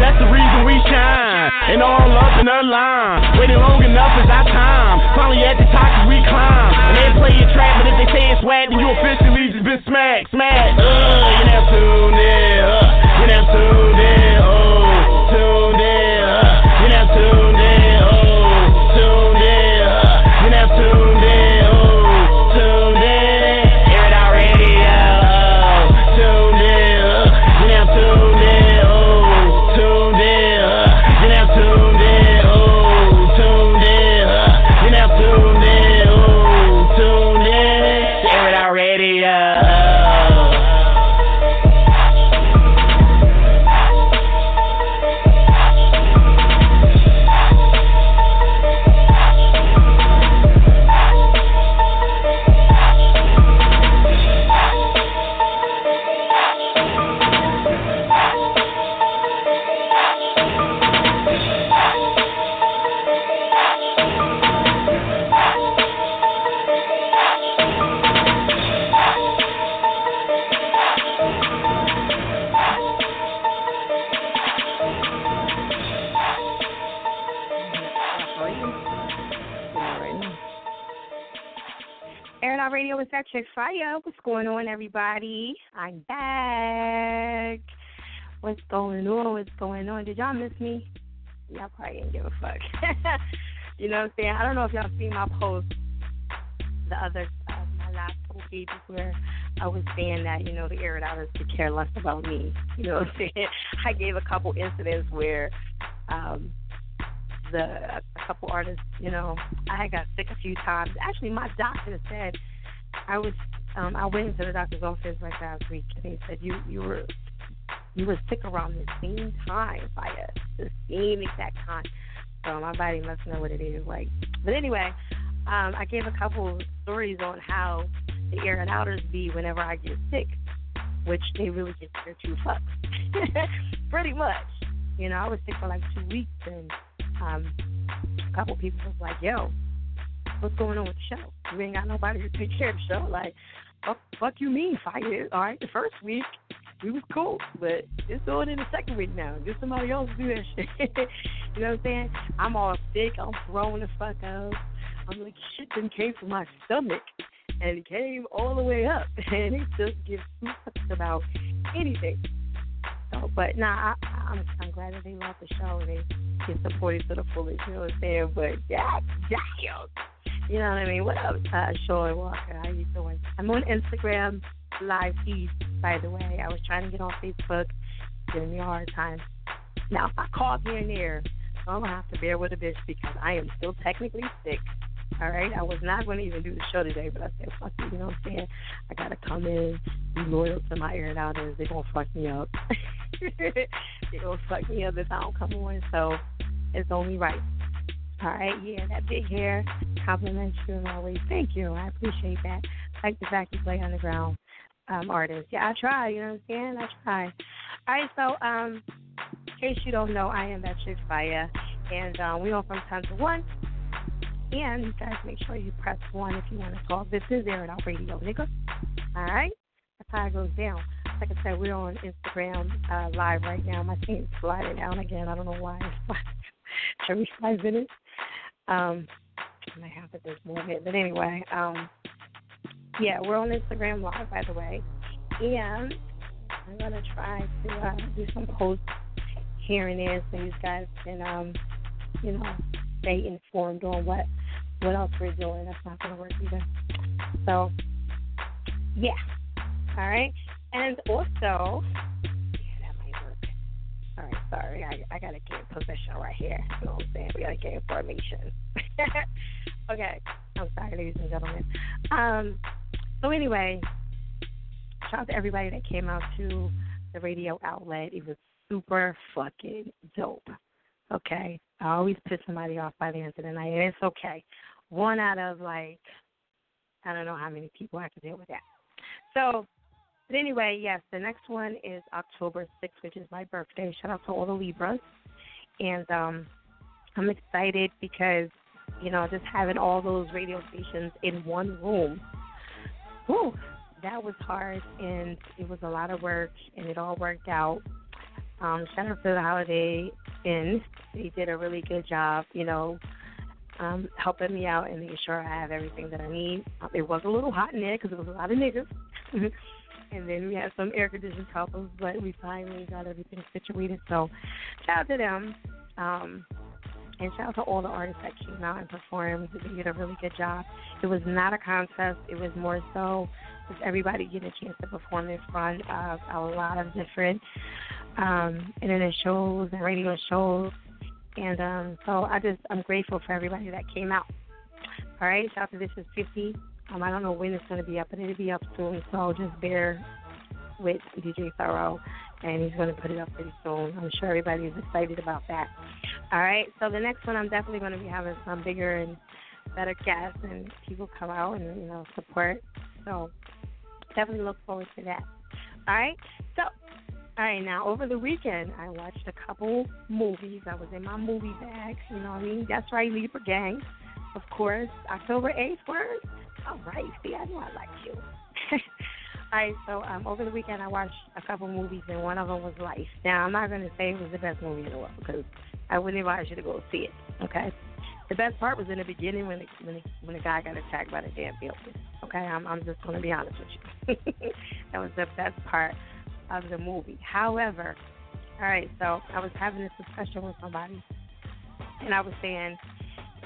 That's the reason we shine. And all up in the line. Waiting long enough is our time. Finally at the top we climb. And they play your trap, but if they say it's whack, then you officially just been smacked, smacked. Uh, you never tuned in. Uh, you never tuned in. Fire. What's going on, everybody? I'm back. What's going on? What's going on? Did y'all miss me? Y'all probably didn't give a fuck. you know what I'm saying? I don't know if y'all seen my post the other uh, my last couple pages where I was saying that you know the outers could care less about me. You know what I'm saying? I gave a couple incidents where um the a couple artists, you know, I got sick a few times. Actually, my doctor said I was. Um, I went into the doctor's office like last week, and he said you you were you were sick around the same time, Fire, the same exact time. So my body must know what it is like. But anyway, um, I gave a couple stories on how the air and outers be whenever I get sick, which they really get their two fucks. Pretty much. You know, I was sick for like two weeks and um, a couple people was like, "Yo, what's going on with the show? You ain't got nobody to take care of the show." Like, fuck, fuck you mean fire? All right, the first week we was cool, but it's going in the second week now. Get somebody else do that shit. you know what I'm saying? I'm all sick. I'm throwing the fuck up. I'm like, shit didn't came from my stomach, and it came all the way up, and it just gives two fucks about anything. So, but nah, I, I'm I'm glad that they love the show and they get supported to the fullest. You know what I'm saying? But yeah, damn. You know what I mean? What up, uh, Sean Walker? How you doing? I'm on Instagram live feed, by the way. I was trying to get on Facebook, giving me a hard time. Now, if I call here and there, I'm gonna have to bear with a bitch because I am still technically sick. All right, I was not going to even do the show today, but I said, fuck it, you know what I'm saying? I got to come in, be loyal to my air outers. They're going to fuck me up. They're going to fuck me up if I don't come on, so it's only right. All right, yeah, that big hair compliments you and always. Thank you. I appreciate that. I like the fact you play underground um, artist. Yeah, I try, you know what I'm saying? I try. All right, so um, in case you don't know, I am that chick Fire, and um, we on from 10 to 1. And you guys make sure you press 1 if you want to call. This is It Out Radio, nigga. All right? That's how it goes down. Like I said, we're on Instagram uh, live right now. My team's sliding down again. I don't know why. Every five minutes. Um, I have more of it. But anyway, um, yeah, we're on Instagram live, by the way. and I'm gonna try to uh, do some posts here and there so you guys can, um, you know, stay informed on what what else we're doing. That's not gonna work either. So, yeah. All right. And also, All right, sorry. I, I got to get position right here. You know what I'm saying? We got to get information. okay. I'm sorry, ladies and gentlemen. Um, so, anyway, shout out to everybody that came out to the radio outlet. It was super fucking dope. Okay. I always piss somebody off by the end of the night, and it's okay. One out of like, I don't know how many people I can deal with that. So, but anyway, yes, the next one is October 6th, which is my birthday. Shout out to all the Libras. And um, I'm excited because, you know, just having all those radio stations in one room, whew, that was hard and it was a lot of work and it all worked out. Um, shout out to the Holiday Inn. They did a really good job, you know, um, helping me out and making sure I have everything that I need. It was a little hot in there because it was a lot of niggas. and then we had some air conditioned couples, but we finally got everything situated. So shout out to them. Um, and shout out to all the artists that came out and performed. They did a really good job. It was not a contest. It was more so just everybody getting a chance to perform in front of a lot of different um, internet shows and radio shows. And um, so I just I'm grateful for everybody that came out. All right, shout out to This Is 50. Um, I don't know when it's going to be up, but it'll be up soon. So just bear with DJ Thorough, and he's going to put it up pretty soon. I'm sure everybody is excited about that. All right. So the next one, I'm definitely going to be having some bigger and better guests, and people come out and you know support. So definitely look forward to that. All right. So. All right, now over the weekend I watched a couple movies. I was in my movie bag, you know what I mean? That's right, Libra Gang. Of course, October 8th, word. All right, see, I know I like you. All right, so um, over the weekend I watched a couple movies, and one of them was Life. Now, I'm not going to say it was the best movie in the world because I wouldn't advise you to go see it. Okay, the best part was in the beginning when the, when the, when the guy got attacked by the damn building. Okay, I'm I'm just going to be honest with you. that was the best part of the movie. However, all right, so I was having this discussion with somebody, and I was saying,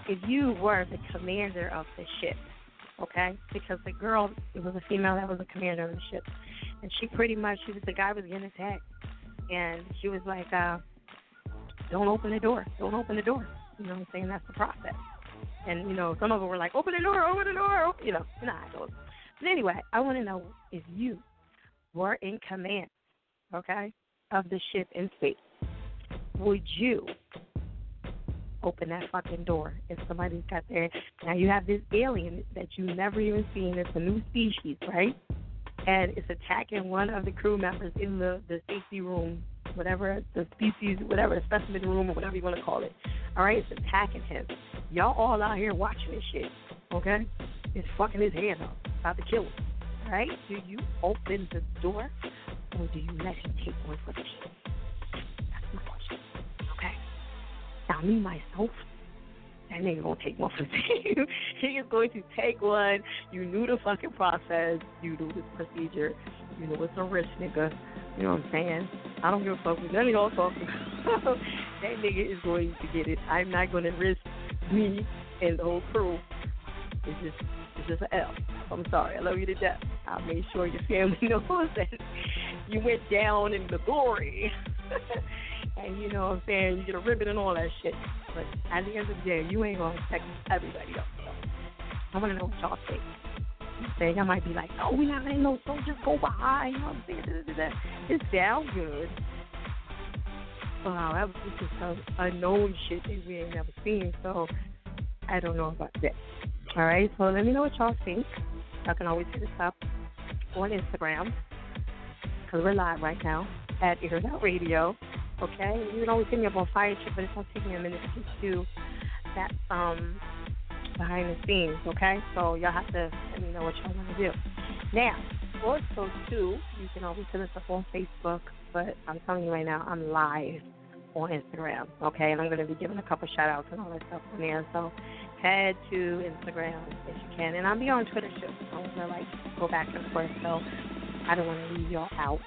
if you were the commander of the ship, okay? Because the girl, it was a female that was the commander of the ship, and she pretty much, she was the guy was getting attacked, and she was like, uh, "Don't open the door, don't open the door." You know what I'm saying? That's the process. And you know, some of them were like, "Open the door, open the door," you know, how it. But anyway, I want to know if you were in command, okay, of the ship in space, would you open that fucking door if somebody's got there. Now you have this alien that you've never even seen. It's a new species, right? And it's attacking one of the crew members in the the safety room, whatever the species, whatever the specimen room or whatever you want to call it. All right, it's attacking him. Y'all all out here watching this shit, okay? It's fucking his hand up, about to kill him. All right? Do you open the door or do you let him take one for the team? Now, me myself, that nigga gonna take one for you. he is going to take one. You knew the fucking process. You knew this procedure. You know it's a risk, nigga. You know what I'm saying? I don't give a fuck what none of y'all talking about. that nigga is going to get it. I'm not gonna risk me and the whole crew. It's just it's just an L. I'm sorry. I love you to death. I'll make sure your family knows that you went down in the glory. And you know what I'm saying, you get a ribbon and all that shit. But at the end of the day, you ain't gonna protect everybody else. So I wanna know what y'all think. Saying I might be like, oh, we not letting no soldiers go by. You know what I'm saying? It sounds good. But however, this is some unknown shit that we ain't never seen. So I don't know about that. All right, so let me know what y'all think. Y'all can always hit us up on Instagram because we're live right now at Out Radio. Okay, you can always hit me up on Fire Chick, but it's gonna take me a minute to to that um behind the scenes. Okay, so y'all have to let me know what y'all want to do. Now, also too, you can always hit us up on Facebook, but I'm telling you right now, I'm live on Instagram. Okay, and I'm gonna be giving a couple shout outs and all that stuff on there. So head to Instagram if you can, and I'll be on Twitter too. I'm gonna like go back and forth. So I don't want to leave y'all out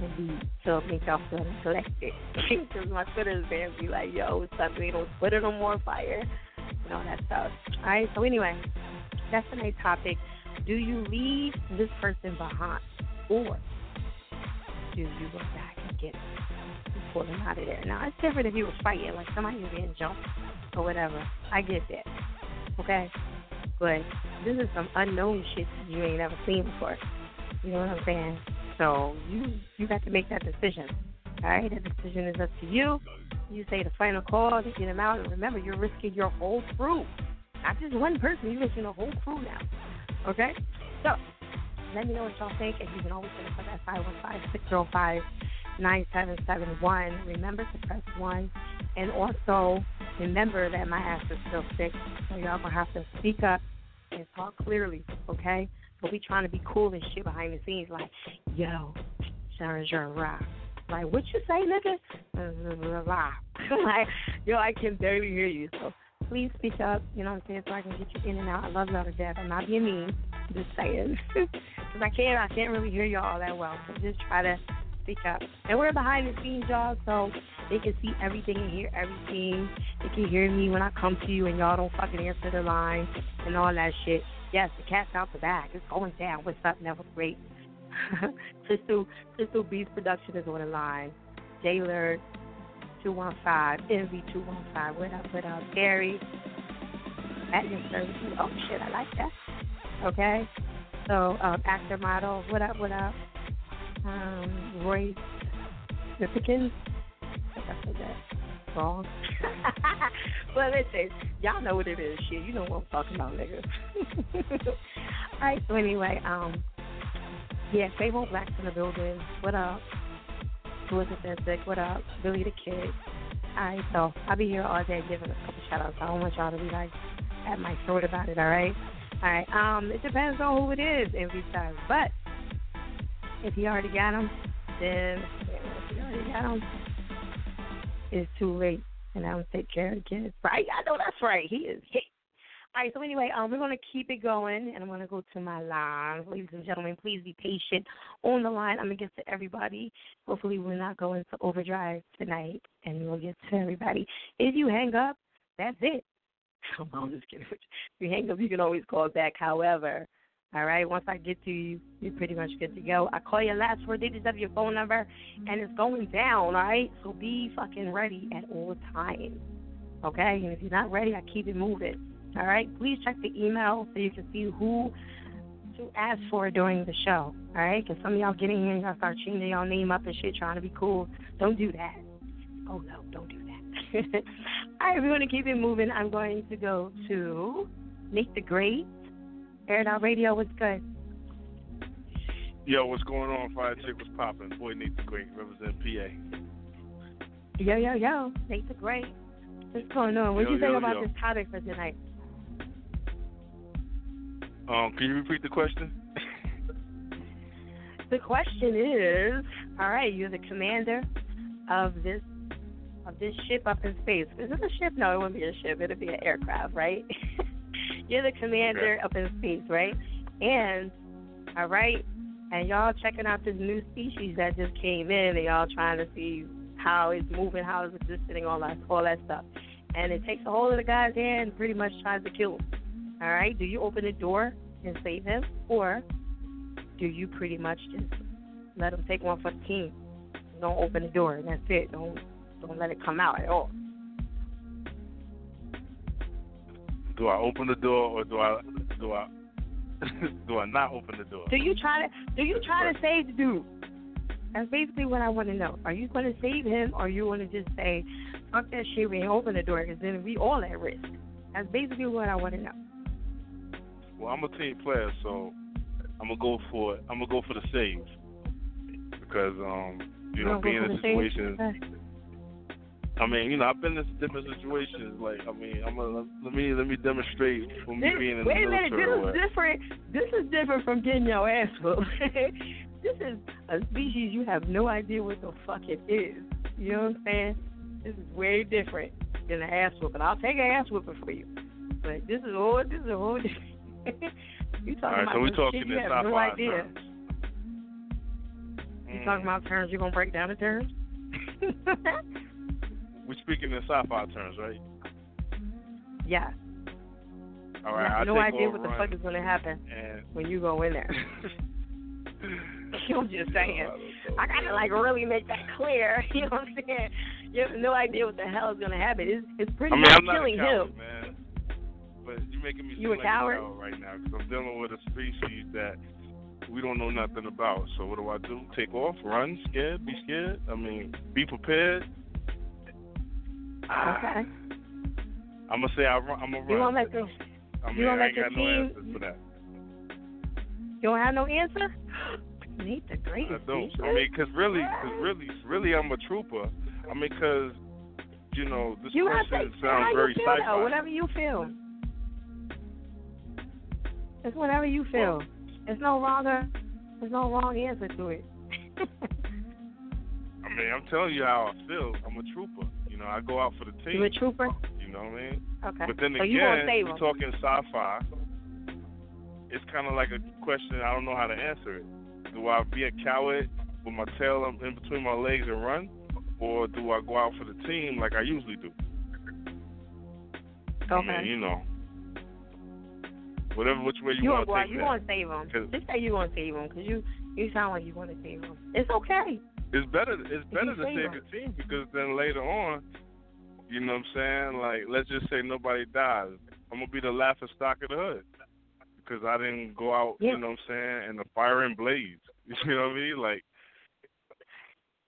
and be so make y'all feel neglected. Because my Twitter fans be like, yo, something don't Twitter no more fire and all that stuff. All right. So anyway, that's tonight's topic. Do you leave this person behind, or do you go back and get pull them out of there? Now it's different if you were fighting, like somebody was getting jumped or whatever. I get that. Okay. But this is some unknown shit you ain't ever seen before. You know what I'm saying? So you you got to make that decision. All right, the decision is up to you. You say the final call to get him out, and remember, you're risking your whole crew, not just one person. You're risking the whole crew now. Okay, so let me know what y'all think, and you can always send us at oh five nine seven seven one. Remember to press one, and also remember that my ass is still sick, so y'all gonna have to speak up and talk clearly, okay? But we trying to be cool and shit behind the scenes, like, yo, Sharon Rock. Like, what you say, nigga? like, yo, I can barely hear you. So please speak up, you know what I'm saying, so I can get you in and out. I love y'all to death. I'm not being mean. Just saying. Because I can't, I can't really hear y'all all that well. So just try to speak up. And we're behind the scenes, y'all, so they can see everything and hear everything. They can hear me when I come to you and y'all don't fucking answer the line and all that shit. Yes, the cat's out the bag. It's going down. What's up, Never Great? Crystal Crystal Beast Production is on the line. Jailer two one five, Envy two one five. What up, what up, Gary? At your service. Oh shit, I like that. Okay. So um, actor model, what up, what up? Um, Royce Pickens. I said that wrong. well, listen, y'all know what it is. Shit, you know what I'm talking about, nigga. All right. So anyway, um, yeah, Fable Black's in the building. What up? Elizabeth Bensick. What up? Billy the Kid. All right. So I'll be here all day giving a couple shout outs. I don't want y'all to be like at my throat about it. All right. All right. Um, it depends on who it is every time, but if you already got them, then if you already got them, it's too late. And I don't take care of the kids. Right? I know that's right. He is hit. All right, so anyway, um, we're going to keep it going, and I'm going to go to my line. Ladies and gentlemen, please be patient on the line. I'm going to get to everybody. Hopefully, we're not going to overdrive tonight, and we'll get to everybody. If you hang up, that's it. I'm just kidding. If you hang up, you can always call back. However, all right. Once I get to you, you're pretty much good to go. I call your last four digits of your phone number, and it's going down. All right. So be fucking ready at all times. Okay. And if you're not ready, I keep it moving. All right. Please check the email so you can see who to ask for during the show. All right. Because some of y'all getting here, and y'all start changing y'all name up and shit, trying to be cool. Don't do that. Oh no, don't do that. all right. We're going to keep it moving. I'm going to go to Nate the Great. Air It Out Radio, what's good? Yo, what's going on? Fire Chick was popping. Boy, Nate the Great, represent PA. Yo, yo, yo, Nate the Great. What's going on? What do you think about yo. this topic for tonight? Um, can you repeat the question? the question is, all right, you're the commander of this of this ship up in space. Is it a ship? No, it wouldn't be a ship. It'd be an aircraft, right? You're the commander up in space, right? And all right, and y'all checking out this new species that just came in, and y'all trying to see how it's moving, how it's existing, all that, all that stuff. And it takes a hold of the guy's hand and pretty much tries to kill him. All right, do you open the door and save him, or do you pretty much just let him take one for the team? Don't open the door, and that's it. Don't don't let it come out at all. Do I open the door or do I do I do I not open the door? Do you try to do you try to save the dude? That's basically what I want to know. Are you going to save him, or you want to just say, "Fuck that shit, we ain't open the door," because then we all at risk. That's basically what I want to know. Well, I'm a team player, so I'm gonna go for it. I'm gonna go for the save because um you know being in a situation. I mean, you know, I've been in different situations. Like, I mean, I'm gonna let me let me demonstrate for me this, being in wait the military. Wait a minute, this is different. This is different from getting your ass whooped. this is a species you have no idea what the fuck it is. You know what I'm saying? This is way different than an ass whooping. I'll take an ass whooping for you, but this is all. This is a whole different. you talking all right, about so we talking shit you have no idea. Terms. we talking mm. about terms, you gonna break down the terms? We're speaking in sci-fi terms, right? Yeah. All right. I have no idea what the fuck is gonna happen when you go in there. I'm just saying. Oh, I gotta like really make that clear. You know what I'm saying? You have no idea what the hell is gonna happen. It's it's pretty I mean, much I'm not killing a coward, him. Man. But you're making me you a like coward? a coward right now because I'm dealing with a species that we don't know nothing about. So what do I do? Take off, run, scared, be scared. I mean, be prepared. Okay. I'm gonna say I run, I'm gonna run. You won't let the I mean, you won't I let ain't the no team- for that. you don't have no answer. Need the greatest. I don't. answer. I mean, cause really, cause really, really, I'm a trooper. I mean, cause you know this you question to sounds how very you feel, sci-fi. though, whatever you feel. It's whatever you feel. There's no wrong. There's no wrong answer to it. I mean, I'm telling you how I feel. I'm a trooper. You know, I go out for the team. you a trooper? You know what I mean? Okay. But then so you again, save we're talking sci-fi. It's kind of like a question I don't know how to answer it. Do I be a coward with my tail in between my legs and run, or do I go out for the team like I usually do? I Okay. mean, you know, whatever which way you, you want to take you that. won't save him. 'Cause- Just say you won't save him because you you sound like you want to save him. It's okay. It's better. It's better to save them. team because then later on, you know what I'm saying? Like, let's just say nobody dies. I'm gonna be the laughing stock of the hood because I didn't go out. Yeah. You know what I'm saying? And the fire and blaze. You know what I mean? Like,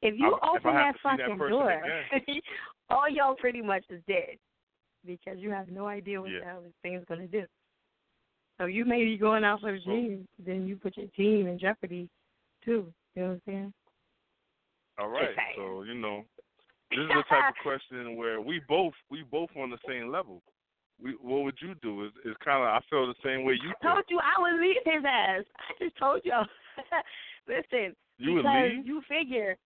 If you I- open have that see that fucking door, again. all y'all pretty much is dead because you have no idea what Yeah. the hell this thing's gonna do. So you may be going out for the team, then you put your team in jeopardy too. You know what I'm saying? All right. So you know, this is the type of question where we both we both on the same level. We, what would you do? Is is kind of I feel the same way you I feel. told you I would leave his ass. I just told y'all. Listen, You would leave? you figure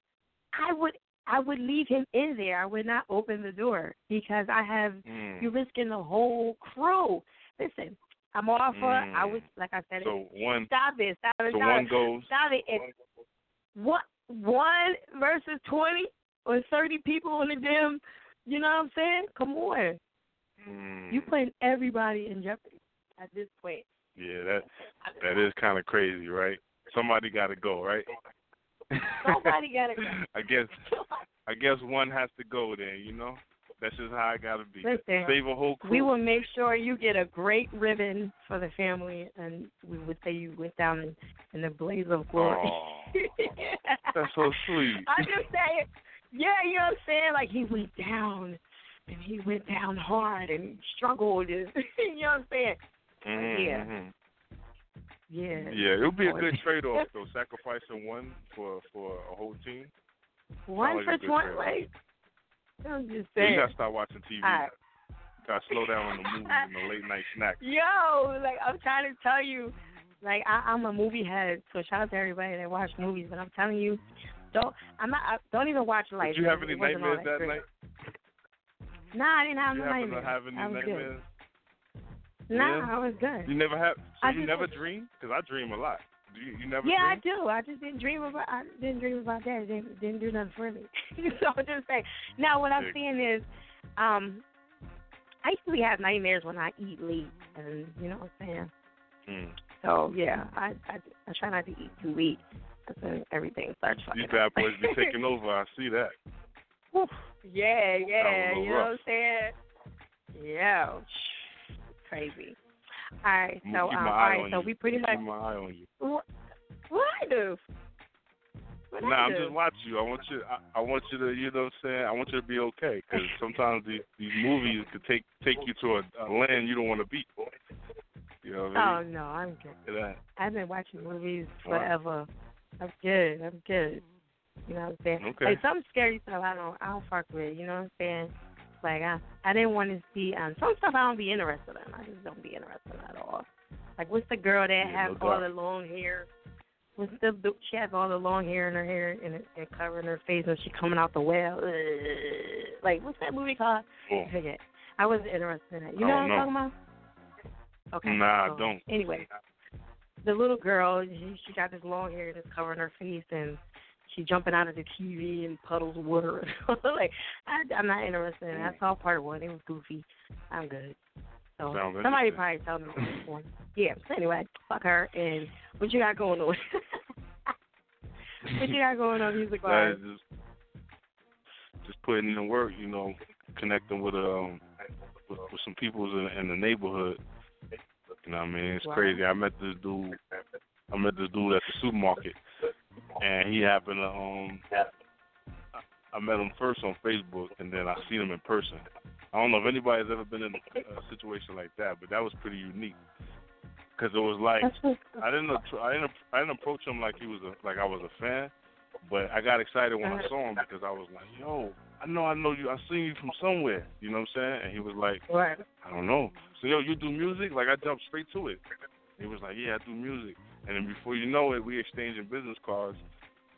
I would I would leave him in there. I would not open the door because I have Mm. you're risking the whole crew. Listen, I'm all for I Mm. was like I said So one, stop it, stop it, so stop one it. goes. Stop it. If what one versus twenty or thirty people in the gym, you know what I'm saying? Come on. Mm. You putting everybody in jeopardy at this point. Yeah, that that is kind of crazy, right? Somebody got to go, right? Somebody gotta go. I guess I guess one has to go then, you know. That's just how I gotta be. Listen, Save a whole crew. We will make sure you get a great ribbon for the family, and we would say you went down in, in the blaze of glory. That's so sweet. I'm just saying, yeah, you know what I'm saying? Like he went down, and he went down hard and struggled. And, you know what I'm saying? Mhm, yeah. Yeah. Yeah, it would be a good trade off though, sacrificing one for for a whole team. One for trade-off. like I'm just saying. you gotta start watching TV. Right. Gotta slow down on the movies and the late night snacks. Yo, like I'm trying to tell you, like I, I'm a movie head, so shout out to everybody that watch movies. But I'm telling you, don't I'm not I, don't even watch like. Did you have any nightmares that great. night? Nah, I didn't have Did no nightmares. have any I was nightmares? good. Nah, Yeah? I was good. You never have. So you never dream? Because I dream a lot. You, you never Yeah, I do. I just didn't dream about. I didn't dream about that. It didn't didn't do nothing for me. so I'm just saying. Now what I'm Sick. saying is, um, I usually have nightmares when I eat late, and you know what I'm saying. Mm. So yeah, I I, I try not to eat too late. Because then everything starts bad up. boys be taking over. I see that. Yeah, yeah. Little You know what. I'm saying? Yeah. Crazy. All right, so um, all right, so you. we pretty much Keep my eye on you. what what I do? What Nah, I'm just watching you. I want you. I, I want you to. You know what I'm saying? I want you to be okay. Because sometimes these these movies could take take you to a, a land you don't want to be. You know what Oh I mean? no, I'm good. At I've been watching movies Wow. forever. I'm good. I'm good. You know what I'm saying? Okay. Like some scary stuff I don't I don't fuck with, you know what I'm saying? Like I I didn't want to see um some stuff I don't be interested in. I just don't be interested in at all. Like what's the girl that Yeah, has no all the long hair? What's the she has all the long hair in her hair and, it- and covering her face and she coming out the well. Ugh. Like what's that movie called? Oh. I forget. I wasn't interested in it. You know what I'm know. talking about? Okay. Nah, I so, don't. Anyway, the little girl, she, she got this long hair that's covering her face, and she's jumping out of the TV and puddles of water. like I, I'm not interested in. I saw part one. It was goofy. I'm good. So somebody probably told me this one. Yeah. So anyway, fuck her. And what you got going on? what you got going on music wise? Just, just putting in the work. You know, connecting with um with, with some people in, in the neighborhood. You know what I mean? It's wow. crazy. I met this dude. I met this dude at the supermarket, and he happened to um. I met him first on Facebook, and then I seen him in person. I don't know if anybody's ever been in a situation like that, but that was pretty unique. Cause it was like I didn't I didn't I didn't approach him like he was a like I was a fan, but I got excited when I saw him because I was like, yo, I know I know you I seen you from somewhere, you know what I'm saying? And he was like, right. I don't know. So yo, you do music? Like I jumped straight to it. He was like, yeah, I do music. And then before you know it, we exchanging business cards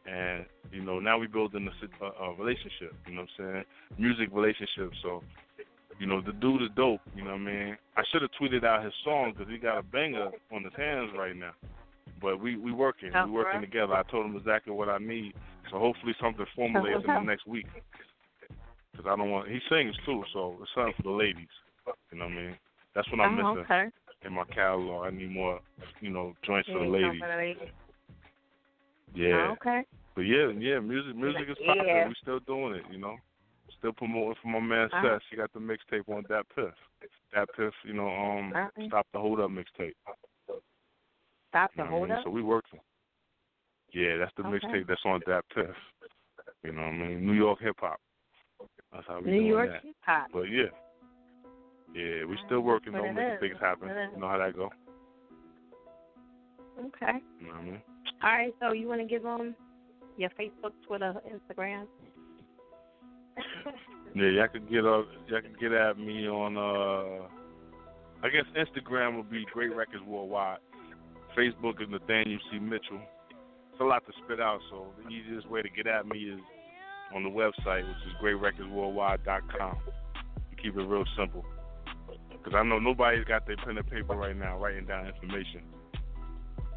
and you know now we building a, a, a relationship. You know what I'm saying? Music relationship. So you know the dude is dope. You know what I mean? I should have tweeted out his song because he got a banger on his hands right now. But we we working, we working together. I told him exactly what I need. So hopefully something formulates in the next week. Because I don't want he sings too, so it's something for the ladies. You know what I mean? That's what I'm oh, missing okay. in my catalog. I need more, you know, joints for the ladies. Yeah. Oh, okay. But yeah, yeah, music music is popular. Yeah. We still doing it, you know. Still promoting for my man uh-huh. Seth. He got the mixtape on that piff. That piff, you know, um uh-huh. Stop the Hold Up mixtape. Stop the you know Hold I mean? Up? So we working. Yeah, that's the okay. mixtape that's on that piff. You know what I mean? New York hip hop. That's how we New doing York hip hop. But yeah. Yeah, we still working on making things happen. What it is. You know how that go. Okay. You know what I mean? All right, so you want to give them your Facebook, Twitter, Instagram? Yeah, y'all could get up. Y'all could get at me on. uh I guess Instagram would be Great Records Worldwide. Facebook is Nathaniel C. Mitchell. It's a lot to spit out, so the easiest way to get at me is on the website, which is GreatRecordsWorldwide.com. Keep it real simple, because I know nobody's got their pen and paper right now writing down information,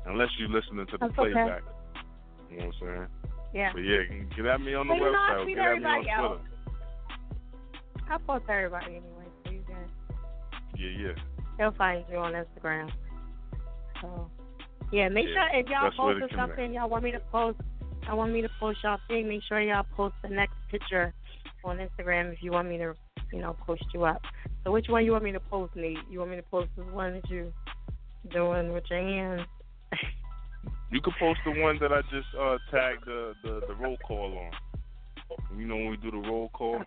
unless you're listening to the That's okay. playback. You know what I'm saying? Yeah. But yeah, get at me on the Well, you know, I website. Get at me on everybody out. Twitter. I'll post everybody anyway, so you can. Yeah, yeah. They'll find you on Instagram. So, yeah, make Yeah, sure if y'all post something y'all want me to post, I want me to post y'all thing. Make sure y'all post the next picture on Instagram if you want me to, you know, post you up. So which one you want me to post, Nate? You want me to post the one that you doing with your hands? You could post the one that I just uh, tagged the, the the roll call on. You know when we do the roll call,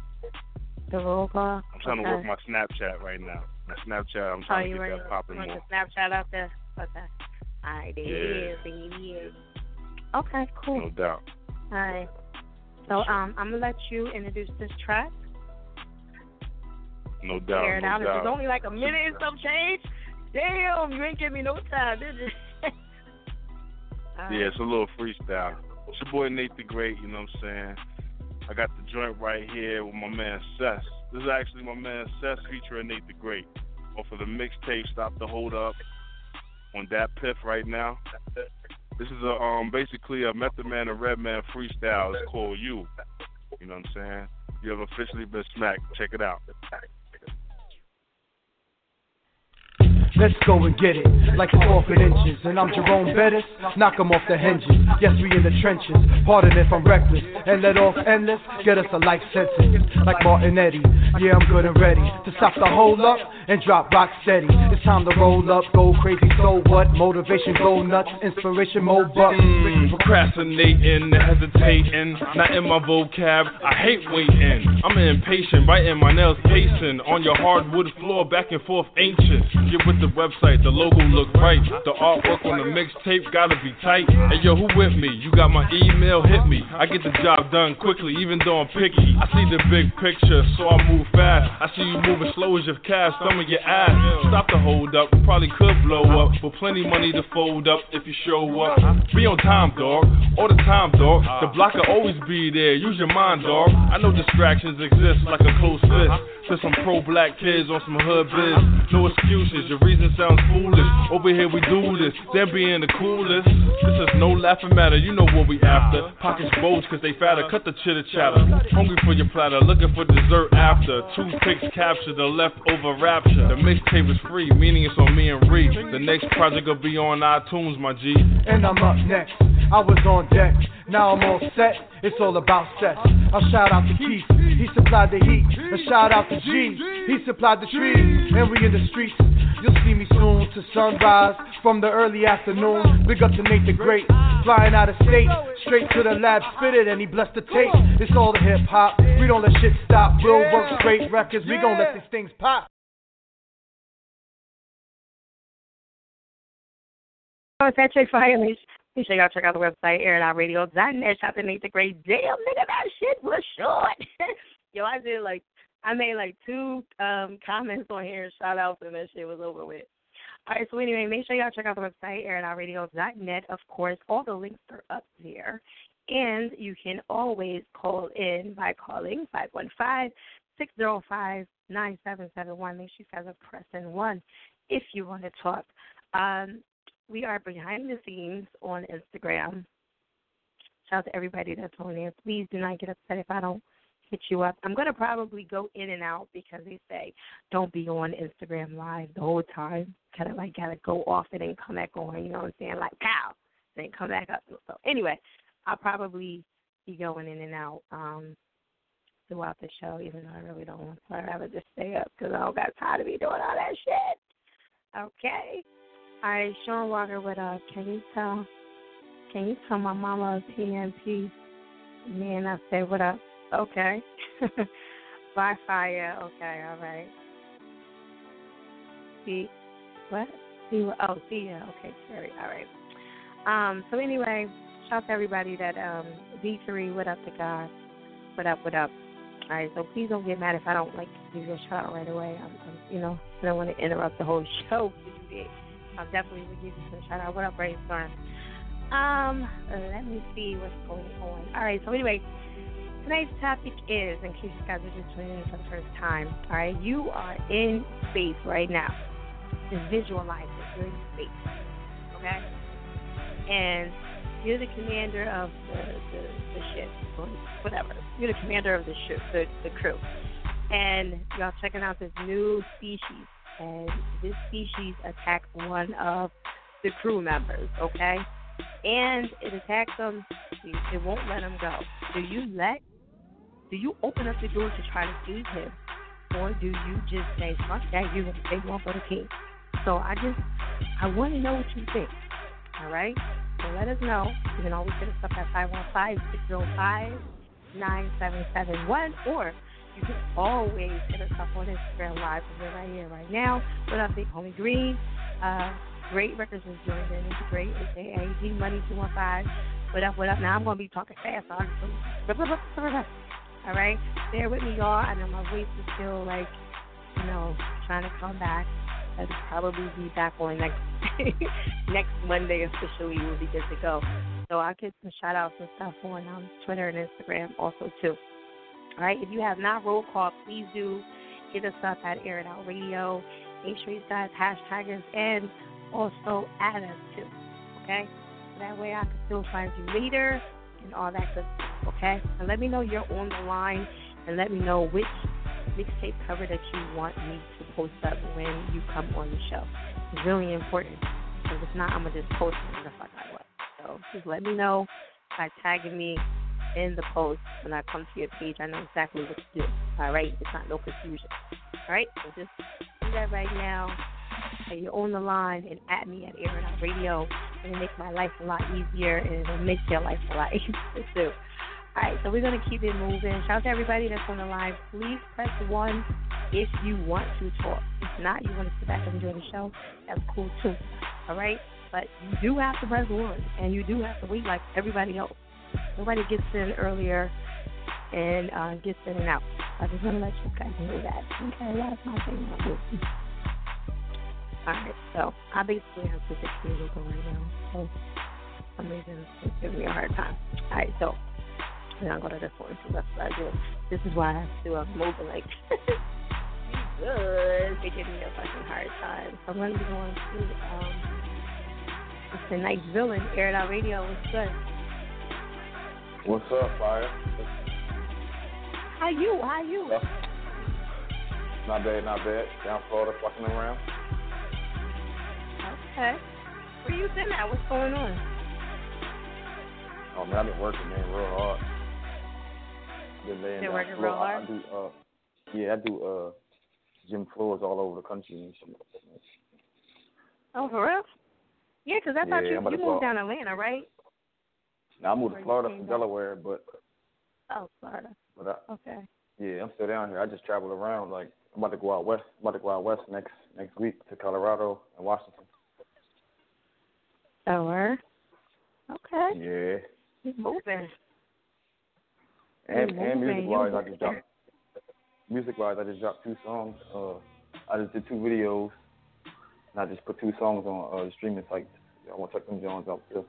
the roll call. I'm trying okay. to work my Snapchat right now. My Snapchat, I'm Oh, trying you to get that popping more. the Snapchat out there? Okay. All right, there Yeah. it is. There it is. Okay, cool. No doubt. All right. So um, I'm gonna let you introduce this track. No doubt. Air it no out. It was doubt. only like a minute and some change. Damn, you ain't give me no time, did you? Right. Yeah, it's a little freestyle. It's your boy Nate the Great, you know what I'm saying? I got the joint right here with my man Seth. This is actually my man Seth featuring Nate the Great. Off of the mixtape Stop the Hold Up on that piff right now. This is a um basically a Method Man and Redman freestyle. It's called You. You know what I'm saying? You have officially been smacked. Check it out. Let's go and get it, like and inches. And I'm Jerome Bettis, knock 'em off the hinges. Yes, we in the trenches. Pardon if I'm reckless. And let off endless, get us a life sentence. Like Martinetti, yeah, I'm good and ready to stop the hold up and drop rock steady. It's time to roll up, go crazy, so what? Motivation, go nuts, inspiration, mo bucks. Mm, procrastinating, hesitating, not in my vocab. I hate waiting. I'm impatient, biting my nails, pacing on your hardwood floor, back and forth, ancient. Get with the website, the logo look right. The artwork on the mixtape gotta be tight. Hey yo, who with me? You got my email, hit me. I get the job done quickly, even though I'm picky. I see the big picture, so I move fast. I see you moving slow as your calf, stomach your ass. Stop the hold up. Probably could blow up, but plenty money to fold up if you show up. Be on time, dog. All the time, dog. The block will always be there. Use your mind, dog. I know distractions exist like a close fist. To some pro black kids on some hood biz. No excuses, your reason sounds foolish. Over here we do this, them being the coolest. This is no laughing matter, you know what we after. Pockets bulge cause they fatter, cut the chitter chatter. Hungry for your platter, looking for dessert after. Two picks capture the leftover rapture. The mixtape is free, meaning it's on me and Reed. The next project will be on iTunes, my G. And I'm up next. I was on deck, now I'm all set. It's all about sex. I'll shout out to Keith, he supplied the heat. A shout out to G, he supplied the trees. And we in the streets. You'll see me soon to sunrise from the early afternoon. Big up to Nate the Great, flying out of state, straight to the lab, spit it, and he blessed the tape. It's all the hip hop. We don't let shit stop. We'll work straight records. We gon' let these things pop. Oh, it's that Make sure y'all check out the website, airitoutradio.net. Shout out to Nate the Great. Damn, nigga, that shit was short. Yo, I did like, I made like two um comments on here, and shout outs, and that shit was over with. All right, so anyway, make sure y'all check out the website, airitoutradio.net. Of course, all the links are up there. And you can always call in by calling 515 605 9771. Make sure you guys are pressing 1 if you want to talk. Um, we are behind the scenes on Instagram. Shout out to everybody that's on there. Please do not get upset if I don't hit you up. I'm gonna probably go in and out because they say don't be on Instagram live the whole time. Kind of like gotta go off and then come back on. You know what I'm saying? Like pow, then come back up. So anyway, I'll probably be going in and out um throughout the show, even though I really don't want to. I'd rather just stay up because I don't got time to be doing all that shit. Okay. All right, Sean Walker, what up? Can you tell? Can you tell my mama a PNP? Me and I say what up? Okay. Bye, fire. Okay, all right. See what? See? Oh, see ya. Okay, Terry. All right. Um. So anyway, shout out to everybody that um V3. What up to God? What up? What up? All right. So please don't get mad if I don't like give you a shout out right away. I'm, I'm you know, I don't want to interrupt the whole show. I'll definitely give you some shout out. What up, Brainstorm? Um, let me see what's going on. All right, so anyway, tonight's topic is, in case you guys are just tuning in for the first time, all right, you are in space right now. Just visualize it. You're in space, okay? And you're the commander of the, the, the ship, whatever. You're the commander of the ship, the, the crew. And y'all checking out this new species and this species attacks one of the crew members, okay? And it attacks them, it won't let him go. Do you let, do you open up the door to try to save him? Or do you just say, fuck that, to take one for the team? So I just, I want to know what you think, all right? So let us know. You can always hit us up at 515 605 9771 or you always hit us up on Instagram Live. We're right here, right now. What up, Big Homie Green? Uh, great Records is joined in. It's great. aka G Money 215. What up, what up? Now I'm going to be talking fast. All right? Bear with me, y'all. I know my voice is still like, you know, trying to come back. I'll probably be back on next next Monday officially. We'll be good to go. So I'll get some shout outs and stuff on um, Twitter and Instagram also too. All right, if you have not roll call, please do hit us up at Air It Out Radio. Sure you guys hashtag us and also add us too. Okay? So that way I can still find you later and all that good stuff. Okay? And let me know you're on the line and let me know which mixtape cover that you want me to post up when you come on the show. It's really important. Because if not, I'm going to just post it the fuck I want. So just let me know by tagging me in the post when I come to your page. I know exactly what to do. All right, it's not no confusion. All right, so just do that right now. You're on the line and at me at Air It Out Radio. And It'll make my life a lot easier and it'll make your life a lot easier too. All right, so we're gonna keep it moving. Shout out to everybody that's on the line. Please press one if you want to talk. If not, you want to sit back and enjoy the show. That's cool too. All right, but you do have to press one, and you do have to wait like everybody else. Nobody gets in earlier and uh, gets in and out. I just want to let you guys know that. Okay, that's my thing. Alright, so I basically have to get musical right now. So some reason it's giving me a hard time. Alright, so then I'll go to this one. So that's what I do. This is why I have to uh, move like good. They give me a fucking hard time. So I'm gonna be going to um it's the night villain, Air It Out Radio. What's good? What's up, Fire? How you? How you? Yeah. Not bad, not bad. Down Florida, fucking around. Okay. Where you been at? What's going on? Oh man, I've been working, man, real hard. Been laying Been working real hard? I, I do, uh, yeah, I do uh, gym floors all over the country and shit. Oh, for real? Yeah, 'cause I thought Yeah, you I'm you to moved down Atlanta, right? Now I moved to Florida from back? Delaware, but Oh, Florida. but I, Okay. yeah, I'm still down here. I just travel around. Like I'm about to go out west. I'm about to go out west next next week to Colorado and Washington. Oh, word. Okay. Yeah, moving. and and music wise, I just dropped. Music wise, I just dropped two songs. Uh, I just did two videos, and I just put two songs on uh, the streaming sites. I want to check them Jones out too.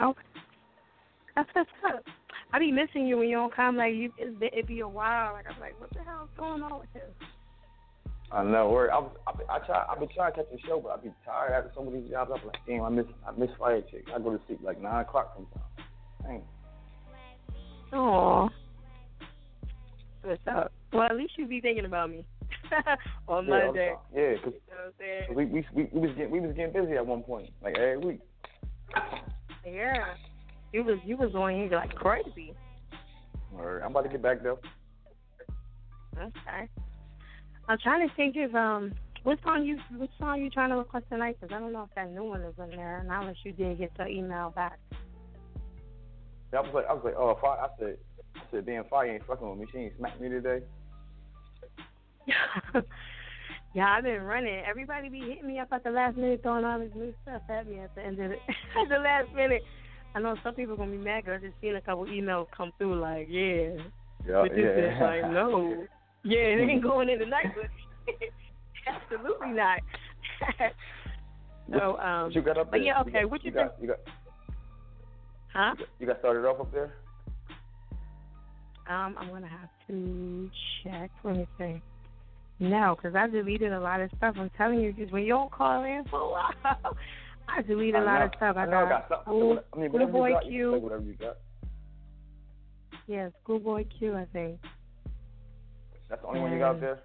Okay. Oh. That's what's up. I be missing you when you don't come. Like you, it's, be- it be a while. Like I'm like, what the hell's going on with him? I know. Word. I was, I, be- I try. I've been trying to catch the show, but I be tired after some of these jobs. I'm like, damn, I miss, I miss Fire Chick. I go to sleep like nine o'clock sometimes. Dang. Aw. What's up? Well, at least you be thinking about me on Yeah, Monday. yeah, 'cause You know what I'm saying? we, we we we was getting we was getting busy at one point, like every week. Yeah. You was you was on here like crazy. All right, I'm about to get back though. Okay. I'm trying to think of um what song you what song you trying to request tonight? Because I don't know if that new one is in there. And unless you did get the email back. I was like, I was like, oh, Fire. I said, I said, damn, Fire ain't fucking with me. She ain't smacked me today. yeah, I've been running. Everybody be hitting me up at the last minute, throwing all this new stuff at me at the end of it. at the last minute. I know some people are gonna be mad 'cause I just seen a couple emails come through like, yeah, Yeah, but this is like, no, yeah, it ain't going in tonight, but absolutely not. so, um, you got up but yeah, okay. got, what you, got, you got Huh? you got started off up there? Um, I'm gonna have to check. Let me see. No, because I deleted a lot of stuff. I'm telling you, because when you don't call in for a while, I deleted a I lot know, of stuff. I, I know I got something. School, I mean, whatever Schoolboy you got, Q. can say whatever you got. Yeah, Schoolboy Q. I think. That's the only one you got there.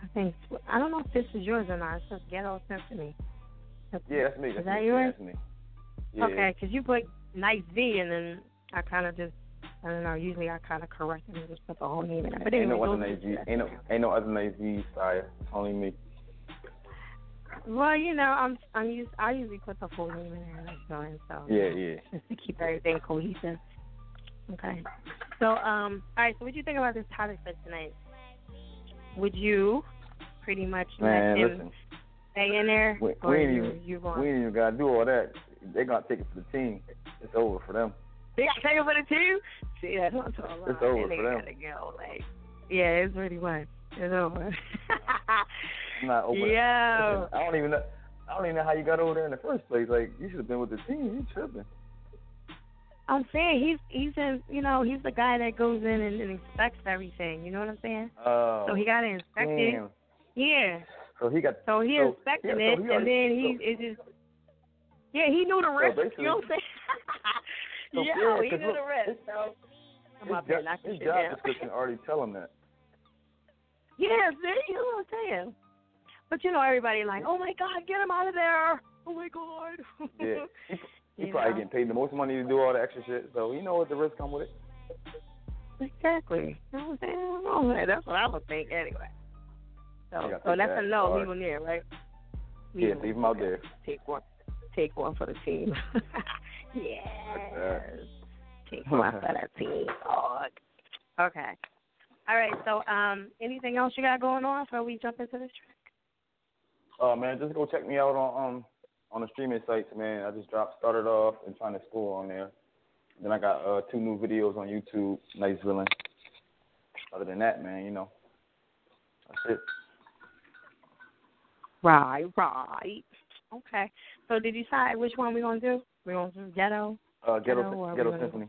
I think. I don't know if this is yours or not. It just Ghetto Symphony. That's- Yeah, that's me. That's Is that me. yours? Yeah, that's me. Yeah. Okay, because you put Nice V, and then I kind of just. I don't know. Usually I kind of correct it and just put the whole name in it. But ain't no other go name. Ain't no ain't no other name V sire. It's only me. Well, you know, I'm I'm used. I usually put the full name in there, like going so. Yeah, yeah. Just to keep everything cohesive. Okay. So, um, all right. So, what do you think about this topic for tonight? Would you pretty much Man, let him listen. stay in there, We, we ain't you even you we going? ain't even gotta do all that. They gonna take it for the team. It's over for them. They got to take for the two. See, that's what I'm talking about. It's over they for them. gotta go. Like, yeah, it's pretty much. It's over. I'm not over. Yo. Listen, I don't even know. I don't even know how you got over there in the first place. Like you should have been with the team. You tripping. I'm saying he's he's in you know he's the guy that goes in and, and inspects everything. You know what I'm saying? Oh. So he got to inspect it. damn. Yeah. So he got. So he So- inspected yeah, it, so he and then he so- it just yeah he knew the risk. you know what I'm saying? So, Yo, yeah, he 'cause knew look, the risk. his- So I'm His, up there job, knocking his shit job down. description already tell him that. yeah, see, you know what I'm saying? But you know everybody like, oh my God, get him out of there! Oh my God! Yeah. He, he You probably know? getting paid the most money to do all the extra shit, so he know what the risk come with it. Exactly. You know what I'm saying? That's what I would think anyway. So, so that's that. a no. All Leave right. him there, right? Yeah, leave him out there. Take one. Take one for the team. Yes. Take my fanatic. Okay. All right. So, um, anything else you got going on before we jump into this track? Oh uh, man, just go check me out on um on the streaming sites, man. I just dropped, started off, and trying to score on there. Then I got uh, two new videos on YouTube. Nice villain. Other than that, man, you know, that's it. Right, right. Okay. So, did you decide which one we're gonna do? We going to ghetto. Uh, ghetto, ghetto, ghetto symphony.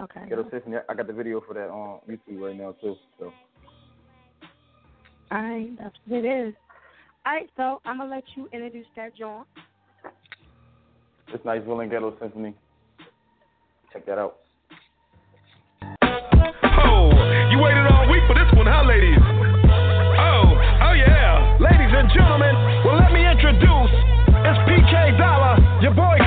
Okay. Ghetto symphony. I got the video for that on YouTube right now too. So. All right, that's what it is. All right, so I'm gonna let you introduce that John. It's nice, willing ghetto symphony. Check that out. Oh, you waited all week for this one, huh, ladies? Oh, oh yeah, ladies and gentlemen. Well, let me introduce. It's PK Dollar. Your boy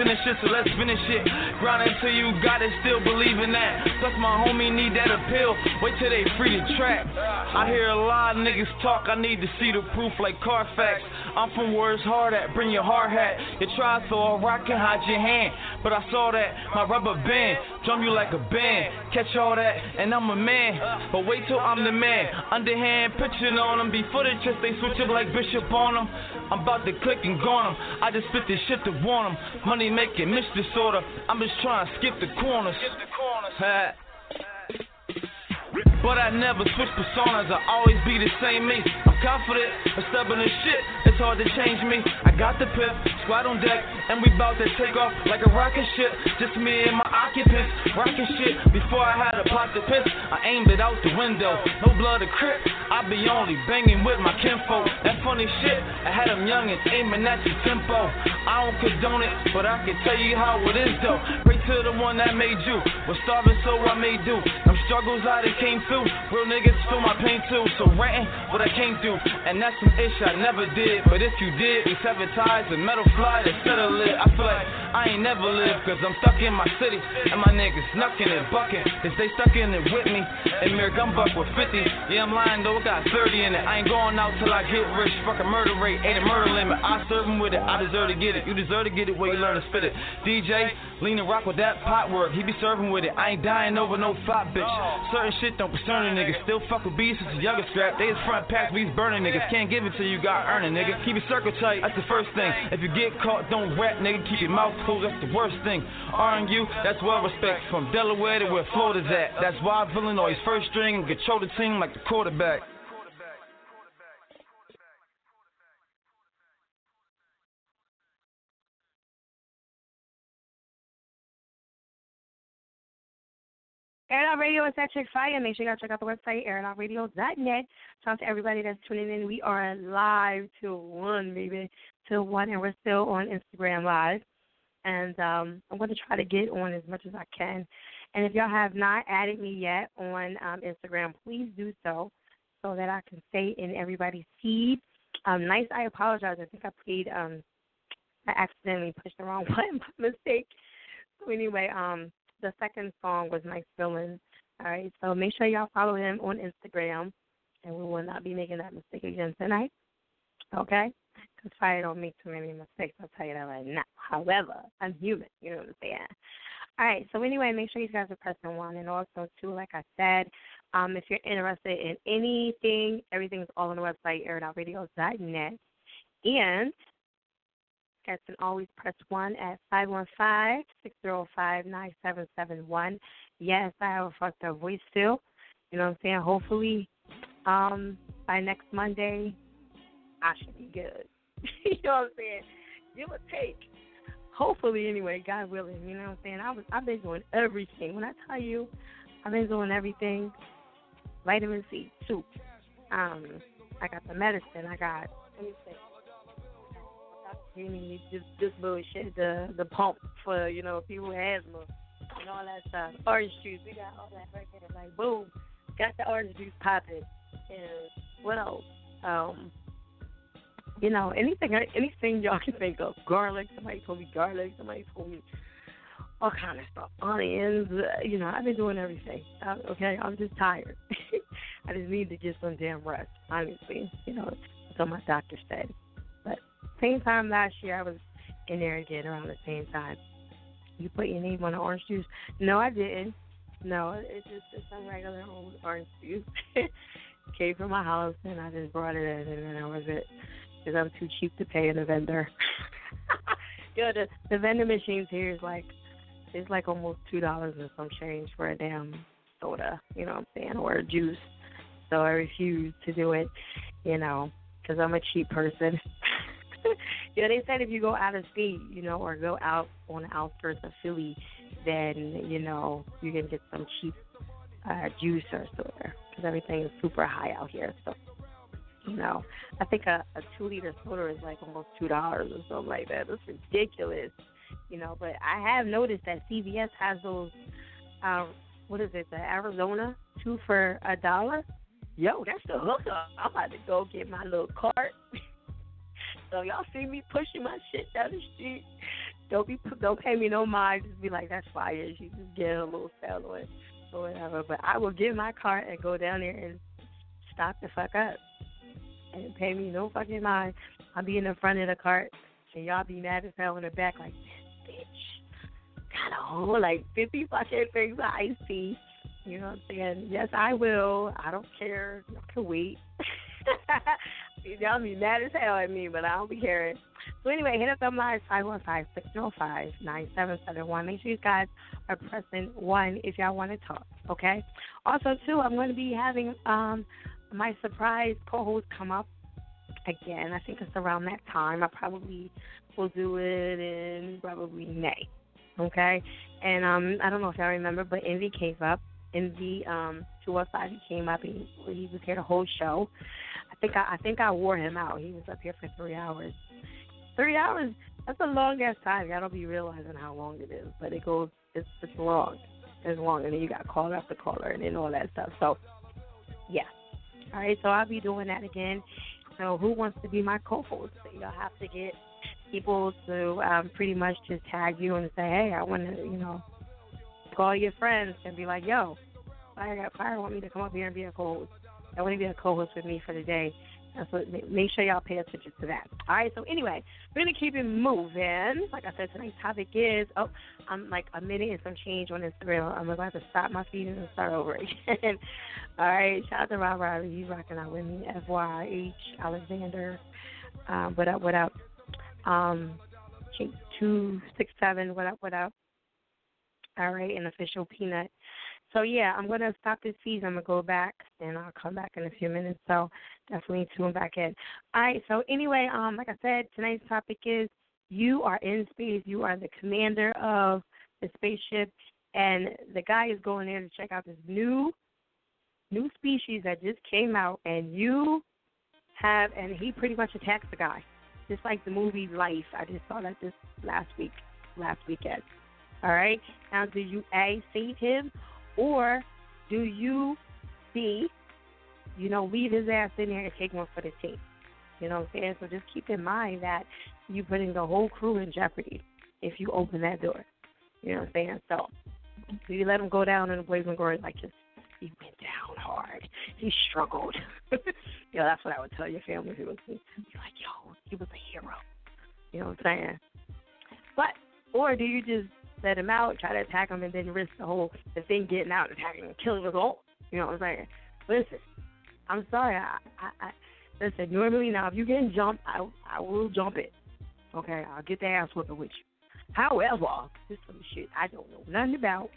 sending shit, so let's finish it. Grind until you got it, still believe in that. Plus, my homie need that appeal. Wait till they free the track. I hear a lot of niggas talk, I need to see the proof like Carfax. I'm from where it's hard at, bring your hard hat. You try so a rock can hide your hand. But I saw that, my rubber band, drum you like a band. Catch all that, and I'm a man. But wait till I'm the man. Underhand pitching on them. Before the chest, they switch up like Bishop on them. I'm about to click and gone them. I just spit this shit to warn them. Money making, miss disorder. I'm just trying to skip the corners. Skip the corners. But I never switch personas, I always be the same me. I'm confident, I'm stubborn as shit, it's hard to change me. I got the pip, squad on deck, and we bout to take off like a rocket ship. Just me and my occupants, rocking shit. Before I had a pot to piss, I aimed it out the window. No blood or crip, I be only banging with my kinfolk. That funny shit, I had them youngins aiming at the tempo. I don't condone it, but I can tell you how it is though. Pray to the one that made you. Was starving, so I made do. Them struggles I done came through. Real niggas feel my pain too. So ranting what I came through. And that's some ish I never did. But if you did, we sever ties and metal fly instead of lit. I feel like I ain't never lived, cause I'm stuck in my city. And my niggas snuckin' and bucking. Cause they stuck in it with me. And Mirror gun buck with 50. Yeah, I'm lying though, I got 30 in it. I ain't going out till I get rich. Fucking murder rate, ain't a murder limit. I serve them with it. I deserve to get it. You deserve to get it where you learn to spit it. DJ, lean and rock with that pot work. He be serving with it. I ain't dying over no flop bitch. Certain shit don't concern niggas. Still fuck with beats since a younger strap. They is front packs, beats burning niggas. Can't give it till you got earning, nigga. Keep it circle tight, that's the first thing. If you get caught, don't rap, nigga. Keep your mouth closed, that's the worst thing. R&U, that's well respect. From Delaware to where Florida's at. That's why Villain always first string and control the team like the quarterback. Air Out Radio is Chick Fire. Make sure guys check out the website, airoutradio.net. Shout out to everybody that's tuning in. We are live to 1, baby. to 1, and we're still on Instagram Live. And um, I'm going to try to get on as much as I can. And if y'all have not added me yet on um, Instagram, please do so so that I can stay in everybody's feed. Um, nice, I apologize. I think I played, um, I accidentally pushed the wrong button by mistake. So anyway, um, the second song was Nice Feeling. All right, so make sure y'all follow him on Instagram, and we will not be making that mistake again tonight. Okay? Because fire don't make too many mistakes. I'll tell you that right now. However, I'm human. You know what I'm saying? All right. So anyway, make sure you guys are pressing one, and also too, like I said, um, if you're interested in anything, everything's all on the website, airoutradio.net. And guys can always press 1 at 515-605-9771. Yes, I have a fucked up voice still. You know what I'm saying? Hopefully, um, by next Monday, I should be good. you know what I'm saying? Give or take. Hopefully, anyway, God willing. You know what I'm saying? I was, I've been doing everything. When I tell you, I've been doing everything. Vitamin C, soup. Um, I got the medicine. I got. Let me see gave me this this bullshit, the the pump for you know people with asthma and all that stuff. Orange juice, we got all that right there. Like boom, got the orange juice popping. And what else? Um, you know anything anything y'all can think of. Garlic. Somebody told me garlic. Somebody told me all kind of stuff. Onions. Uh, you know I've been doing everything. Uh, okay, I'm just tired. I just need to get some damn rest. Honestly, you know that's what my doctor said. Same time last year, I was in there again around the same time. You put your name on the orange juice? No, I didn't. No, it's just it's some regular old orange juice. Came from my house and I just brought it in and that was it. Because I'm too cheap to pay in the vendor. Yo, the the vending machines here is like it's like almost two dollars and some change for a damn soda. You know what I'm saying, or a juice. So I refuse to do it. You know, because I'm a cheap person. yeah, they said if you go out of state, you know, or go out on the outskirts of Philly, then you know you can get some cheap uh, juice or soda because everything is super high out here. So, you know, I think a, a two liter soda is like almost two dollars or something like that. That's ridiculous, you know. But I have noticed that CVS has those. Uh, what is it? The Arizona two for a dollar. Yo, that's the hookup. I'm about to go get my little cart So y'all see me pushing my shit down the street. Don't be don't pay me no mind. Just be like, that's fire. She just get a little sell on or whatever. But I will get my cart and go down there and stop the fuck up and pay me no fucking mind. I'll be in the front of the cart and y'all be mad as hell in the back like, bitch, got a whole like 50 fucking things of iced tea. You know what I'm saying? Yes, I will. I don't care. I can wait. Y'all be mad as hell at me, but I don't be caring. So anyway, hit up the line 515-605-9771. Make sure you guys are pressing one if y'all want to talk. Okay. Also, too, I'm going to be having um my surprise co-host come up again. I think it's around that time. I probably will do it in probably May. Okay. And um I don't know if y'all remember, but Envy came up. Envy um 205 he came up and he was here the whole show. Think I, I think I wore him out. He was up here for three hours. Three hours. That's a long ass time. Y'all don't be realizing how long it is, but it goes. It's it's long. It's long, and then you got caller after caller, and then all that stuff. So, yeah. All right. So I'll be doing that again. So who wants to be my co-host? You'll have to get people to um, pretty much just tag you and say, hey, I want to, you know, call your friends and be like, yo, Fire got Fire want me to come up here and be a co-host. I want to be a co-host with me for the day. So make sure y'all pay attention to that. All right. So anyway, we're gonna keep it moving. Like I said, tonight's topic is oh, I'm like a minute and some change on Instagram. I'm to have to stop my feed and start over again. All right. Shout out to Rob Riley. He's rocking out with me. F Y H Alexander. Um, what up? What up? Um, two six seven. What up? What up? All right. An official peanut. So yeah, I'm gonna stop this feed. I'm gonna go back and I'll come back in a few minutes. So definitely tune back in. All right. So anyway, um, like I said, tonight's topic is you are in space. You are the commander of the spaceship, and the guy is going there to check out this new new species that just came out, and you have, and he pretty much attacks the guy, just like the movie Life. I just saw that this last week, last weekend. All right. Now, do you a save him? Or do you see, you know, leave his ass in there and take one for the team? You know what I'm saying? So just keep in mind that you're putting the whole crew in jeopardy if you open that door. You know what I'm saying? So do you let him go down in the Blazing Glory like just he went down hard. He struggled. yeah, that's what I would tell your family if was like, yo, he was a hero. You know what I'm saying? But or do you just let him out, try to attack him, and then risk the whole the thing getting out, and attacking and killing us all. You know what I'm saying? Listen, I'm sorry. I, I, I listen. Normally, now if you getting jumped, I I will jump it. Okay, I'll get the ass whooping with you. However, this some shit I don't know nothing about.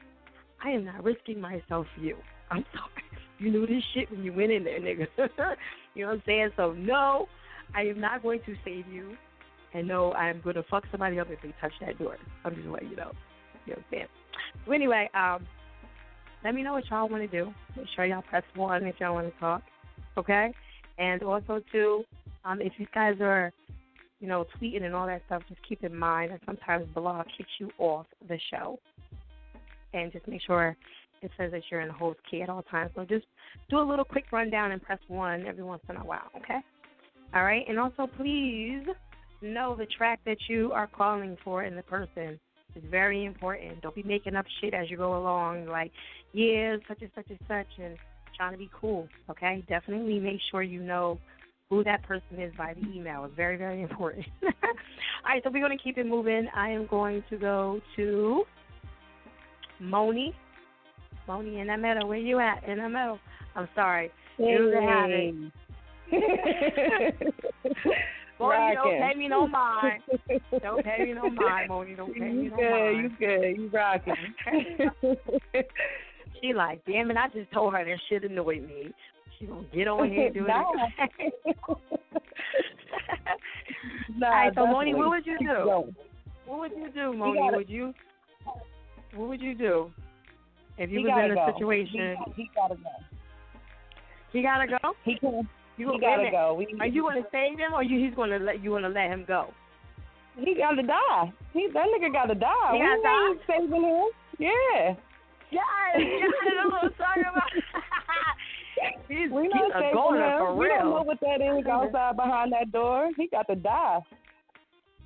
I am not risking myself for you. I'm sorry. You knew this shit when you went in there, nigga. you know what I'm saying? So no, I am not going to save you. And no, I'm going to fuck somebody up if they touch that door. I'm just letting you know. You? So anyway, um, let me know what y'all want to do. Make sure y'all press one if y'all want to talk. Okay? And also too, um, if you guys are, you know, tweeting and all that stuff, just keep in mind that sometimes blog kicks you off the show. And just make sure it says that you're in the host key at all times. So just do a little quick rundown and press one every once in a while, okay? All right. And also please know the track that you are calling for in the person it's very important. Don't be making up shit as you go along, like, yeah, such and such and such, and trying to be cool. Okay, definitely make sure you know who that person is by the email. It's very, very important. All right, so we're going to keep it moving. I am going to go to Moni. Moni in the middle. Where you at? In the middle. I'm sorry. Hey. Moni, don't pay me no mind. Don't pay me no mind, Moni. Don't pay me no good, mind. You good, you rocking. she like, damn it, I just told her that shit annoyed me. She gonna get on here and do it. nah, All right, so Moni, what would you do? going. What would you do, Moni? gotta- would you? What would you do if you was in a go. situation? He, he gotta go. He gotta go. He can. You wait gotta go. We, Are you gonna save him, or you he's gonna let you gonna let him go? He gotta die. He that nigga gotta die. He we gotta ain't saving him. Yeah. Yes, yes, I'm talking about. He's, we he's not a goner for we don't know what that is outside behind that door. He got to die.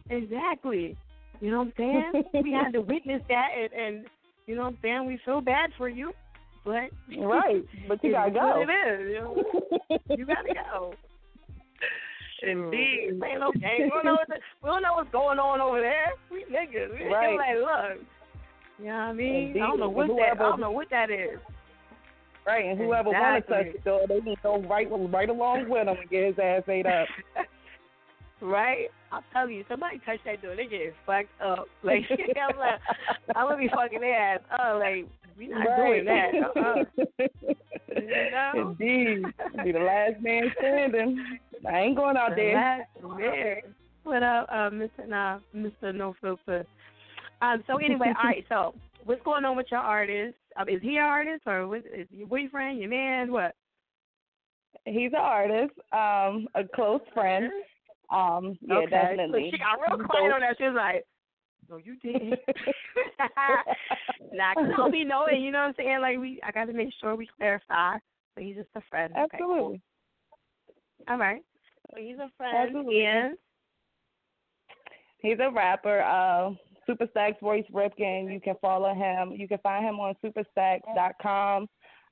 Exactly. You know what I'm saying? we had to witness that, and, and you know what I'm saying. We feel bad for you, but right. But you gotta go. What it is. You, you gotta go. Indeed. Ain't no game. We don't know what the, we don't know what's going on over there. We niggas. We Right. like, look. You know what I mean? Indeed. I don't know what that. I don't know what that is. Right, and whoever want to touch Exactly. the door, they can go right right along with him and get his ass ate up. right? I'll tell you, somebody touch that door, they get fucked up. Like I'm like, I'm gonna be fucking their ass up. Like we not right. doing that. Uh-uh. Know? Indeed, be the last man standing. I ain't going out there. Last man. What up, uh, Mr. Nah, Mr. No Filter? Um. So anyway, all right. So what's going on with your artist? Um, is he an artist or what, is your boyfriend, your man? What? He's an artist, um, a close friend. Um, yeah, okay. definitely. So she got real quiet on that. She was like, "No, you didn't." nah, cause I'll be knowing. You know what I'm saying? Like we, I got to make sure we clarify. So he's just a friend. Okay, cool. Absolutely. All right. So he's a friend. Absolutely. And He's a rapper. Uh, Superstacks Royce Ripken. You can follow him. You can find him on superstacks.com.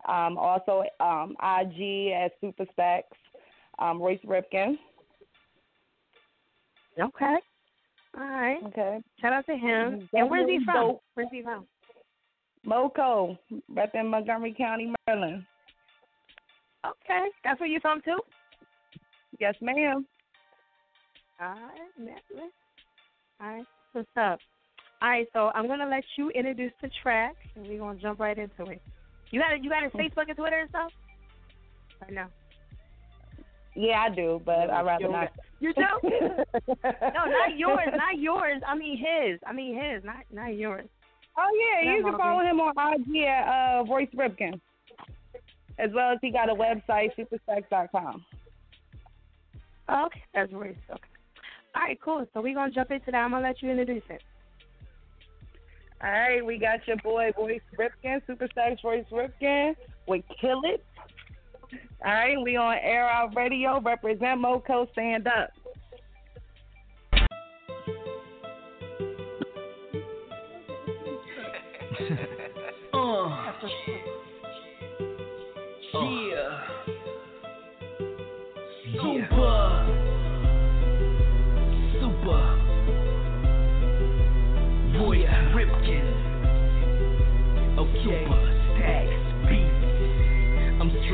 Um, also, um, IG at Superstacks. Um, Royce Ripken. okay. All right. Okay. Shout out to him. And where's he from? dope. Where's he from? Moco, rep in Montgomery County, Maryland. Okay. That's where you're from too? Yes, ma'am. All right. All right, what's up? All right, so I'm gonna let you introduce the track, and we're gonna jump right into it. You got it. you got a Facebook and Twitter and stuff? Or no? Yeah, I do, but I'd rather not. You do? no, not yours, not yours. I mean his. I mean his, not not yours. Oh yeah, you can follow him on IG at uh, Royce Ripken, as well as he got a website superstacks.com. Oh, okay, that's Royce. Okay. All right, cool. So we're gonna jump into that. I'm gonna let you introduce it. All right, we got your boy Royce Ripken, Superstacks Royce Ripken We kill it. All right, we on Air Out Radio. Represent Moco. Stand up. Uh. Yeah. Super. Super. Roy Ripken. Okay.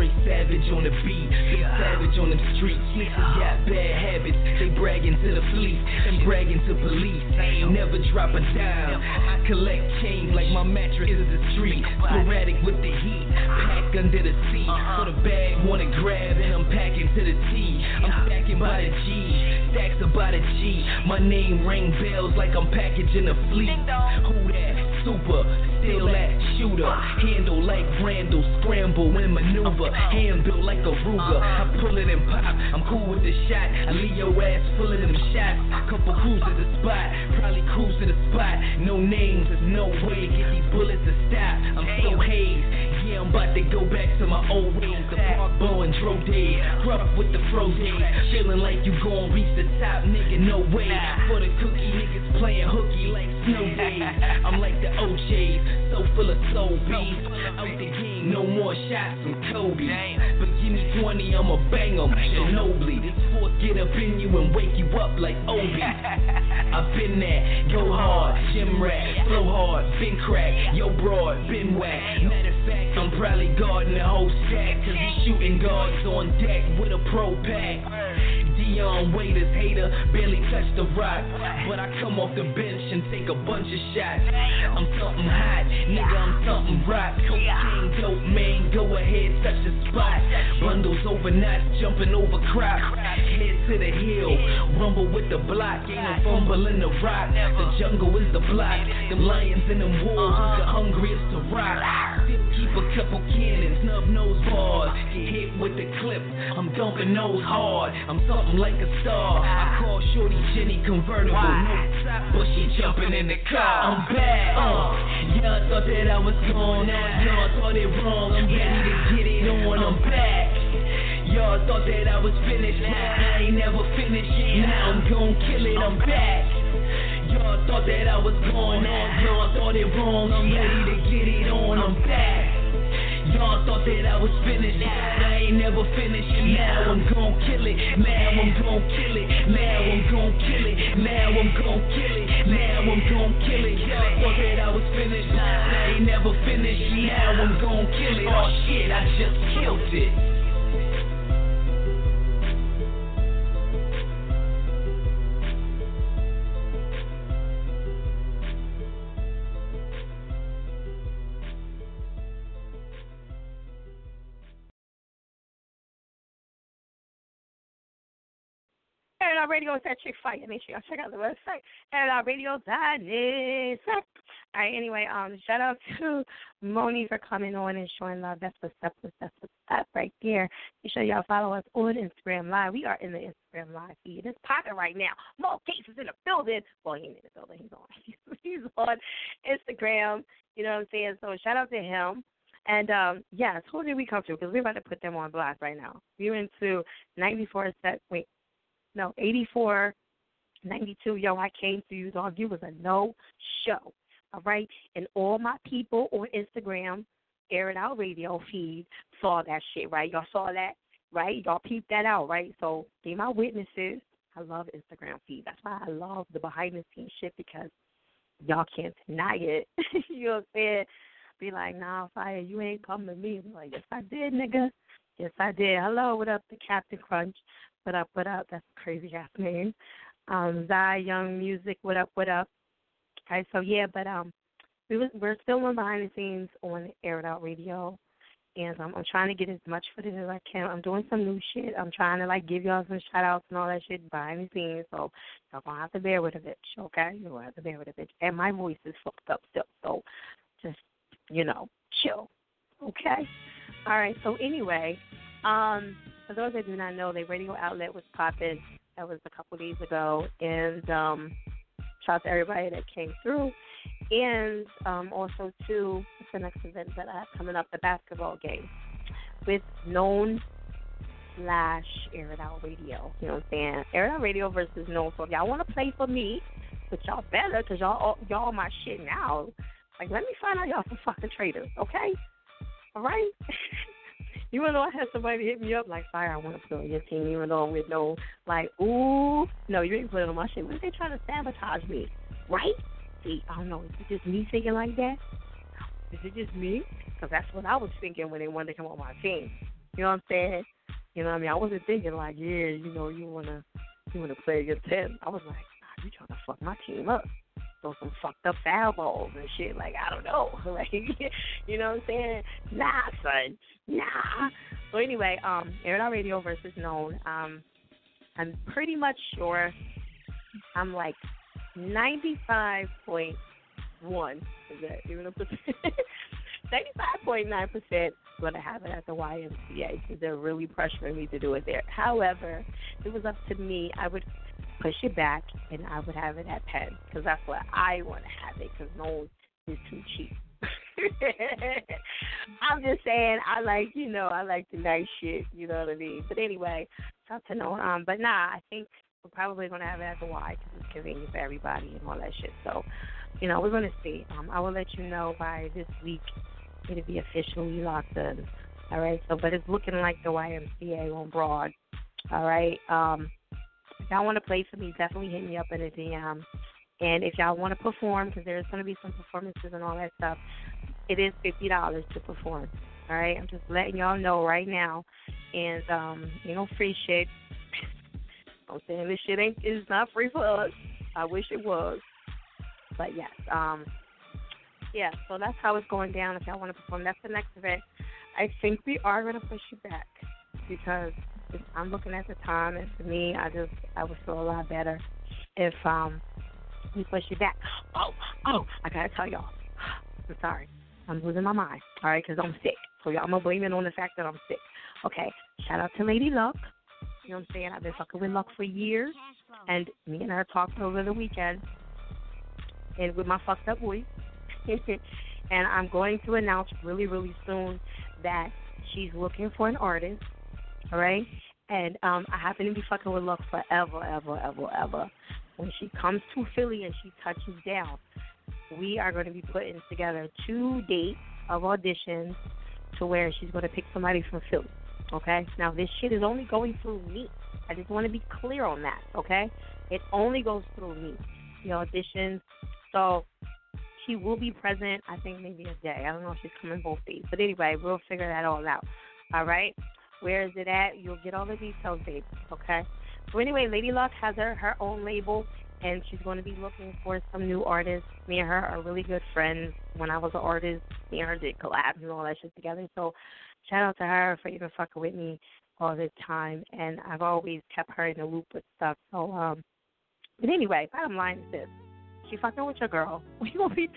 Straight savage on the beat. Savage on them streets. Niggas got bad habits. They bragging to the police and bragging to police. Never drop a dime. I collect change like my mattress is the street. Sporadic with the heat. Pack under the seat. For the bag, wanna grab and I'm packing to the T. I'm stacking by the G. Stacks about a G. My name ring bells like I'm packaging a fleet. Who that? Super. Still that shooter. Handle like Randall. Scramble and maneuver. Hand built like a Ruger. I pull it and pop. I'm cool with the shot. I leave your ass full of them shots. Couple crews at the spot. Probably cruise to the spot. No names. There's no way. to Get these bullets to stop. I'm so hazed. Yeah, I'm about to go back to my old ways. The park bow and dro day. Rough with the fro days. Feeling like you gon' reach the top, nigga. No way. For the cookie niggas playing hooky like snow days. I'm like the OJs. So full of soul beef. Out the game. No more shots from Kobe. But give me 20, I'ma bang bang 'em. Ginobili. This force get up in you and wake you up like Obi. I've been there. Go hard. Gym rat. Flow hard. Been crack. Yo broad. Been whack. Matter of fact, I'm probably guarding the whole stack. Cause these shooting guards on deck with a pro pack. Dion Waiters, hater, barely touch the rock. But I come off the bench and take a bunch of shots. I'm something hot, nigga, I'm something rock. Cocaine, dope, man, go ahead, touch the spot. Bundles over knots, jumping over crop. Head to the hill, rumble with the block. Ain't no fumble in the rock. The jungle is the block. Them lions and them wolves, uh-huh. the hungriest to rock? Keep a couple cannons, snub nose bars. Get hit with the clip, I'm dumping those hard. I'm something like a star. I call Shorty Jenny convertible, no top, but she jumping in the car. I'm back. Uh, y'all thought that I was gone, now y'all thought it wrong. I'm ready to get it on. I'm back. Y'all thought that I was finished, I ain't never finished. Now I'm gon' kill it, I'm back. Y'all thought that I was gone on, y'all thought it wrong. I'm ready to get it on, I'm back. Y'all thought that I was finished, I ain't never finished. Now I'm gon' kill it, now I'm gon' kill it, now I'm gon' kill it, now I'm gon' kill it, now I'm gon' kill it. Thought that I was finished, I ain't never finished. Now I'm gon' kill it. Oh shit, I just killed it. And our radio is at Chick Fire. Make sure y'all check out the website. And our radio is All right, anyway, um, shout out to Moni for coming on and showing love. That's what's up. That's what's up right there. Make sure y'all follow us on Instagram Live. We are in the Instagram Live feed. It's popping right now. Mo Gates is in the building. Well, he ain't in the building. He's on. He's on Instagram. You know what I'm saying? So shout out to him. And um, yes, who did we come to? Because we're about to put them on blast right now. We're into 94 set. Wait, no, 84, 92. Yo, I came to you, dog. You was a no show. All right. And all my people on Instagram, Air It Out Radio feed, saw that shit, right? Y'all saw that, right? Y'all peeped that out, right? So be my witnesses. I love Instagram feed. That's why I love the behind the scenes shit because y'all can't deny it. you know what I'm saying? Be like, nah, fire, you ain't come to me. I'm like, yes, I did, nigga. Yes, I did. Hello, what up, the Captain Crunch? What up, what up? That's a crazy ass name. Um, Zai Young Music, what up, what up? All right, so yeah, but um, we was, we're still behind the scenes on Air It Out Radio, and um, I'm trying to get as much footage as I can. I'm doing some new shit. I'm trying to like give y'all some shout outs and all that shit behind the scenes. So y'all gonna have to bear with a bitch, okay? You're gonna have to bear with a bitch. And my voice is fucked up still, so just you know, chill, okay? All right. So anyway, um, for those that do not know, the radio outlet was popping. That was a couple days ago, and um, shout out to everybody that came through. And um, also to the next event that I have coming up, the basketball game with known slash Air It Out Radio. You know what I'm saying? Air It Out Radio versus known. So if y'all want to play for me, but y'all better because y'all y'all my shit now. Like let me find out y'all some fucking traitors, okay? All right. You know, I had somebody hit me up like, "Fire, I want to play on your team," even though I'm with no like, "Ooh, no, you ain't playing on my shit." What if they trying to sabotage me? Right? See, I don't know. Is it just me thinking like that? Is it just me? Because that's what I was thinking when they wanted to come on my team. You know what I'm saying? You know what I mean? I wasn't thinking like, yeah, you know, you wanna you wanna play against him. I was like, nah, you trying to fuck my team up throw some fucked up foul balls and shit. Like I don't know, like you know what I'm saying? Nah, son, nah. So anyway, um, Air Out Radio versus Known. Um, I'm pretty much sure. I'm like ninety five point one. Is that even a percent? Ninety five point nine percent going to have it at the YMCA because they're really pressuring me to do it there. However, it was up to me, I would push it back, and I would have it at Penn because that's what I want to have it because no is too cheap. I'm just saying I like you know I like the nice shit you know what I mean. But anyway, tough to know. Um, but nah, I think we're probably gonna have it at the Y because it's convenient for everybody and all that shit. So, you know, we're gonna see. Um, I will let you know by this week. It'll be officially locked in. All right. So, but it's looking like the YMCA on Broad. All right. Um, if y'all want to play for me, definitely hit me up in a DM. And if y'all want to perform, because there's going to be some performances and all that stuff, it is fifty dollars to perform. All right, I'm just letting y'all know right now. And um, you know, free shit. I'm saying this shit ain't is not free for us. I wish it was, but yes, um, yeah. So that's how it's going down. If y'all want to perform, that's the next event. I think we are going to push you back because I'm looking at the time, and for me, I just I would feel a lot better if um we push you back. Oh, oh, I gotta tell y'all. I'm sorry, I'm losing my mind. All right, because I'm sick. So y'all, I'm gonna blame it on the fact that I'm sick. Okay, shout out to Lady Luck. You know what I'm saying? I've been fucking with Luck for years, and me and her talked over the weekend, and with my fucked up voice. and I'm going to announce really, really soon that she's looking for an artist All right, and um, I happen to be fucking with Lux forever, ever, ever, ever. When she comes to Philly and she touches down, we are going to be putting together two dates of auditions to where she's going to pick somebody from Philly. Okay? Now, this shit is only going through me. I just want to be clear on that. Okay? It only goes through me. The auditions. So she will be present, I think maybe a day. I don't know if she's coming both days. But anyway, we'll figure that all out. All right? Where is it at? You'll get all the details, babe. Okay? So anyway, Lady Luck has her, her own label and she's going to be looking for some new artists. Me and her are really good friends. When I was an artist, me and her did collabs and all that shit together. So shout out to her for even fucking with me all this time. And I've always kept her in the loop with stuff. So, um, but anyway, bottom line is this. She fucking with your girl. We gonna be,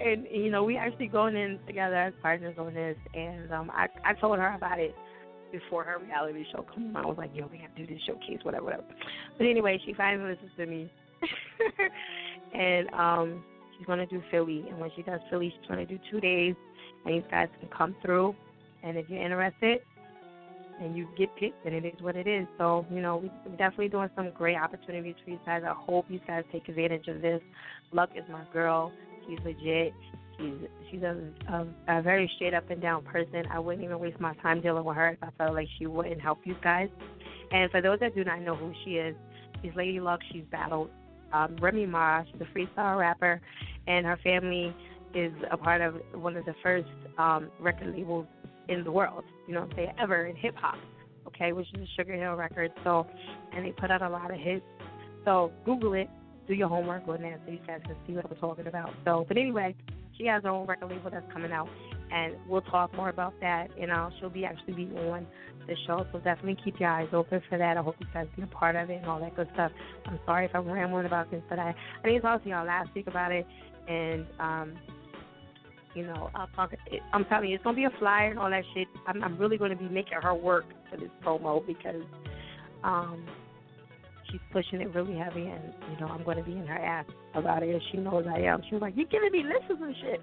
and you know we actually going in together as partners on this. And um, I I told her about it before her reality show came on. I was like, yo, we have to do this showcase, whatever, whatever. But anyway, she finally listens to me and um, she's gonna do Philly. And when she does Philly, she's gonna do two days, and you guys can come through. And if you're interested, and you get picked, then it is what it is. So you know, we're definitely doing some great opportunities for you guys. I hope you guys take advantage of this. Luck is my girl. She's legit. She's she's a, a a very straight up and down person. I wouldn't even waste my time dealing with her if I felt like she wouldn't help you guys. And for those that do not know who she is, she's Lady Luck. She's battled um, Remy Ma. She's a freestyle rapper, and her family is a part of one of the first um, record labels in the world. You know what I'm saying? Ever in hip hop. Okay, which is Sugar Hill Records. So, and they put out a lot of hits. So Google it. Do your homework on that so you guys can see what I'm talking about. So, but anyway, she has her own record label that's coming out, and we'll talk more about that. And uh, she'll be actually be on the show, so definitely keep your eyes open for that. I hope you guys be a part of it and all that good stuff. I'm sorry if I'm rambling about this, but I I didn't talk to y'all last week about it, and um, you know, I'll talk. I'm telling you, it's gonna be a flyer and all that shit. I'm, I'm really gonna be making her work for this promo because um, she's pushing it really heavy, and you know, I'm gonna be in her ass about it. And she knows I am. She was like, you're giving me lists and shit."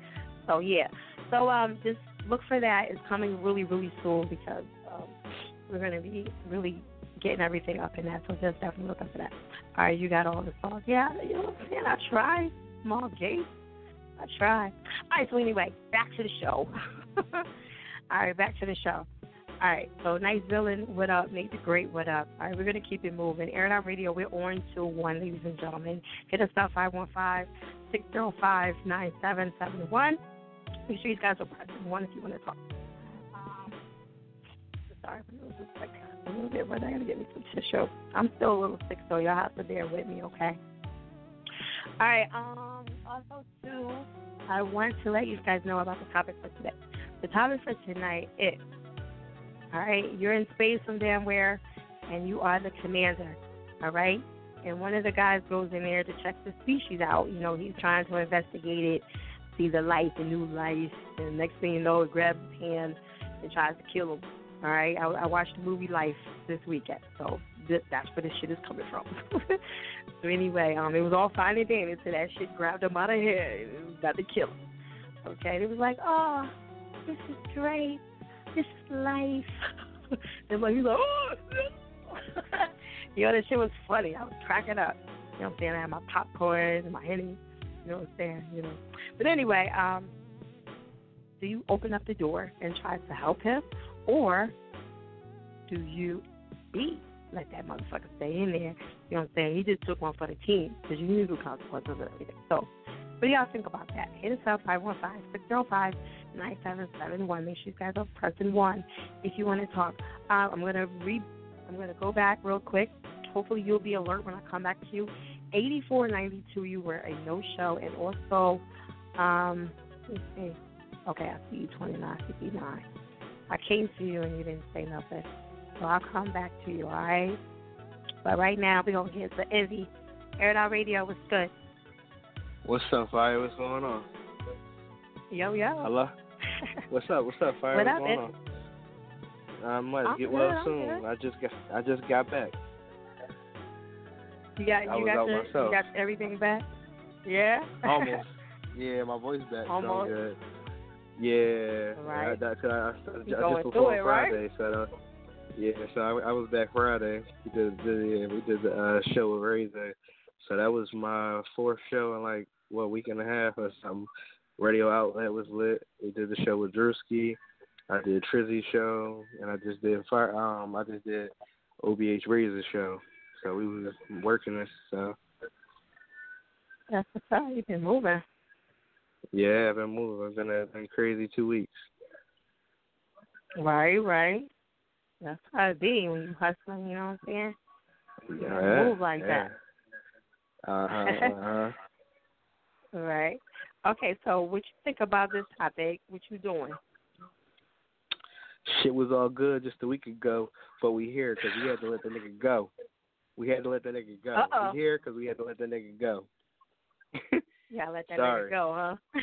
So yeah, so um, just look for that. It's coming really, really soon because um, we're going to be really getting everything up in that. So just definitely look up for that. All right, you got all the songs. Yeah, you know what I'm saying? I try. Small gate. I try. All right, so anyway, back to the show. all right, back to the show. All right, so nice villain, what up? Nate the Great, what up? All right, we're going to keep it moving. Air Out Radio, we're on to one, ladies and gentlemen. Hit us up 515 605 9771. Make sure you guys are pressing one if you want to talk. Um, sorry, like a little bit, but I gotta get me some tissue. I'm still a little sick, so y'all have to bear with me, okay? All right. Um. Also, too, I want to let you guys know about the topic for today. The topic for tonight is, all right, you're in space from damn where, and you are the commander, all right. And one of the guys goes in there to check the species out. You know, he's trying to investigate it see the light, the new life, and next thing you know, it grabs his hand and tries to kill him. All right, I, I watched the movie Life this weekend, so th- that's where this shit is coming from. so anyway, um, it was all fine and dandy until that shit grabbed him out of here and got to kill him. Okay, and it was like, oh, this is great, this life. and like he's like, oh, you know, that shit was funny. I was cracking up. You know what I'm saying? I had my popcorn and my henny. You know what I'm saying? You know. But anyway, um, do you open up the door and try to help him, or do you be let that motherfucker stay in there? You know what I'm saying? He just took one for the team because you knew the consequences of everything. So, what do y'all think about that? Hit us up 515 9771. Make sure you guys are pressing one if you want to talk. Uh, I'm gonna read. I'm gonna go back real quick. Hopefully, you'll be alert when I come back to you. 8492, you were a no show, and also, um, let's see. Okay, I see you 2959. I came to you and you didn't say nothing. So I'll come back to you, all right? But right now, we're going to get to Izzy. Air Out Radio, what's good? What's up, Fire? What's going on? Yo, yo. Hello? What's up? What's up, Fire? What What's up, going on? I might get well soon. I just got I just got back. You got you got your, you got everything back. Yeah. Almost. Yeah, my voice back. Almost. Good. Yeah. Right. I, that, I, I, I, I just before it, Friday, right? so uh, Yeah, so I, I was back Friday. We did, did yeah, we did the uh, show with Razor. So that was my fourth show in like what week and a half or something. Radio outlet was lit. We did the show with Drewski. I did Trizzy show, and I just did fire. Um, I just did OBH Razor show. So we was working this. So that's the time you've been moving. Yeah, I've been moving. I've been a been crazy two weeks. Right, right. That's how it be when you hustling. You know what I'm saying? Yeah, move like yeah. that. Uh huh. Uh huh. Right. Okay, so what you think about this topic? What you doing? Shit was all good just a week ago, but we here because we had to let the nigga go. We had to let the nigga go. Uh-oh. We here because we had to let the nigga go. Yeah, let that Sorry. nigga go, huh?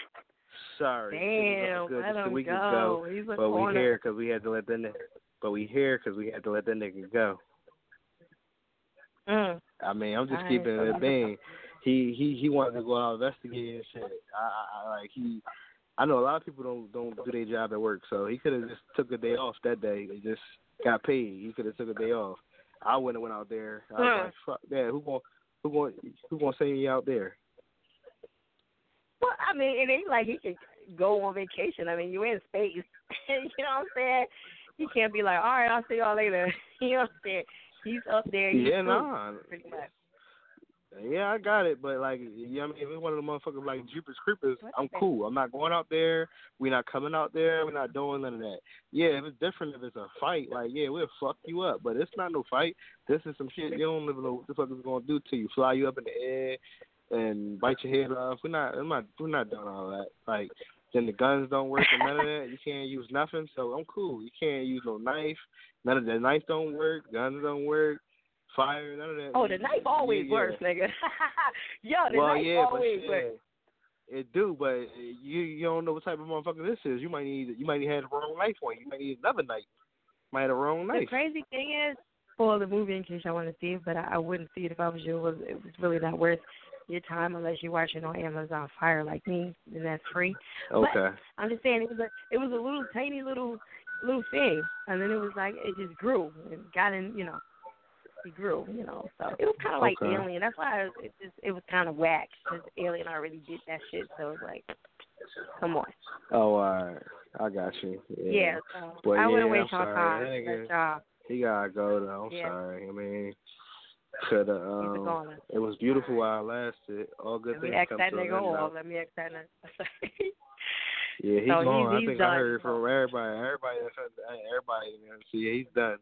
Sorry. Shit was all Damn, good let just a him week go. ago, He's a but corner. we here because we had to let the nigga. But we here because we had to let that nigga go. Mm. I mean, I'm just keeping it being. He he he wanted to go out investigating and shit. I, I, I like he. I know a lot of people don't don't do their job at work, so he could have just took a day off that day and just got paid. He could have took a day off. I wouldn't have went out there. I was like, fuck that. Who going who going who going to send me out there? Well, I mean, it ain't like he can go on vacation. I mean, you're in space. you know what I'm saying? He can't be like, all right, I'll see y'all later. you know what I'm saying? He's up there. He's Yeah, nah. Pretty much. Yeah, I got it, but like, yeah, I mean, if it's one of the motherfuckers like mm-hmm. Jeepers Creepers, I'm cool. I'm not going out there. We're not coming out there. We're not doing none of that. Yeah, if it's different, if it's a fight, like, yeah, we'll fuck you up. But it's not no fight. This is some shit you don't even know what the fuck is gonna do to you. Fly you up in the air and bite your head off. We're not. I'm not. We're not doing all that. Like, then the guns don't work and none of that. You can't use nothing. So I'm cool. You can't use no knife. None of the knife don't work. Guns don't work. Fire. None of that. Oh, the knife always Yeah, yeah. works, nigga. Yo, the well, knife yeah, always but works. yeah, it do, but you you don't know what type of motherfucker this is. You might need you might need have the wrong knife on you. Might need another knife. Might have the wrong knife. The crazy thing is, for the movie, in case y'all want to see it, but I, I wouldn't see it if I was you. It was, it was really not worth your time unless you're watching on Amazon Fire like me, and that's free. Okay. But I'm just saying, it was a it was a little tiny little little thing, and then it was like it just grew and got in, you know, it grew, you know. So it was kind of like Okay. Alien. That's why it, it just it was kind of whack because Alien already did that shit. So it was like, come on. Oh, all right. I got you. Yeah. Yeah. so But I wouldn't waste your sorry. time. That nigga- y'all. He gotta go though. I'm Yeah. sorry. I mean, could have. Um, it was beautiful while it lasted. All good Let me things ask come that to an nigga end, off. Let me ask that nigga. Yeah, he's So he's- gone. I think done. I heard from everybody. Everybody. that's- Everybody. See, he's done.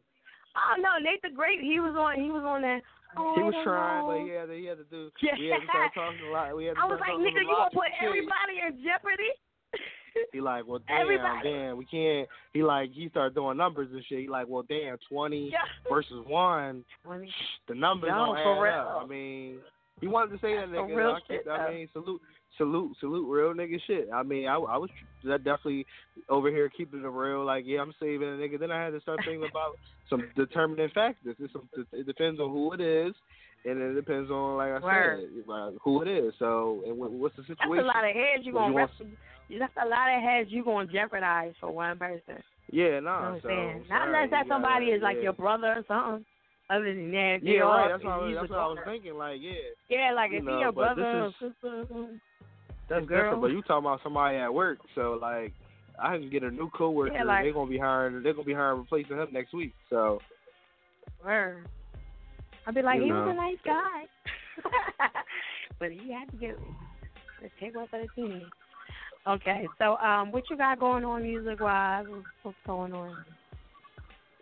Oh no, Nate the Great. He was on. He was on that. Oh, He was oh, trying, know. but he had to. He had to do. Yeah. We had to start talking a lot. We had to I was like, nigga, you gonna put everybody in jeopardy? He like, well, damn, Everybody. damn, we can't. He like, he started doing numbers and shit. He like, well, damn, twenty Yeah. versus one. Twenty. The numbers No, don't for add real. up. I mean, he wanted to say that nigga. I, keep, I mean, salute, salute, salute, real nigga shit. I mean, I, I was definitely over here keeping it real. Like, yeah, I'm saving a nigga. Then I had to start thinking about some determining factors. It's some, it depends on who it is. And it depends on, like I Word. said, who it is. So, and what, what's the situation? That's a lot of heads you What gonna. you want- That's a lot of heads you gonna jeopardize for one person. Yeah, You know nah. so? Not unless that somebody gotta- is like yeah. your brother or something. Other than that, Yeah, right. That's what, I was, he's that's what I was thinking. Like, yeah, Yeah, like you if know, he your brother or is- sister. That's girl. different. But you talking about somebody at work, so like, I can get a new coworker. Yeah, like- they're gonna be hiring. They're gonna be hiring replacing him next week. So Word. I'd be like, You he know. was a nice guy, but he had to get let's take one for the team. Okay, so um, what you got going on music wise? What's, going on?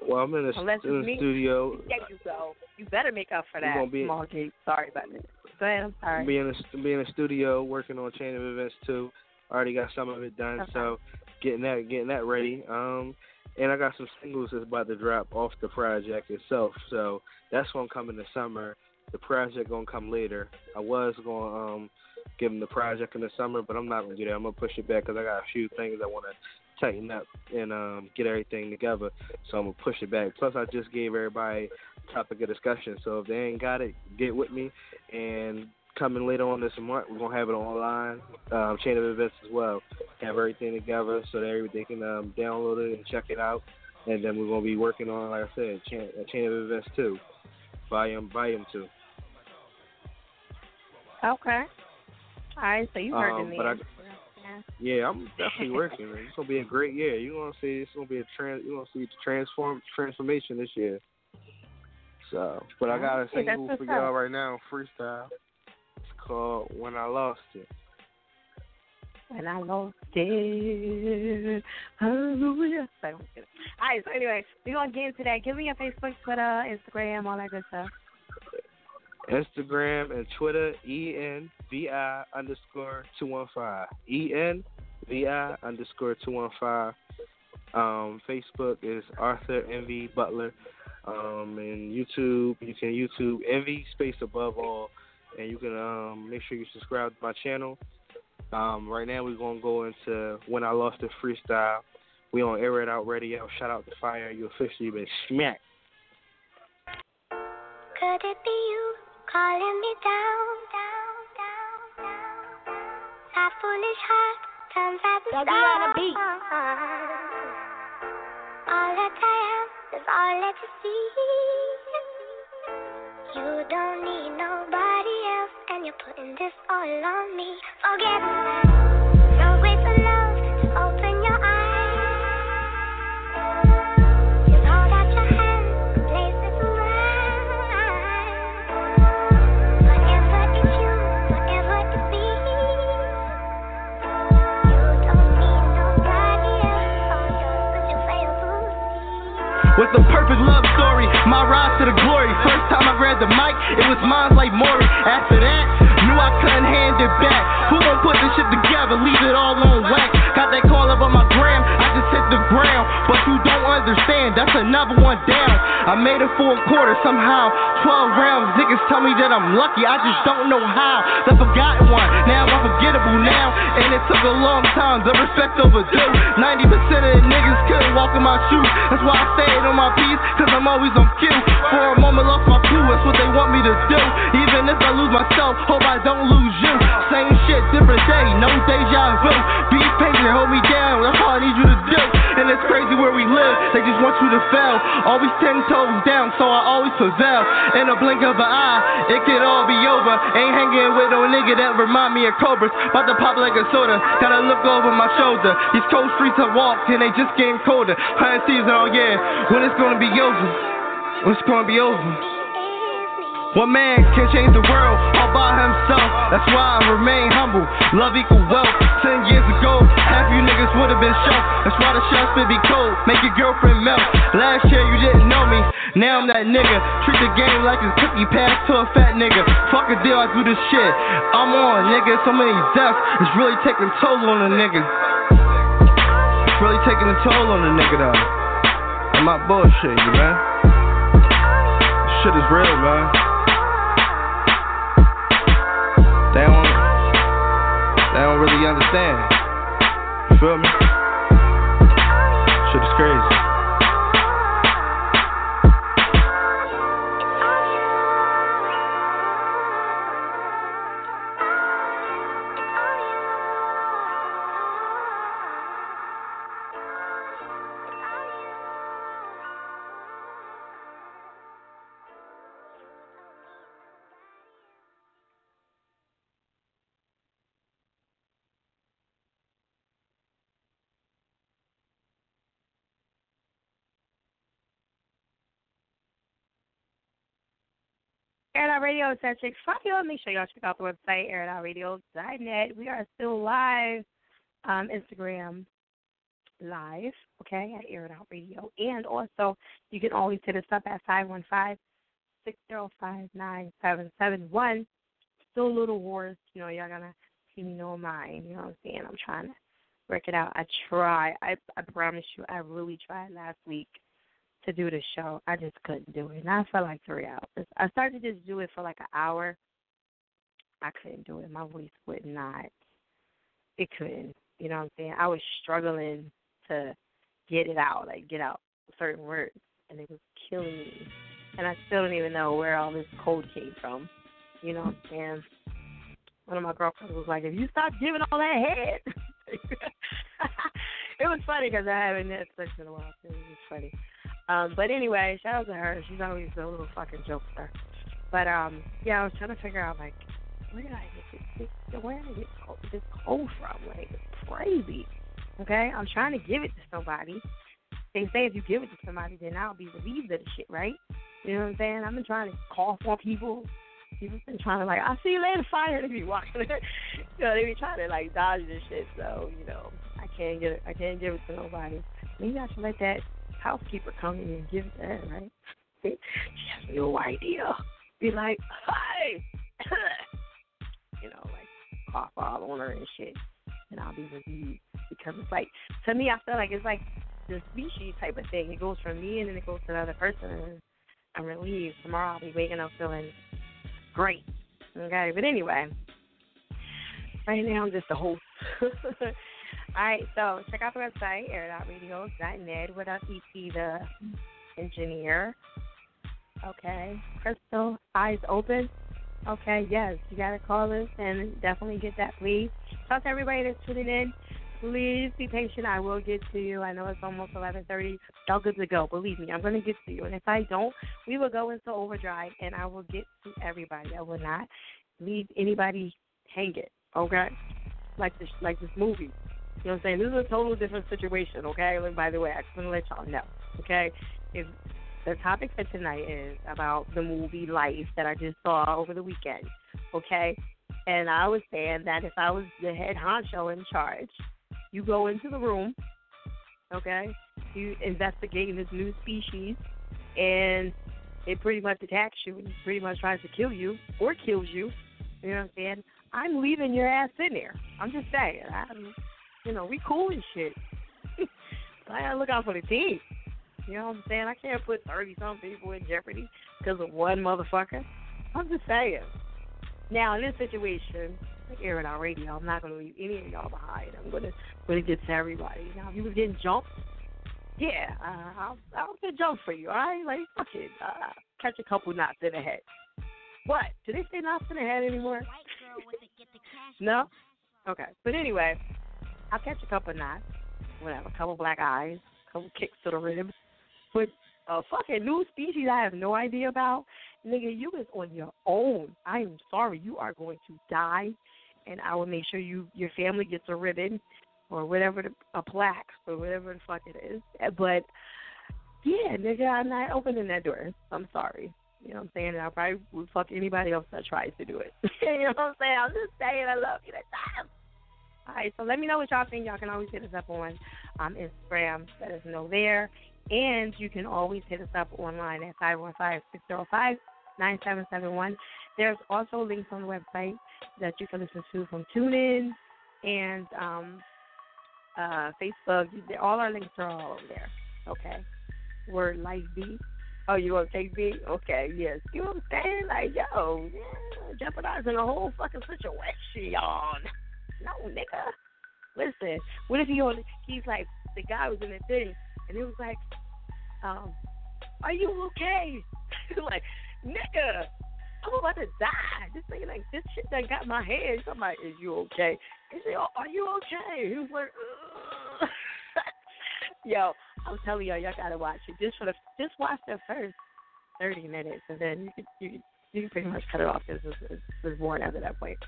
Well, I'm in the, in the studio. There you go. You better make up for that. Small. Sorry about that. Ahead. I'm sorry. Be in the be in the studio working on chain of events too. Already got some of it done, Okay. so getting that getting that ready. Um, and I got some singles that's about to drop off the project itself. So that's gonna come in the summer. The project gonna come later. I was gonna um give them the project in the summer, but I'm not gonna do that. I'm gonna push it back because I got a few things I want to tighten up and um get everything together. So I'm gonna push it back. Plus, I just gave everybody a topic of discussion. So if they ain't got it, get with me. And coming later on this month, we're gonna have it online, um, chain of events as well. Have everything together so that everybody can um, download it and check it out. and then we're gonna be working on, like I said, chain, a chain of events too, volume volume two. Okay. All right, so you heard um, the yeah, I'm definitely working. Man. It's gonna be a great year. You're gonna see it's gonna be a trans. You're gonna see the transform transformation this year. So, but I got a single what's for y'all up. right now, freestyle. It's called "When I Lost It." And I lost it. Hallelujah. So, I'm kidding. All right, so anyway, we're going to get into that. Give me your Facebook, Twitter, Instagram, all that good stuff. Instagram and Twitter, E N V I underscore two one five. E N V I underscore two one five. Um, Facebook is Arthur Envy Butler. Um, and YouTube, you can YouTube Envy space above all, and you can um make sure you subscribe to my channel. Um, right now we're gonna go into when I lost the freestyle. We on Air It Out Radio. Shout out to Fire. You officially been smacked. Could it be you calling me down, down, down, down? That foolish heart turns out the Dougie on the beat. All that I am is all that you see. You don't need nobody else, and you're putting this all on me. Forget Was the perfect love story, my rise to the glory. First time I grabbed the mic, it was mine like Maury. After that, knew I couldn't hand it back. Who gon' put this shit together, leave it all on wax? Got that call up on my gram, I just hit the ground. But you don't understand, that's another one down. I made it for a quarter somehow, 12 rounds. Niggas tell me that I'm lucky, I just don't know how. The forgotten one, now I'm forgettable now. And it took a long time, the respect overdue. 90% of the niggas couldn't walk in my shoes. That's why I stayed on my piece, cause I'm always on cue. For a moment, lost my clue, that's what they want me to do. Even if I lose myself, hope I don't lose you. Same shit, different day, no deja vu. Be patient, hold me down, that's all I need you to do. And it's crazy where we live, they just want you to fail. Always ten toes down, so I always prevail. In a blink of an eye, it could all be over. Ain't hanging with no nigga that remind me of cobras. About to pop like a soda, gotta look over my shoulder. These cold streets I walk, and they just getting colder. High season, oh yeah, when it's gonna be over? When it's gonna be over? One man can change the world all by himself. That's why I remain humble. Love equal wealth. Ten years ago, half you niggas would have been shocked. That's why the shots be cold. Make your girlfriend melt. Last year you didn't know me. Now I'm that nigga. Treat the game like it's cookie pass to a fat nigga. Fuck a deal, I do this shit. I'm on, nigga. So many deaths. It's really taking toll on a nigga. It's really taking a toll on a nigga though. I'm not bullshit you, man. This shit is real, man. Understand. You feel me? Shit is crazy. Radio is at Chick Fire. Make sure y'all check out the website, airitoutradio.net. We are still live, um, Instagram live, okay, at Air It Out Radio. And also, you can always hit us up at 515 605 9771. Still a little wars, you know, y'all gonna see me no mind, you know what I'm saying? I'm trying to work it out. I try. I I promise you, I really tried last week to do the show. I just couldn't do it. Not for like three hours. I started to just do it for like an hour. I couldn't do it. My voice would not. It couldn't. You know what I'm saying? I was struggling to get it out, like get out certain words, and it was killing me. And I still don't even know where all this cold came from. You know what I'm saying? One of my girlfriends was like, "If you stop giving all that head," it was funny because I haven't had sex in a while. It was just funny. Um, but anyway, shout out to her. She's always a little fucking jokester. But um, yeah, I was trying to figure out like where did I get this? where did I get this cold from? Like it's crazy. Okay, I'm trying to give it to somebody. They say if you give it to somebody, then I'll be relieved of the shit, right? You know what I'm saying? I've been trying to call for people. People been trying to like, I'll see you later, fire. They be walking, you know, they be trying to like dodge this shit. So you know, I can't get it. I can't give it to nobody. Maybe I should let that housekeeper come in and give that, right? she has no idea. Be like, hi, you know, like cough all on her and shit, and I'll be relieved because it's like to me, I feel like it's like the species type of thing. It goes from me and then it goes to the other person. And I'm relieved. Tomorrow I'll be waking up feeling great. Okay, but anyway, right now I'm just a host. All right, so check out the website, air.radio.net. What up, EP, the engineer? Okay, Crystal, eyes open. Okay, yes, you got to call us and definitely get that, please. Talk to everybody that's tuning in. Please be patient. I will get to you. I know it's almost 11:30. Y'all good to go. Believe me, I'm going to get to you. And if I don't, we will go into overdrive, and I will get to everybody. I will not leave anybody hanging. Okay, like this, like this movie. You know what I'm saying? This is a total different situation, okay? And by the way, I just want to let y'all know, okay? If the topic for tonight is about the movie Life that I just saw over the weekend, okay? And I was saying that if I was the head honcho in charge, you go into the room, okay? You investigate this new species, and it pretty much attacks you and pretty much tries to kill you or kills you. You know what I'm saying? I'm leaving your ass in there. I'm just saying. I'm you know, we cool and shit. so I gotta look out for the team. You know what I'm saying? I can't put 30 some people in jeopardy because of one motherfucker. I'm just saying. Now, in this situation, like air it out radio, I'm not going to leave any of y'all behind. I'm going to really get to everybody. Now, if you was getting jumped, yeah, uh, I'll, I'll get jumped for you, all right? Like, fuck it. Uh, catch a couple knots in the head. What? Do they say knots in the head anymore? no? Okay. But anyway, I'll catch a couple knots, whatever, a couple black eyes, a couple kicks to the ribs. But a fucking new species I have no idea about, nigga, you is on your own. I am sorry, you are going to die, and I will make sure you your family gets a ribbon or whatever the, a plaque or whatever the fuck it is. But yeah, nigga, I'm not opening that door. I'm sorry. You know what I'm saying? I probably would fuck anybody else that tries to do it. you know what I'm saying? I'm just saying I love you that time. All right, so let me know what y'all think. Y'all can always hit us up on um, Instagram. Let us know there. And you can always hit us up online at 515-605-9771. There's also links on the website that you can listen to from TuneIn and um, uh, Facebook. All our links are all over there. Okay. Word Life B. Oh, you want to take B? Okay, yes. You know what I'm saying? Like, yo, yeah, jeopardizing the whole fucking situation. No, nigga. Listen, what if he on? He's like, the guy was in the thing, and it was like, um, are you okay? like, nigga, I'm about to die. This thing like this shit that got my head. Somebody, is you okay? He said, oh, are you okay? He was like, yo, I'm telling y'all, y'all gotta watch it. Just for the, just watch the first thirty minutes, and then you you, you pretty much cut it off because it's, it's, it's boring after that point.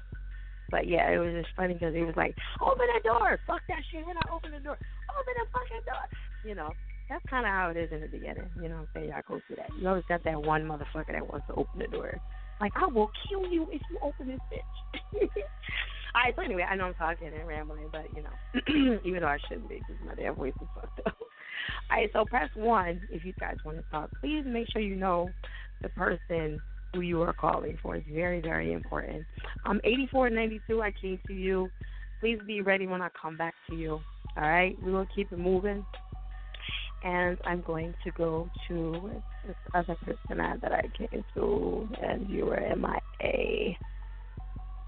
But yeah, it was just funny because he was like, "Open the door, fuck that shit." And I open the door, open the fucking door. You know, that's kind of how it is in the beginning. You know what I'm saying? Y'all go through that. You always got that one motherfucker that wants to open the door. Like, I will kill you if you open this bitch. All right, so anyway, I know I'm talking and rambling, but you know, even though I shouldn't be because my damn voice is fucked up. All right, so press one if you guys want to talk. Please make sure you know the person who you are calling for. It's very, very important. Um, I'm 8492. I came to you. Please be ready when I come back to you. All right, we will keep it moving. And I'm going to go to this other person that I came to, and you were MIA.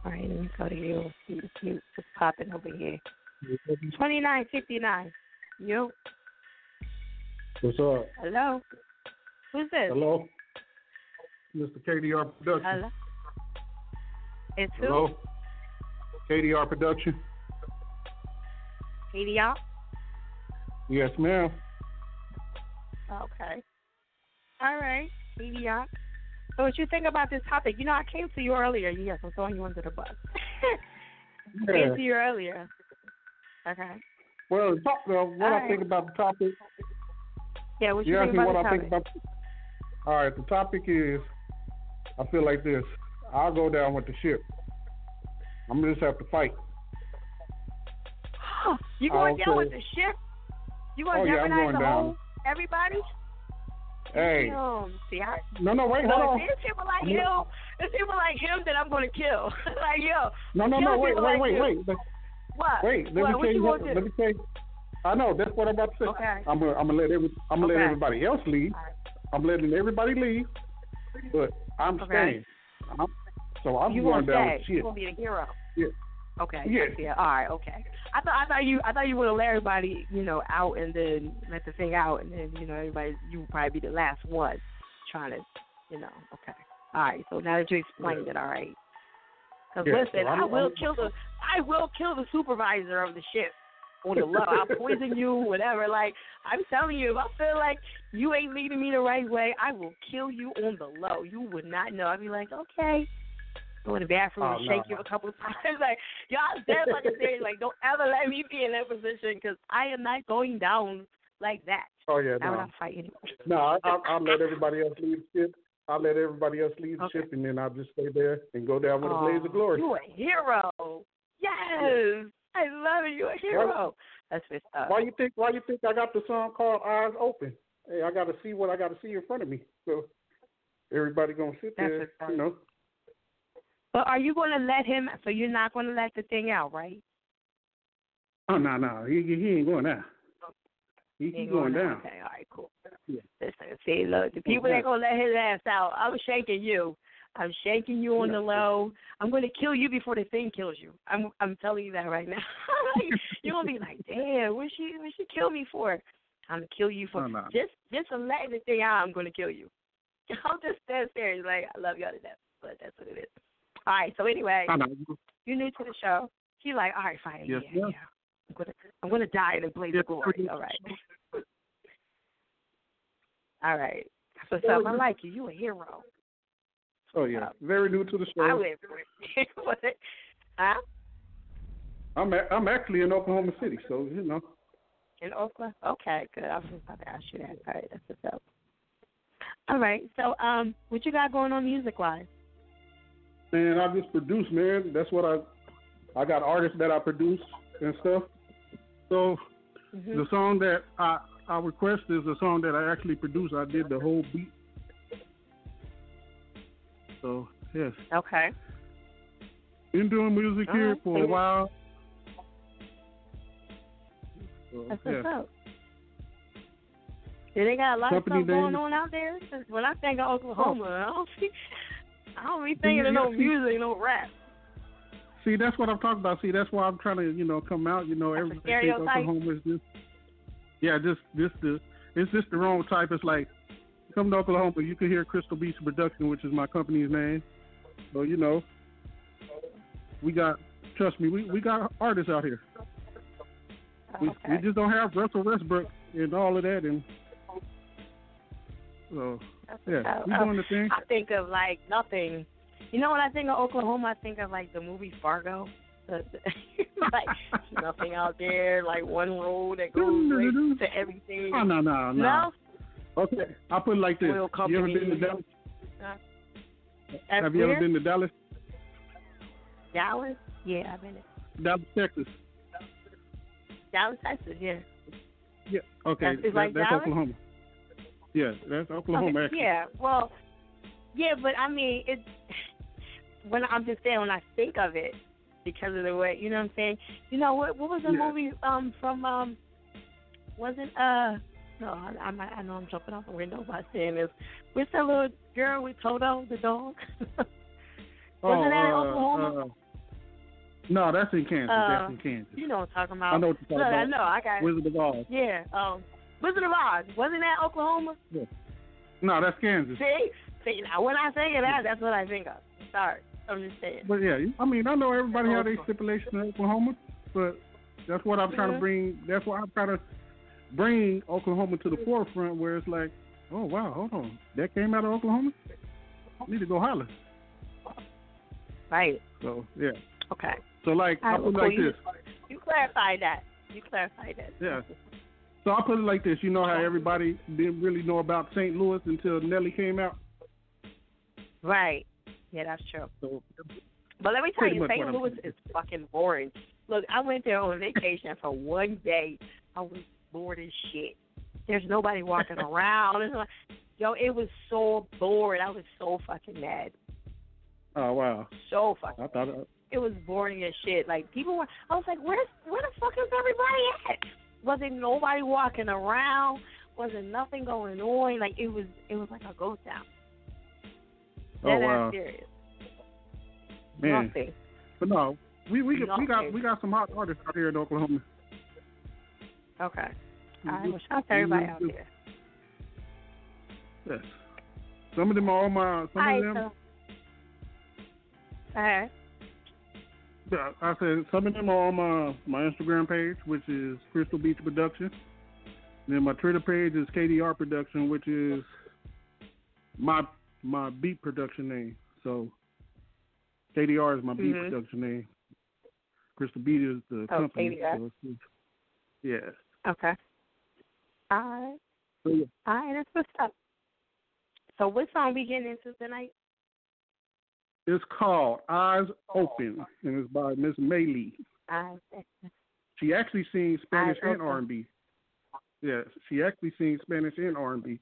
All right, let me go to you. You keep just popping over here. 2959. You. What's up? Hello. Who's this? Hello. Mr. KDR Production. Hello. It's who? Hello. KDR Production. KDR. Yes, ma'am. Okay. All right, Mediocre. So what you think about this topic? You know, I came to you earlier. Yes, I'm throwing you under the bus. I came to you earlier. Okay. Well, the top, uh, what All I think about the topic. Yeah, what you You think about what the I think topic? about. All right, the topic is. I feel like this. I'll go down with the ship. I'm gonna just have to fight. you going down with the ship? You going Oh, to yeah, I'm jeopardize going the down. whole everybody? Hey. Damn. See, I, No, no, wait, hold on. It's people like I'm him. gonna- people like him that I'm going to kill. like yo. No, no, no, wait, wait, like wait, you. wait. Let- What? Wait, let what, me tell you you want Let me tell you. I know that's what I'm about to say. Okay. I'm gonna, I'm gonna let every, I'm gonna let Okay. everybody else leave. I'm letting everybody leave, but I'm Okay. staying. I'm, so I'm you going down stay? You shit. gonna be the hero? Yeah. Okay. Yeah. Yeah. All right. Okay. I thought I thought you I thought you would let everybody you know out and then let the thing out and then you know everybody you would probably be the last one trying to you know okay. All right. So now that you explained it, all right. Because Yeah, listen, so I will I'm- kill the I will kill the supervisor of the ship on the low. I'll poison you, whatever. Like I'm telling you, if I feel like you ain't leading me the right way, I will kill you on the low. You would not know. I'd be like, okay. Go in the bathroom Oh, and no, shake you a couple of times. Like y'all dead fucking serious. Like don't ever let me be in that position because I am not going down like that. Oh yeah, no. I'm fighting. No, I, I'll, I'll let everybody else leave the ship. I'll let everybody else leave the Okay. ship, and then I'll just stay there and go down with a blaze of oh, glory. You a hero. Yes. I love it. You a hero. That's what's up. Why you think? Why you think I got the song called Eyes Open? Hey, I got to see what I got to see in front of me. So everybody gonna sit That's there, up. you know. But are you going to let him? So you're not going to let the thing out, right? Oh no, no, he he ain't going down. He, he going going down. Okay. All right. Cool. Yeah. Listen, see, look, the people ain't gonna let his ass out, I'm shaking you. I'm shaking you on the low. I'm gonna kill you before the thing kills you. I'm I'm telling you that right now. You're gonna be like, damn, what she what she kill me for? I'm gonna kill you for Oh, no. just just letting the thing. I'm gonna kill you. I'm just that serious. Like I love y'all to death, but that's what it is. All right. So anyway, I you're new to the show. She's like, all right, fine. Yes, yeah, yeah. I'm gonna I'm gonna die in a blaze of glory. All right. All right. So, up. I like you. You a hero. Oh yeah, very new to the show. I would. What? huh? I'm a, I'm actually in Oklahoma City, so you know. In Oakland? Okay, good. I was just about to ask you that. All right, that's what's up. All right. So, um, what you got going on music wise? Man, I just produce, man. That's what I I got artists that I produce and stuff. So Mm-hmm. the song that I I request is a song that I actually produced. I did the whole beat. So yes, Okay. been doing music here for a while. So, That's yeah. what's up. Yeah, they got a lot Company of stuff going on out there. When I think of oh. Oklahoma, I don't see, I don't be thinking Yeah, of no see- music, no rap. See, that's what I'm talking about. See, that's why I'm trying to, you know, come out. You know, That's a everybody think stereotype. Oklahoma is just, yeah, just, just the, it's just the wrong type. It's like, come to Oklahoma, you can hear Crystal Beach Production, which is my company's name. So you know, we got, trust me, we we got artists out here. We, Okay. we just don't have Russell Westbrook and all of that, and so yeah, we uh, doing the thing. I think of like nothing. You know when I think of Oklahoma, I think of like the movie Fargo. Like nothing out there, like one road that goes like, to everything. Oh no, no, no. No? Okay, I'll put it like this. You ever been to. Dallas? Have you ever been to Dallas? Dallas? Yeah, I've been to Dallas, Texas. Dallas, Texas. Yeah. Yeah. Okay. That's- that- like that's? Oklahoma. Yeah, that's Oklahoma. Okay. Yeah. Well, yeah, but I mean, it's When I'm just saying, when I think of it, because of the way, you know what I'm saying. You know what? What was the Yeah. movie um from um? Wasn't uh. No, I, I, might- I know I'm jumping off the window by saying this. Where's that little girl with Toto, the dog? Wasn't that in uh, Oklahoma? uh, no, that's in Kansas. Uh, that's in Kansas. you know what I'm talking about. I know what you're Look, talking I about. know. I got. Wizard of Oz. Yeah. Um. Wizard of Oz. Wasn't that Oklahoma? Yeah. No, that's Kansas. See, see. Now when I think of that, that's what I think of. Sorry, I'm just saying. But yeah, I mean, I know everybody their Oklahoma. stipulation in Oklahoma, but that's what I'm trying to bring. That's what I'm trying to bring Oklahoma to the forefront where it's like, oh wow, hold on, that came out of Oklahoma. need to go holler. Right. So yeah. Okay. So like I put it like you, this. You clarified that. You clarified that. Yeah. So I'll put it like this. You know how everybody didn't really know about St. Louis until Nelly came out? Right. Yeah, that's true. So, but let me tell you, St. Louis is fucking boring. Look, I went there on vacation for one day. I was bored as shit. There's nobody walking around. It's like, yo, it was so bored. I was so fucking mad. Oh wow. So fucking. I thought. uh, It was boring as shit. Like people were. I was like, where's where the fuck is everybody at? Wasn't nobody walking around? Wasn't nothing going on? Like it was. It was like a ghost town. Oh ass wow. serious. Man. Nothing. But no, we we got we got we got some hot artists out here in Oklahoma. Okay. All shout out to everybody out there. Yes. Some of them are on my some All right. of them. So. All. Yeah, I said some of them are on my my Instagram page, which is Crystal Beach Production. then my Twitter page is KDR Production, which is my my beat production name. So KDR is my beat Mhm. production name. Crystal Beat is the Oh, company. KDR. So yeah. Okay. Oh, All right. All right. That's what's up. So what song we getting into tonight? It's called Eyes oh. Open, and it's by Miss Maylee. Eyes. She actually sings Spanish Eyes and R and B. Yeah, she actually sings Spanish and R and B.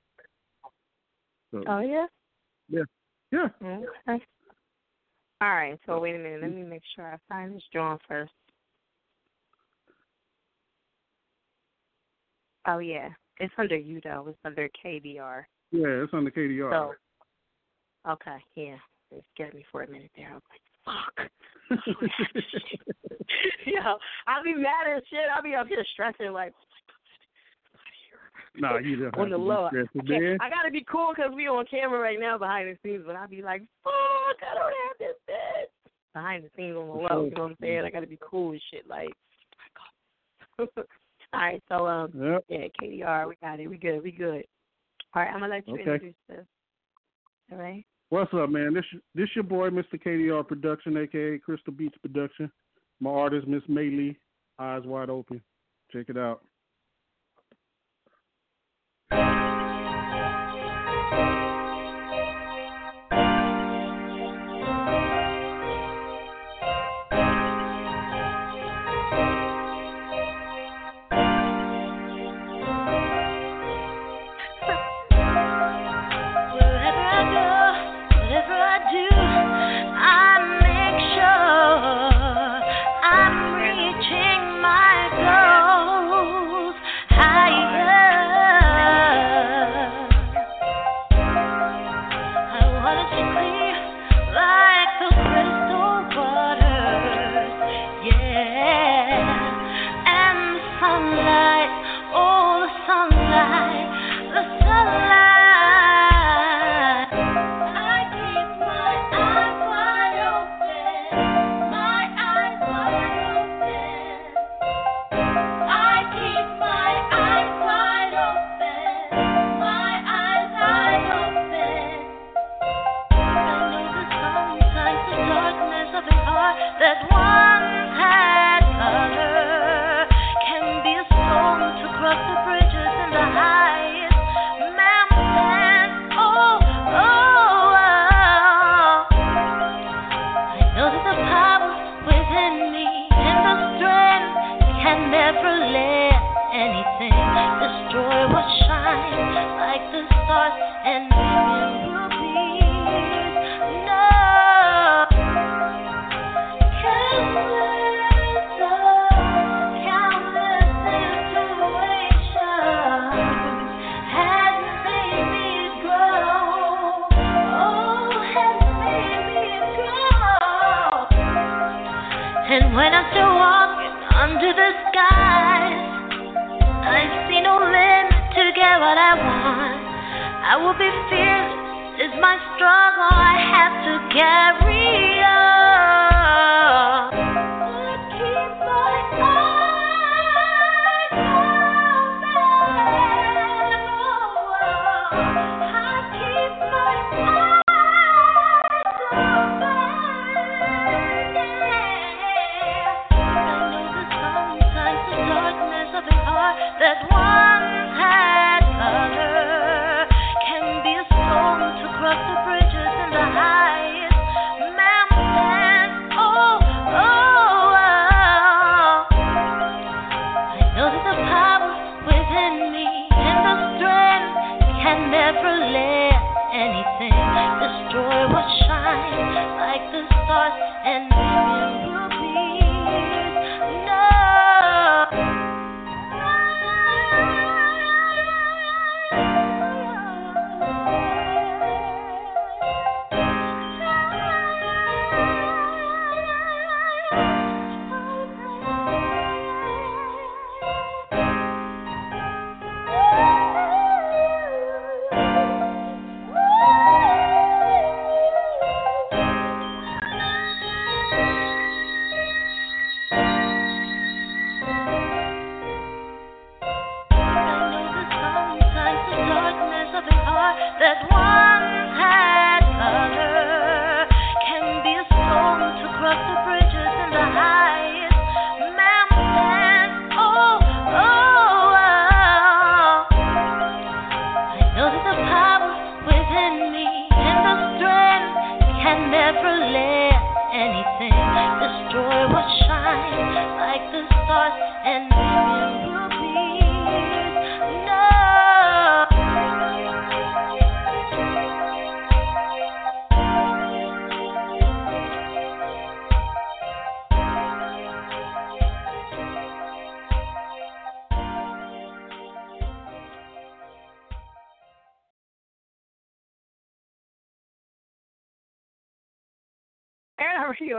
So Oh yeah. yeah, yeah. Okay. All right. So wait a minute. Let me make sure I find this drawing first. Oh yeah, it's under you though. It's under KDR. Yeah, it's under KDR. So okay, yeah. It scared me for a minute there. I was like, fuck. Yo, I'll be mad as shit. I'll be up here stressing like nah, you don't on have the to low. I. I gotta be cool because we on camera right now behind the scenes, but I'll be like, fuck, I don't have this bitch. Behind the scenes on the low, you know what I'm saying? I gotta be cool and shit. Like, oh my god. All right, so um, Yep. yeah, KDR, we got it. We good. We good. All right, I'm gonna let you Okay. introduce this. All right. What's up, man? This this your boy, Mr. KDR Production, aka Crystal Beach Production. My artist, Miss Maylee, Eyes Wide Open. Check it out. Be fearless. Is my struggle I have to carry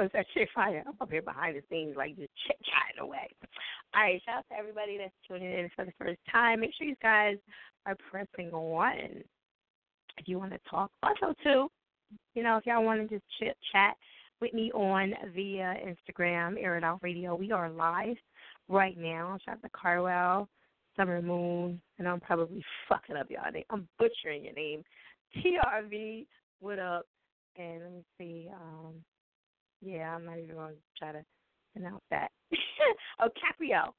Is that shit fire. I'm up here behind the scenes, like just chit chatting away. All right, shout out to everybody that's tuning in for the first time. Make sure you guys are pressing one if you want to talk. Also, too, you know, if y'all want to just chit chat with me on via Instagram, Air It Radio, we are live right now. Shout out to Carwell, Summer Moon, and I'm probably fucking up y'all. I'm butchering your name. TRV, what up? And let me see. Um, yeah, I'm not even going to try to pronounce that. oh, Caprio.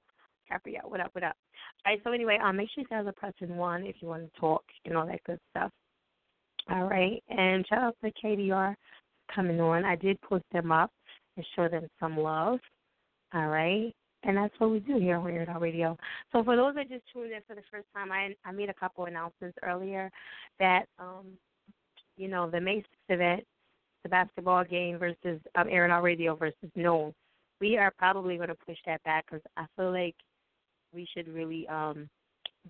Caprio, what up, what up? All right, so anyway, um, make sure you guys are pressing one if you want to talk and all that good stuff. All right, and shout out to KDR coming on. I did post them up and show them some love. All right, and that's what we do here on Weird Radio. So for those that just tuned in for the first time, I I made a couple announcements earlier that um, you know, the May 6th event, the basketball game versus um, Air It Radio versus Known. We are probably going to push that back because I feel like we should really um,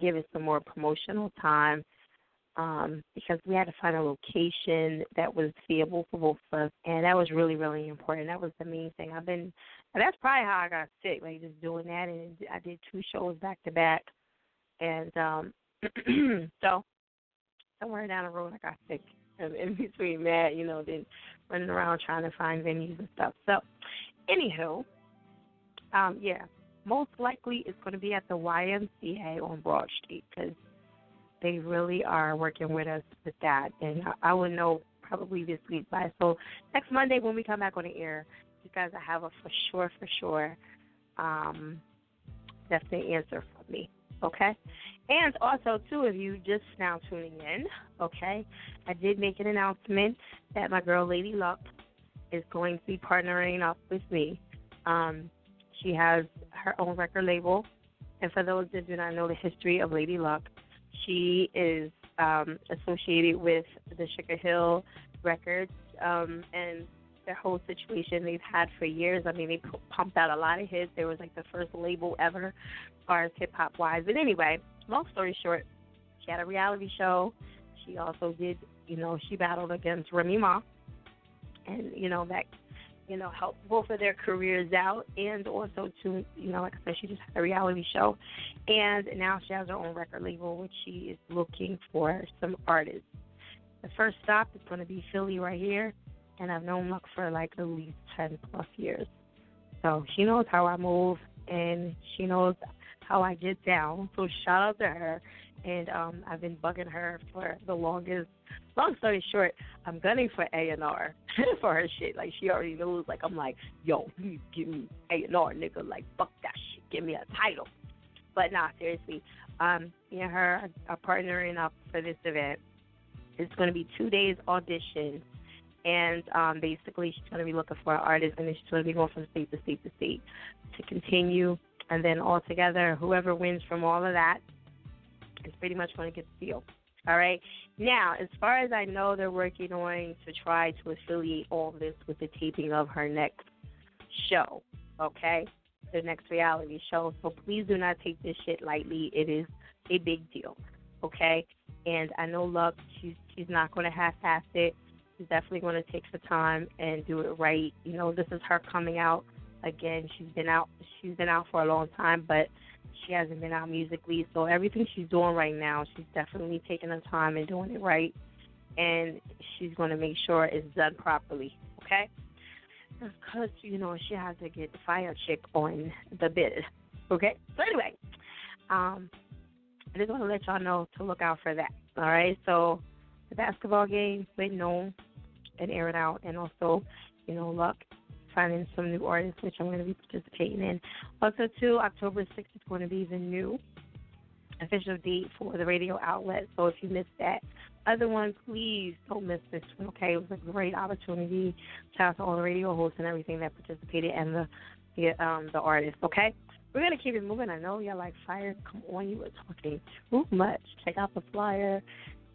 give it some more promotional time um, because we had to find a location that was feasible for both of us, and that was really, really important. That was the main thing. I've been, that's probably how I got sick, like just doing that, and I did two shows back to back, and um, so somewhere down the road I got sick in between that, you know, then running around trying to find venues and stuff. So, anywho, um, yeah, most likely it's going to be at the YMCA on Broad Street because they really are working with us with that, and I, I will know probably this week by. So next Monday when we come back on the air, you guys will have a for sure, for sure, um, definite answer for me. Okay. And also, too, if you just now tuning in, okay, I did make an announcement that my girl Lady Luck is going to be partnering up with me. Um, she has her own record label, and for those that do not know the history of Lady Luck, she is um, associated with the Sugar Hill Records, um, and their whole situation they've had for years. I mean, they pu- pumped out a lot of hits. They was like the first label ever, as far as hip hop wise. But anyway, long story short, she had a reality show. She also did, you know, she battled against Remy Ma, and you know that, you know, helped both of their careers out, and also to, you know, like I said, she just had a reality show, and now she has her own record label, which she is looking for some artists. The first stop is going to be Philly right here, and I've known Luck for like at least ten plus years. So she knows how I move, and she knows how I get down. So shout out to her. And um, I've been bugging her for the longest. Long story short, I'm gunning for A and R for her shit. Like she already knows. Like I'm like, yo, give me A and R, nigga. Like fuck that shit. Give me a title. But nah, seriously, um, me and her are partnering up for this event. It's to be two days audition, and um, basically she's going to be looking for an artist, and then she's going to be going from state to state to state to continue, and then all together, whoever wins from all of that is pretty much going to get the deal. All right, Now, as far as I know, they're working on to try to affiliate all this with the taping of her next show. Okay, the next reality show. So please do not take this shit lightly. It is a big deal. Okay, and I know Luck. She's she's not going to half-ass it. She's definitely going to take the time and do it right. You know, this is her coming out again. She's been out. She's been out for a long time, but she hasn't been out musically. So everything she's doing right now, she's definitely taking her time and doing it right. And she's going to make sure it's done properly. Okay? Because, you know, she has to get fire chick on the bid. Okay? So anyway, um, I just want to let y'all know to look out for that. All right? So the basketball game, made known and air it out. And also, you know, luck finding some new artists, which I'm going to be participating in. Also, too, October 6th is going to be the new official date for the radio outlet. So if you missed that other one, please don't miss this one. Okay, it was a great opportunity. Shout out to all the radio hosts and everything that participated and the the um the artists. Okay, we're gonna keep it moving. I know y'all like fire. Come on, you were talking too much. Check out the flyer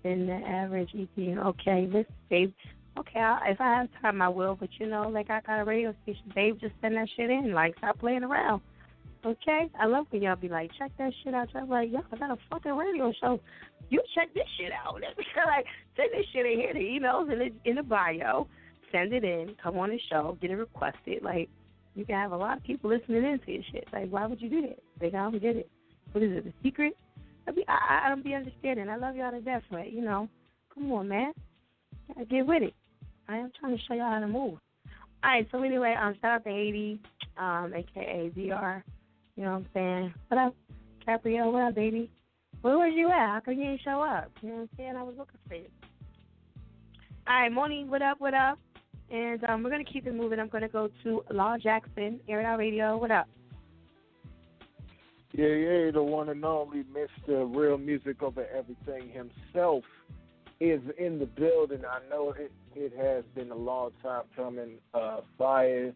in the average EP. Okay, this babe. Okay, I, if I have time, I will. But you know, like I got a radio station, babe. Just send that shit in. Like, stop playing around. Okay, I love when y'all be like, check that shit out. I'm like, yo, I got a fucking radio show. You check this shit out. like, send this shit in here. The emails in the in the bio. Send it in. Come on the show. Get it requested. Like, you can have a lot of people listening into your shit. Like, why would you do that? Like, I don't get it. What is it? The secret? I be, I, I don't be understanding. I love y'all to death, but you know, come on, man. Gotta get with it. I am trying to show y'all how to move. All right, so anyway, um, shout out to Haiti, um, aka VR. You know what I'm saying? What up, Capriel? What up, baby? Where was you at? How come you didn't show up? You know what I'm saying? I was looking for you. All right, Moni, what up? What up? And um, we're gonna keep it moving. I'm gonna go to Law Jackson, Air Out Radio. What up? Yeah, yeah, the one and only Mr. Real Music Over Everything himself is in the building. I know it it has been a long time coming. Uh, fire,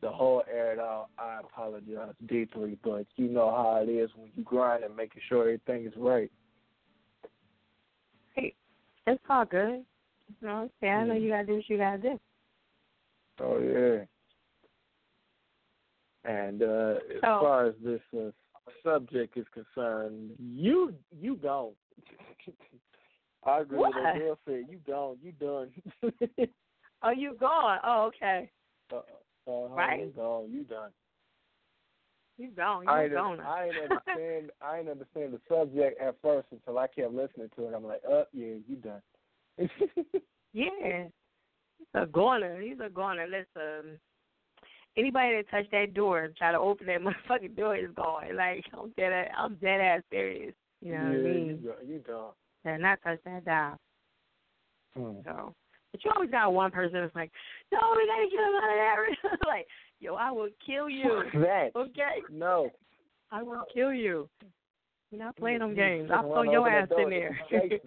the whole air it out. I apologize deeply, but you know how it is when you grind and making sure everything is right. Hey, it's all good. You know what I'm saying? I know Mm. you gotta do what you gotta do. Oh yeah. And uh, as So- far as this uh, subject is concerned, you you don't. I agree with What? what Bill said. You don't. You done. Oh, you gone? Oh, okay. uh, uh, Right. You gone. You done. You gone? I You ain't, gone? I ain't understand. I ain't understand the subject at first until I kept listening to it. I'm like, oh yeah, you done. Yeah. He's a goner. He's a goner. Listen, anybody that touch that door and try to open that motherfucking door is gone. Like I'm dead. I'm dead ass serious. You know yeah, what I mean? you, done. you done. And not touch that dial. Hmm. So, but you always got one person that's like, no, we gotta get him out of that. like, yo, I will kill you. That. Okay. No. I will kill you. You're not playing them games. I'll throw your ass in there.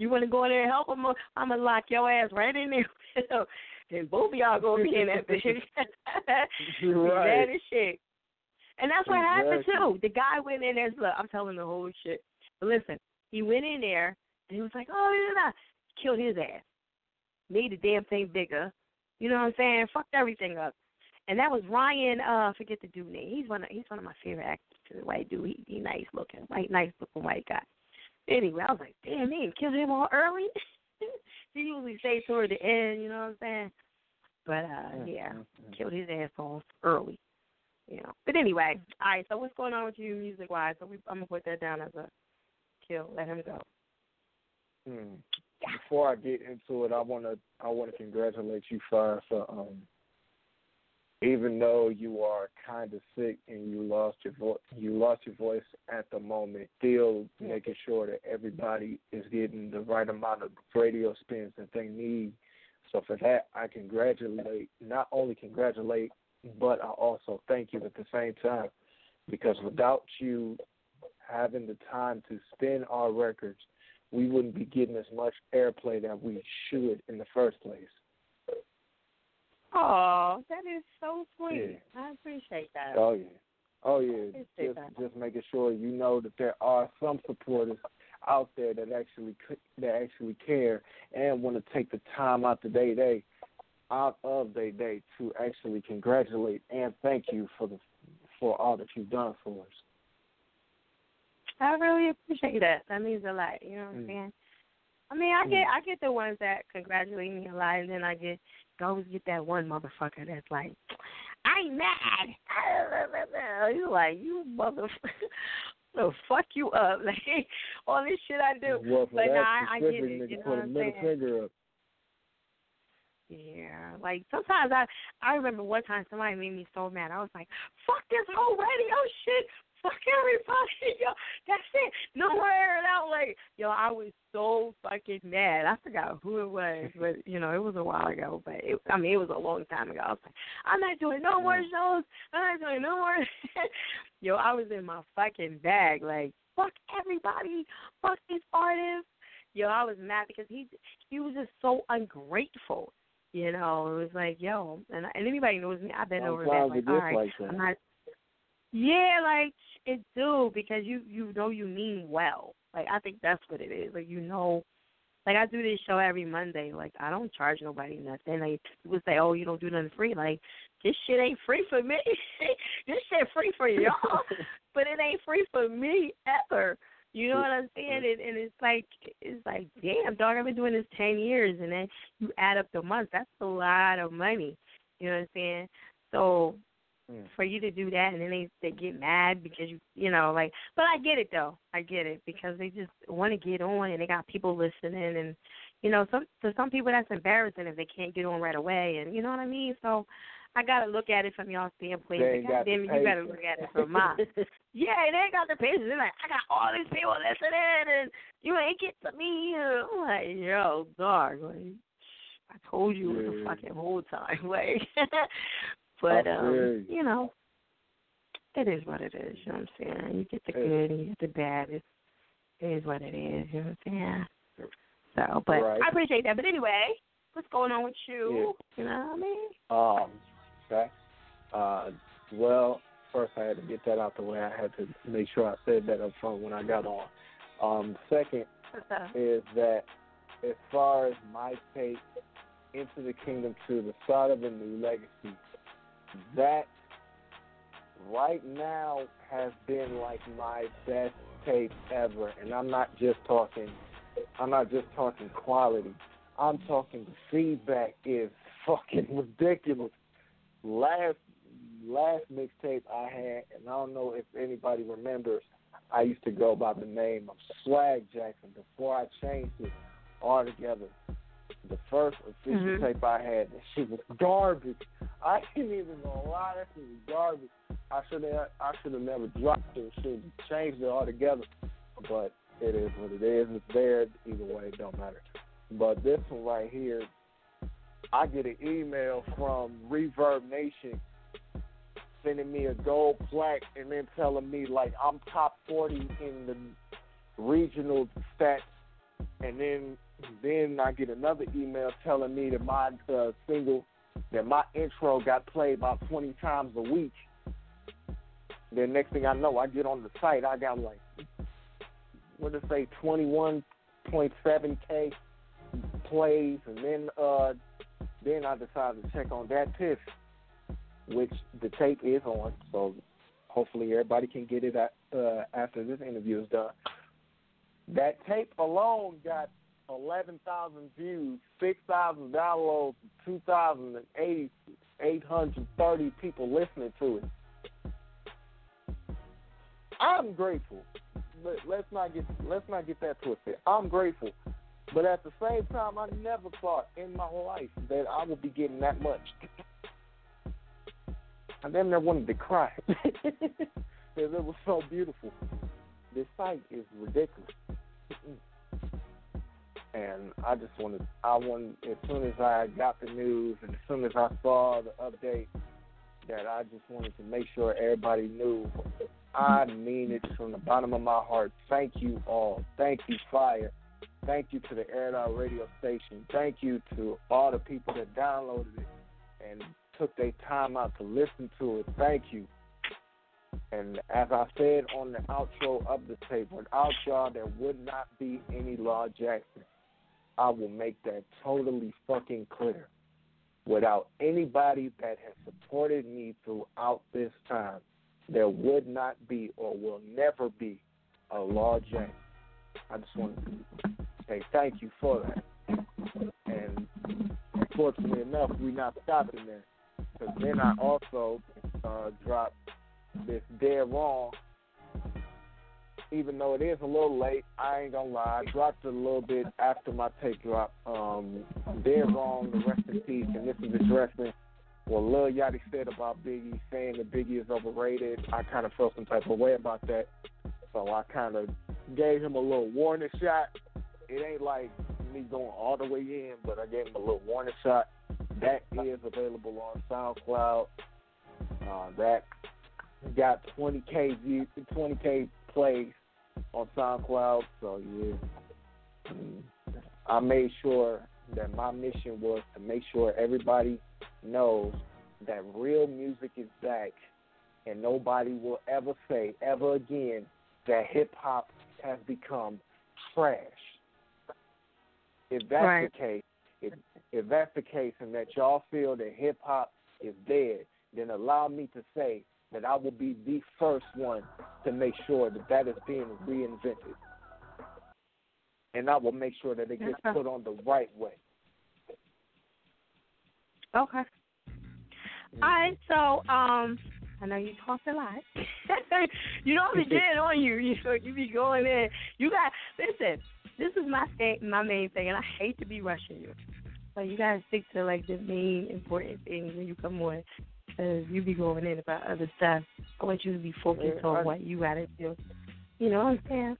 You want to go in there and help him? I'm gonna lock your ass right in there. and both of y'all gonna be in that bitch. Right. mad as shit. And that's what happened too. The guy went in there. Look, I'm telling the whole shit. But listen, he went in there and he was like, "Oh, yeah, nah." killed his ass, made the damn thing bigger. You know what I'm saying? Fucked everything up. And that was Ryan. Uh, forget the dude name. He's one. Of, he's one of my favorite actors. The white dude. He, he nice looking. White, nice looking white guy. Anyway, I was like, damn, they didn't him all early. he usually say toward the end. You know what I'm saying? But uh, yeah, killed his ass off early. You know. But anyway, all right. So what's going on with you music wise? So we, I'm gonna put that down as a kill. Let him go. Hmm. Before I get into it, I wanna I wanna congratulate you, Fire, for um even though you are kind of sick and you lost your vo- you lost your voice at the moment, still making sure that everybody is getting the right amount of radio spins that they need. So for that, I congratulate not only congratulate, but I also thank you at the same time because without you having the time to spin our records, we wouldn't be getting as much airplay that we should in the first place. Oh, that is so sweet. Yeah. I appreciate that. Oh yeah. Oh yeah, just that. just making sure you know that there are some supporters out there that actually that actually care and want to take the time out the day day out of their day to actually congratulate and thank you for the for all that you've done for us. I really appreciate that. That means a lot. You know what I'm Mm. saying? I mean, I get I get the ones that congratulate me a lot, and then I get I always get that one motherfucker that's like, I'm mad. He's like, you motherfucker. So fuck you up, like all this shit I do. Well, but nah, I, I get it. You know what I'm saying? finger up. Yeah, like sometimes I I remember one time somebody made me so mad. I was like, "Fuck this whole radio shit, fuck everybody, yo, that's it, no more air it out." Like, yo, I was so fucking mad. I forgot who it was, but you know, it was a while ago. But it, I mean, it was a long time ago. I was like, "I'm not doing no more shows. I'm not doing no more." yo, I was in my fucking bag. Like, fuck everybody, fuck these artists. Yo, I was mad because he he was just so ungrateful. You know, it was like, yo, and and anybody knows me. I've been over that. Like, all right, like that. I'm not. Yeah, like it do because you you know you mean well. Like I think that's what it is. Like you know, like I do this show every Monday. Like I don't charge nobody nothing. Like people say, oh, you don't do nothing free. Like this shit ain't free for me. this shit free for y'all, but it ain't free for me ever. You know what I'm saying? And, and it's like it's like, damn, dog, I've been doing this ten years, and then you add up the months. That's a lot of money. You know what I'm saying? So Mm. for you to do that, and then they they get mad because you you know like, but I get it though. I get it because they just want to get on, and they got people listening, and you know some to some people that's embarrassing if they can't get on right away, and you know what I mean. So. I gotta look at it from y'all standpoint. They but the it, you gotta look at it from mine. Yeah, they got the patience. They're like, I got all these people listening, and you ain't get to me. And I'm like, yo, dog, like, I told you it was a fucking whole time. Like, but um, you. you know, it is what it is. You know what I'm saying? You get the Yeah. good and you get the bad. It, it is what it is. You know what I'm saying? So, but Right. I appreciate that. But anyway, what's going on with you? You know what I mean? Um, okay. Uh, well, first I had to get that out the way. I had to make sure I said that up front when I got on. Um, second is that as far as my take into the kingdom to the start of a new legacy, that right now has been like my best tape ever. And I'm not just talking I'm not just talking quality. I'm talking the feedback is fucking ridiculous. Last last mixtape I had, and I don't know if anybody remembers, I used to go by the name of Swag Jackson before I changed it altogether. The first official Mhm. tape I had, that shit was garbage. I didn't even know why that shit was garbage. I should have I should have never dropped it. Should have changed it altogether. But it is what it is. It's there either way. It don't matter. But this one right here, I get an email from ReverbNation sending me a gold plaque and then telling me like I'm top 40 in the regional stats, and then then I get another email telling me that my uh, single that my intro got played about 20 times a week. Then next thing I know, I get on the site, I got like what did it say, 21.7k plays, and then uh then I decided to check on DatPiff, which the tape is on. So hopefully everybody can get it at, uh, after this interview is done. That tape alone got 11,000 views, 6,000 downloads, 2,080, 830 people listening to it. I'm grateful. But let's not get let's not get that twisted. I'm grateful, but at the same time, I never thought in my life that I would be getting that much. I damn near wanted to cry because it was so beautiful. This site is ridiculous, and I just wanted I wanted as soon as I got the news and as soon as I saw the update that I just wanted to make sure everybody knew I mean it from the bottom of my heart. Thank you all. Thank you, Fire. Thank you to the Air radio station. Thank you to all the people that downloaded it and took their time out to listen to it. Thank you. And as I said on the outro of the tape, without y'all, there would not be any Law Jackson. I will make that totally fucking clear. Without anybody that has supported me throughout this time, there would not be or will never be a Law Jackson. I just want to say thank you for that. And fortunately enough, we're not stopping there. Because then I also uh, dropped this Dead Wrong. Even though it is a little late, I ain't gonna lie. I dropped it a little bit after my tape drop. Um, Dead Wrong, the rest in peace, and this is addressing what Lil Yachty said about Biggie, saying that Biggie is overrated. I kind of felt some type of way about that, so I kind of gave him a little warning shot. It ain't like me going all the way in, but I gave him a little warning shot. That is available on SoundCloud. Uh, that got 20k views, 20k plays on SoundCloud. So yeah. I made sure that my mission was to make sure everybody knows that real music is back, and nobody will ever say ever again that hip hop has become trash. If that's Right. the case, if if that's the case, and that y'all feel that hip hop is dead, then allow me to say that I will be the first one to make sure that that is being reinvented, and I will make sure that it gets Okay. put on the right way. Okay. All right, so um, I know you talk a lot. you know I'm getting on you. You know, you be going in. You got listen. This is my thing, my main thing, and I hate to be rushing you. So you gotta stick to like the main important things when you come on, because you be going in about other stuff. I want you to be focused Yeah, I- on what you gotta do. You know what I'm saying?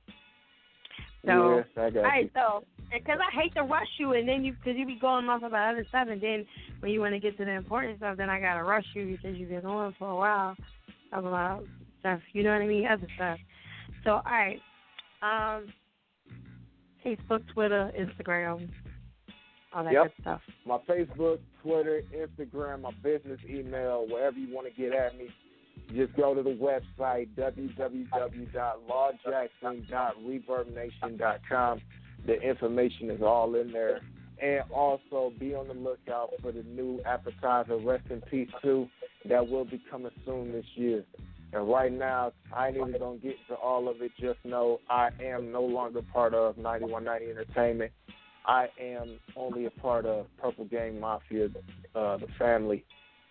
So, yes, I got all right, you. so because I hate to rush you, and then you because you be going off about other stuff, and then when you want to get to the important stuff, then I gotta rush you because you've been on for a while about stuff. You know what I mean? Other stuff. So, all right, um, Facebook, Twitter, Instagram, all that Yep. good stuff. My Facebook, Twitter, Instagram, my business email, wherever you want to get at me. Just go to the website www.lawjackson.reverbnation.com. The information is all in there. And also be on the lookout for the new appetizer, Rest in Peace 2, that will be coming soon this year. And right now, I ain't even going to get into all of it. Just know I am no longer part of 9190 Entertainment. I am only a part of Purple Gang Mafia, uh, the family.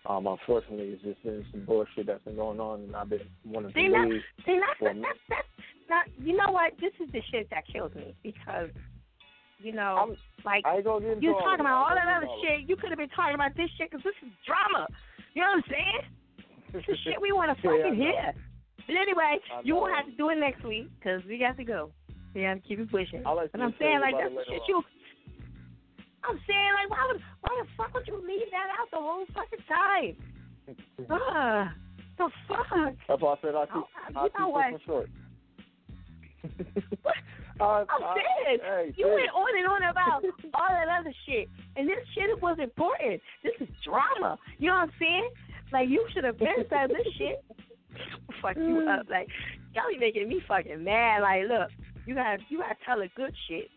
Um, unfortunately, it's just been some bullshit that's been going on, and I've been wanting See, to that, leave. see, that's, for a that's, that's, not, you know what? This is the shit that kills me because, you know, like, I ain't gonna get into you talking it. about all that other shit. You could have been talking about this shit because this is drama. You know what I'm saying? This is shit we want to Yeah, fucking hear. But anyway, you will know. have to do it next week because we got to go. We got to keep it pushing. And I'm saying like that's shit you. I'm saying like why would why the fuck would you leave that out the whole fucking time? Ugh, the fuck. That's why I said I'll keep, oh, you I'll keep know what? short. I, uh, I'm I- saying hey, you sis. went on and on about all that other shit, and this shit was important. This is drama. You know what I'm saying? Like you should have been said this shit. Fuck you up, like y'all be making me fucking mad. Like, look, you gotta you gotta tell the good shit.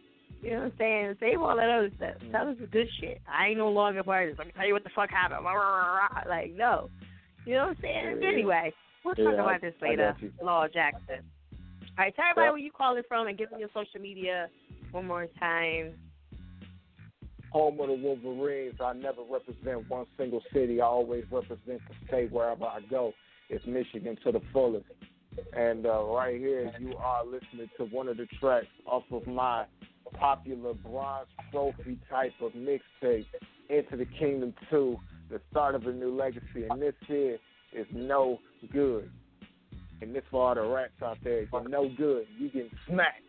You know what I'm saying? Save all that other stuff. Tell us the good shit. I ain't no longer part of this. Let me tell you what the fuck happened. Like, no. You know what I'm saying? Yeah. Anyway, we'll Yeah, talk I- about this later. Law Jackson. All right, tell everybody where you calling from and give them your social media one more time. home of the Wolverines. I never represent one single city. I always represent the state wherever I go. It's Michigan to the fullest. And uh, right here, you are listening to one of the tracks off of my popular Bronze Trophy type of mixtape, Into the Kingdom 2, the start of a new legacy. And this here is no good. And this for all the rats out there, you're no good. You getting smacked.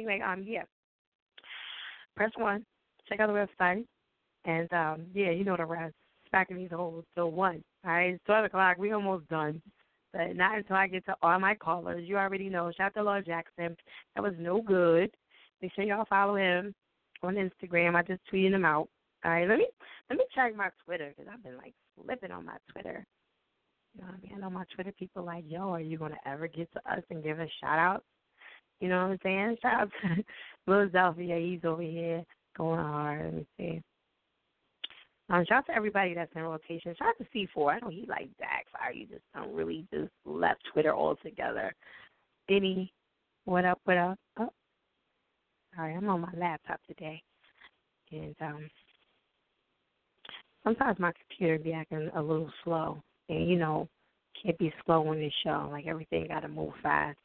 Anyway, um, yeah. Press one. Check out the website, and um, yeah, you know the rest. Smacking these hoes till one. All right, it's twelve o'clock. We almost done. But not until I get to all my callers. You already know. Shout out to Law Jackson. That was no good. Make sure y'all follow him on Instagram. I just tweeted him out. All right, let me let me check my Twitter because I've been like slipping on my Twitter. You know what I mean? I know my Twitter people like, yo, are you gonna ever get to us and give us shout outs? You know what I'm saying? Shout out to Philadelphia. He's over here going hard. Let me see. Um, shout out to everybody that's in rotation. Shout out to C4. I know he like Dak Fire. You just don't really just left Twitter altogether. Denny, what up? What up? Oh, sorry, I'm on my laptop today, and um, sometimes my computer be acting a little slow, and you know, can't be slow on this show. Like everything got to move fast.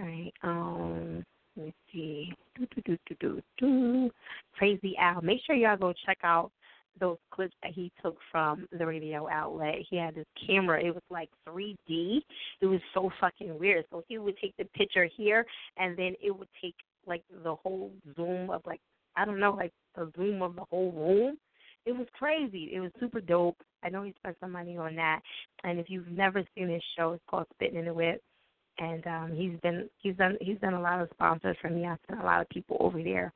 Right. Um, let me see. Do, do, do, do, do, do. Crazy Al. Make sure y'all go check out those clips that he took from the radio outlet. He had this camera. It was like 3D. It was so fucking weird. So he would take the picture here, and then it would take like the whole zoom of like I don't know, like the zoom of the whole room. It was crazy. It was super dope. I know he spent some money on that. And if you've never seen his show, it's called Spitting in the Whip and um he's been he's done he's done a lot of sponsors for me. I've sent a lot of people over there.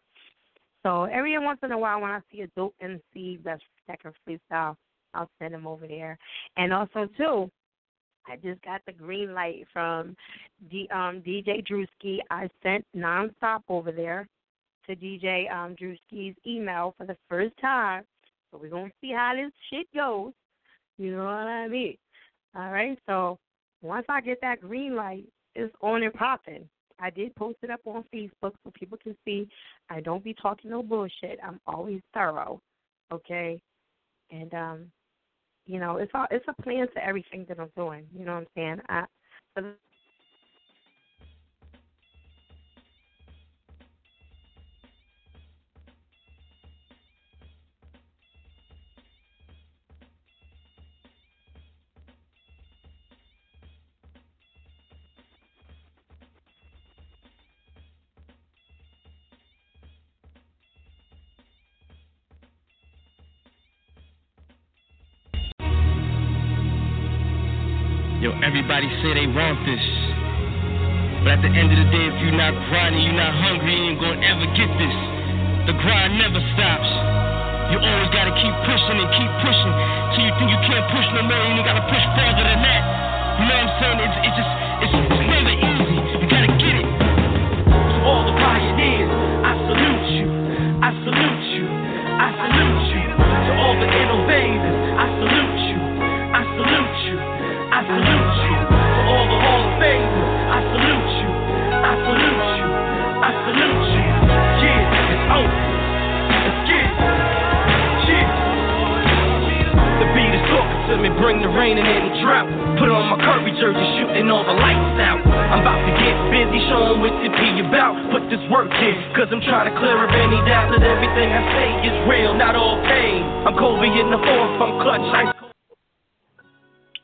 So every once in a while when I see a dope MC that's that can freestyle, I'll send him over there. And also too, I just got the green light from D, um, DJ Drewski. I sent nonstop over there to DJ um, Drewski's email for the first time. So we're gonna see how this shit goes. You know what I mean? All right. So once I get that green light, it's on and popping. I did post it up on Facebook so people can see I don't be talking no bullshit. I'm always thorough. Okay? And um, you know, it's all it's a plan to everything that I'm doing. You know what I'm saying? I for everybody say they want this. But at the end of the day, if you're not grinding, you're not hungry, you ain't gonna ever get this. The grind never stops. You always gotta keep pushing and keep pushing. Till you think you can't push no more, you gotta push farther than that. You know what I'm saying? It's, it's just, it's, to me, bring the rain and any drought. Put on my Kirby jersey, shooting all the lights out. I'm about to get busy, showing what it be about. Put this work in, cause I'm trying to clear up any doubt that everything I say is real, not all pain. I'm Kobe in the fourth, I'm clutch. Ice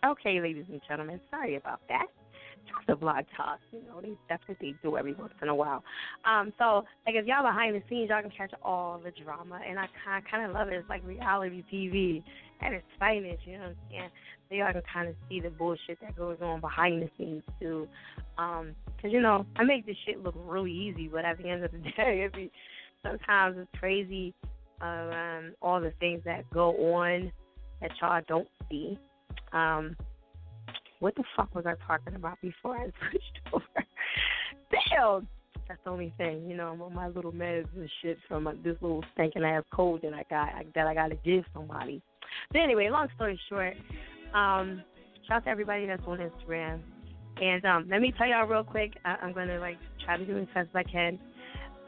Okay, ladies and gentlemen, sorry about that. Just a blog talk, you know, they, that's what they do every once in a while. Um, so, like, if y'all behind the scenes, y'all can catch all the drama, and I kind of love it. It's like reality TV at its finest, you know what I'm saying? So y'all can kind of see the bullshit that goes on behind the scenes too. Um, 'cause you know, I make this shit look really easy, but at the end of the day, it be sometimes it's crazy. Um, all the things that go on that y'all don't see. Um, what the fuck was I talking about before I switched over? Damn, that's the only thing. You know, I'm on my little meds and shit from uh, this little stinking ass cold that I got that I got to give somebody. But anyway, long story short, um, shout out to everybody that's on Instagram. And um, let me tell y'all real quick. I- I'm gonna like try to do as fast as I can.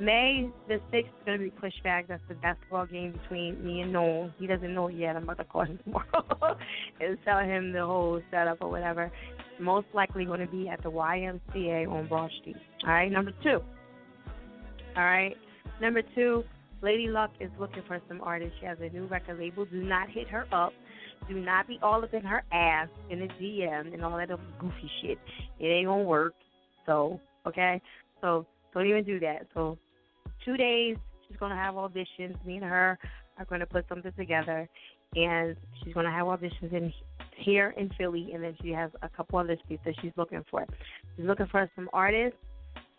May the sixth is gonna be pushed back. That's the basketball game between me and Noel. He doesn't know yet. I'm about to call him tomorrow and tell him the whole setup or whatever. Most likely going to be at the YMCA on Broad Street. All right, number two. All right, number two. Lady Luck is looking for some artists. She has a new record label. Do not hit her up. Do not be all up in her ass in the DM and all that other goofy shit. It ain't gonna work. So, okay? So don't even do that. So two days, she's gonna have auditions. Me and her are gonna put something together and she's gonna have auditions in here in Philly and then she has a couple other states that she's looking for. She's looking for some artists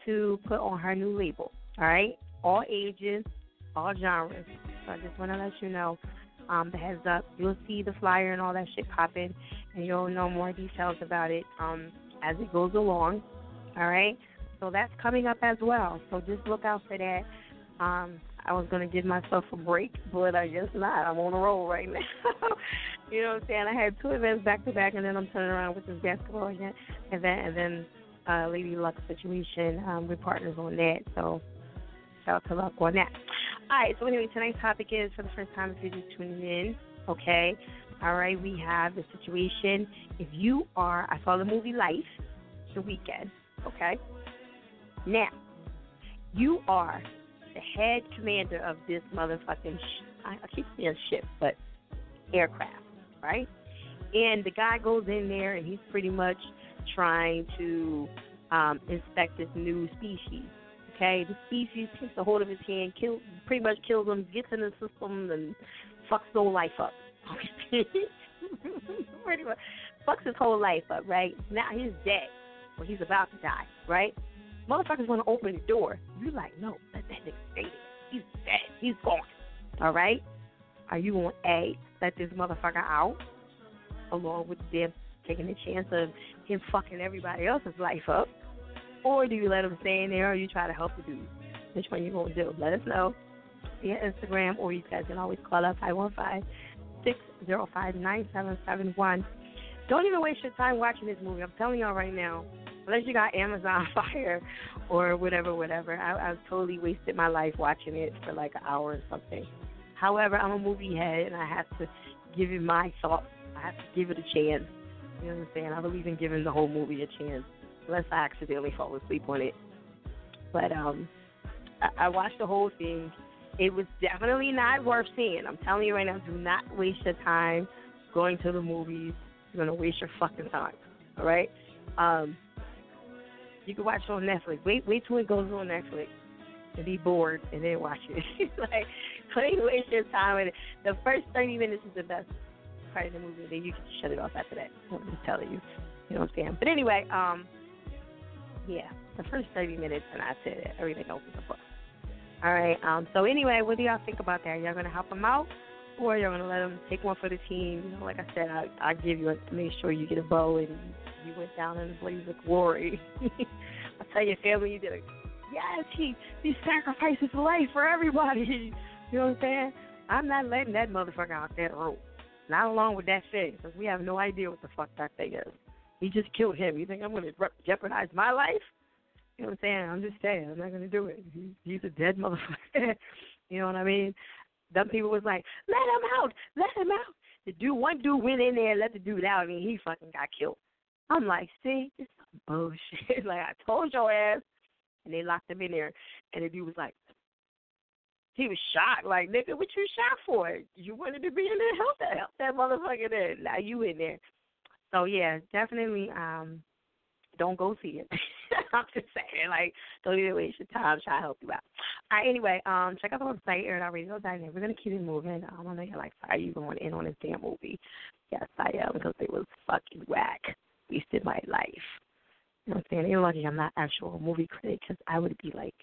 to put on her new label. All right? All ages, all genres. So I just wanna let you know um, the heads up. You'll see the flyer and all that shit popping, and you'll know more details about it um, as it goes along. All right, so that's coming up as well. So just look out for that. Um, I was gonna give myself a break, but I guess not. I'm on a roll right now. you know what I'm saying? I had two events back to back, and then I'm turning around with this basketball event, and then, and then uh, Lady Luck situation. Um, we're partners on that, so shout out to Luck on that. All right, so anyway, tonight's topic is for the first time if you're just tuning in, okay? All right, we have the situation. If you are, I saw the movie Life the weekend, okay? Now, you are the head commander of this motherfucking, sh- I keep saying ship, but aircraft, right? And the guy goes in there and he's pretty much trying to um, inspect this new species. Okay, the species takes a hold of his hand, kill, pretty much kills him, gets in the system, and fucks his whole life up. pretty much fucks his whole life up, right? Now he's dead, or he's about to die, right? Motherfuckers want to open the door. You're like, no, let that nigga stay there. He's dead. He's gone. All right? Are you on A, let this motherfucker out, along with them taking the chance of him fucking everybody else's life up? Or do you let him stay in there or you try to help the dude? Which one you to do? Let us know via Instagram or you guys can always call us 515 605 9771. Don't even waste your time watching this movie. I'm telling y'all right now, unless you got Amazon Fire or whatever, whatever. I, I've totally wasted my life watching it for like an hour or something. However, I'm a movie head and I have to give it my thoughts. I have to give it a chance. You know what I'm saying? I believe in giving the whole movie a chance, unless I accidentally fall asleep on it. But um, I, I watched the whole thing. It was definitely not worth seeing. I'm telling you right now, do not waste your time going to the movies. You're gonna waste your fucking time. All right? Um, you can watch it on Netflix. Wait, wait till it goes on Netflix and be bored and then watch it. like, don't waste your time And. The first 30 minutes is the best part of the movie. Then you can shut it off after that. I'm just telling you. You know what I'm saying? But anyway, um, yeah, the first 30 minutes and that's it. Everything a book. All right. Um. So anyway, what do y'all think about that? Y'all gonna help them out, or y'all gonna let them take one for the team? You know, like I said, I I give you a, make sure you get a bow and you went down in a blaze of glory. I tell your family you did a yes. He he sacrificed his life for everybody. You know what I'm saying? I'm not letting that motherfucker out that road. Not along with that thing, because we have no idea what the fuck that thing is. He just killed him. You think I'm going to jeopardize my life? You know what I'm saying? I'm just saying, I'm not going to do it. He, he's a dead motherfucker. you know what I mean? Them people was like, let him out, let him out. The dude, one dude went in there and let the dude out, I and he fucking got killed. I'm like, see, this is some bullshit. like I told your ass, and they locked him in there, and the dude was like, he was shocked, like nigga, what you shot for? You wanted to be in there, help that, help that motherfucker there. Now you in there. So yeah, definitely, um, don't go see it. I'm just saying, like, don't even waste your time trying to help you out. All right, anyway, um, check out the website, airitoutradio.net. We're gonna keep it moving. Um, I know you're like, are you going in on this damn movie? Yes, I am, because it was fucking whack. Wasted my life. You know what I'm saying? You're lucky I'm not actual movie critic, because I would be like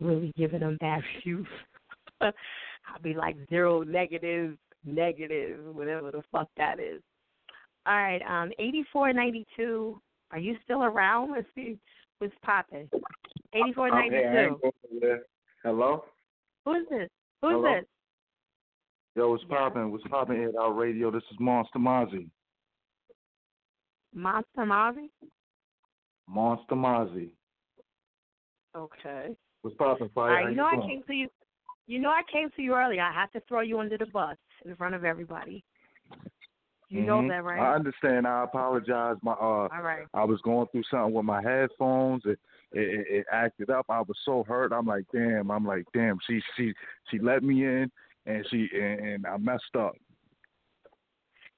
really giving them bad reviews. I'd be like zero negative, negative, whatever the fuck that is. All right, um, eighty four ninety two. Are you still around? Let's see what's popping. Eighty four ninety Okay, I ain't two. Hello? Who's this? Who's Hello? this? Yo, what's poppin'? What's poppin' at our radio? This is Monster Mazi. Monster Mazi? Monster Mazi. Okay. What's popping, All Fire? right, you know I came to you. You know I came to you earlier. I have to throw you under the bus in front of everybody. You know Mhm. that, right? I understand. I apologize. My uh, All right. I was going through something with my headphones. It, it it it acted up. I was so hurt. I'm like, damn. I'm like, damn. She she she let me in, and she and, and I messed up.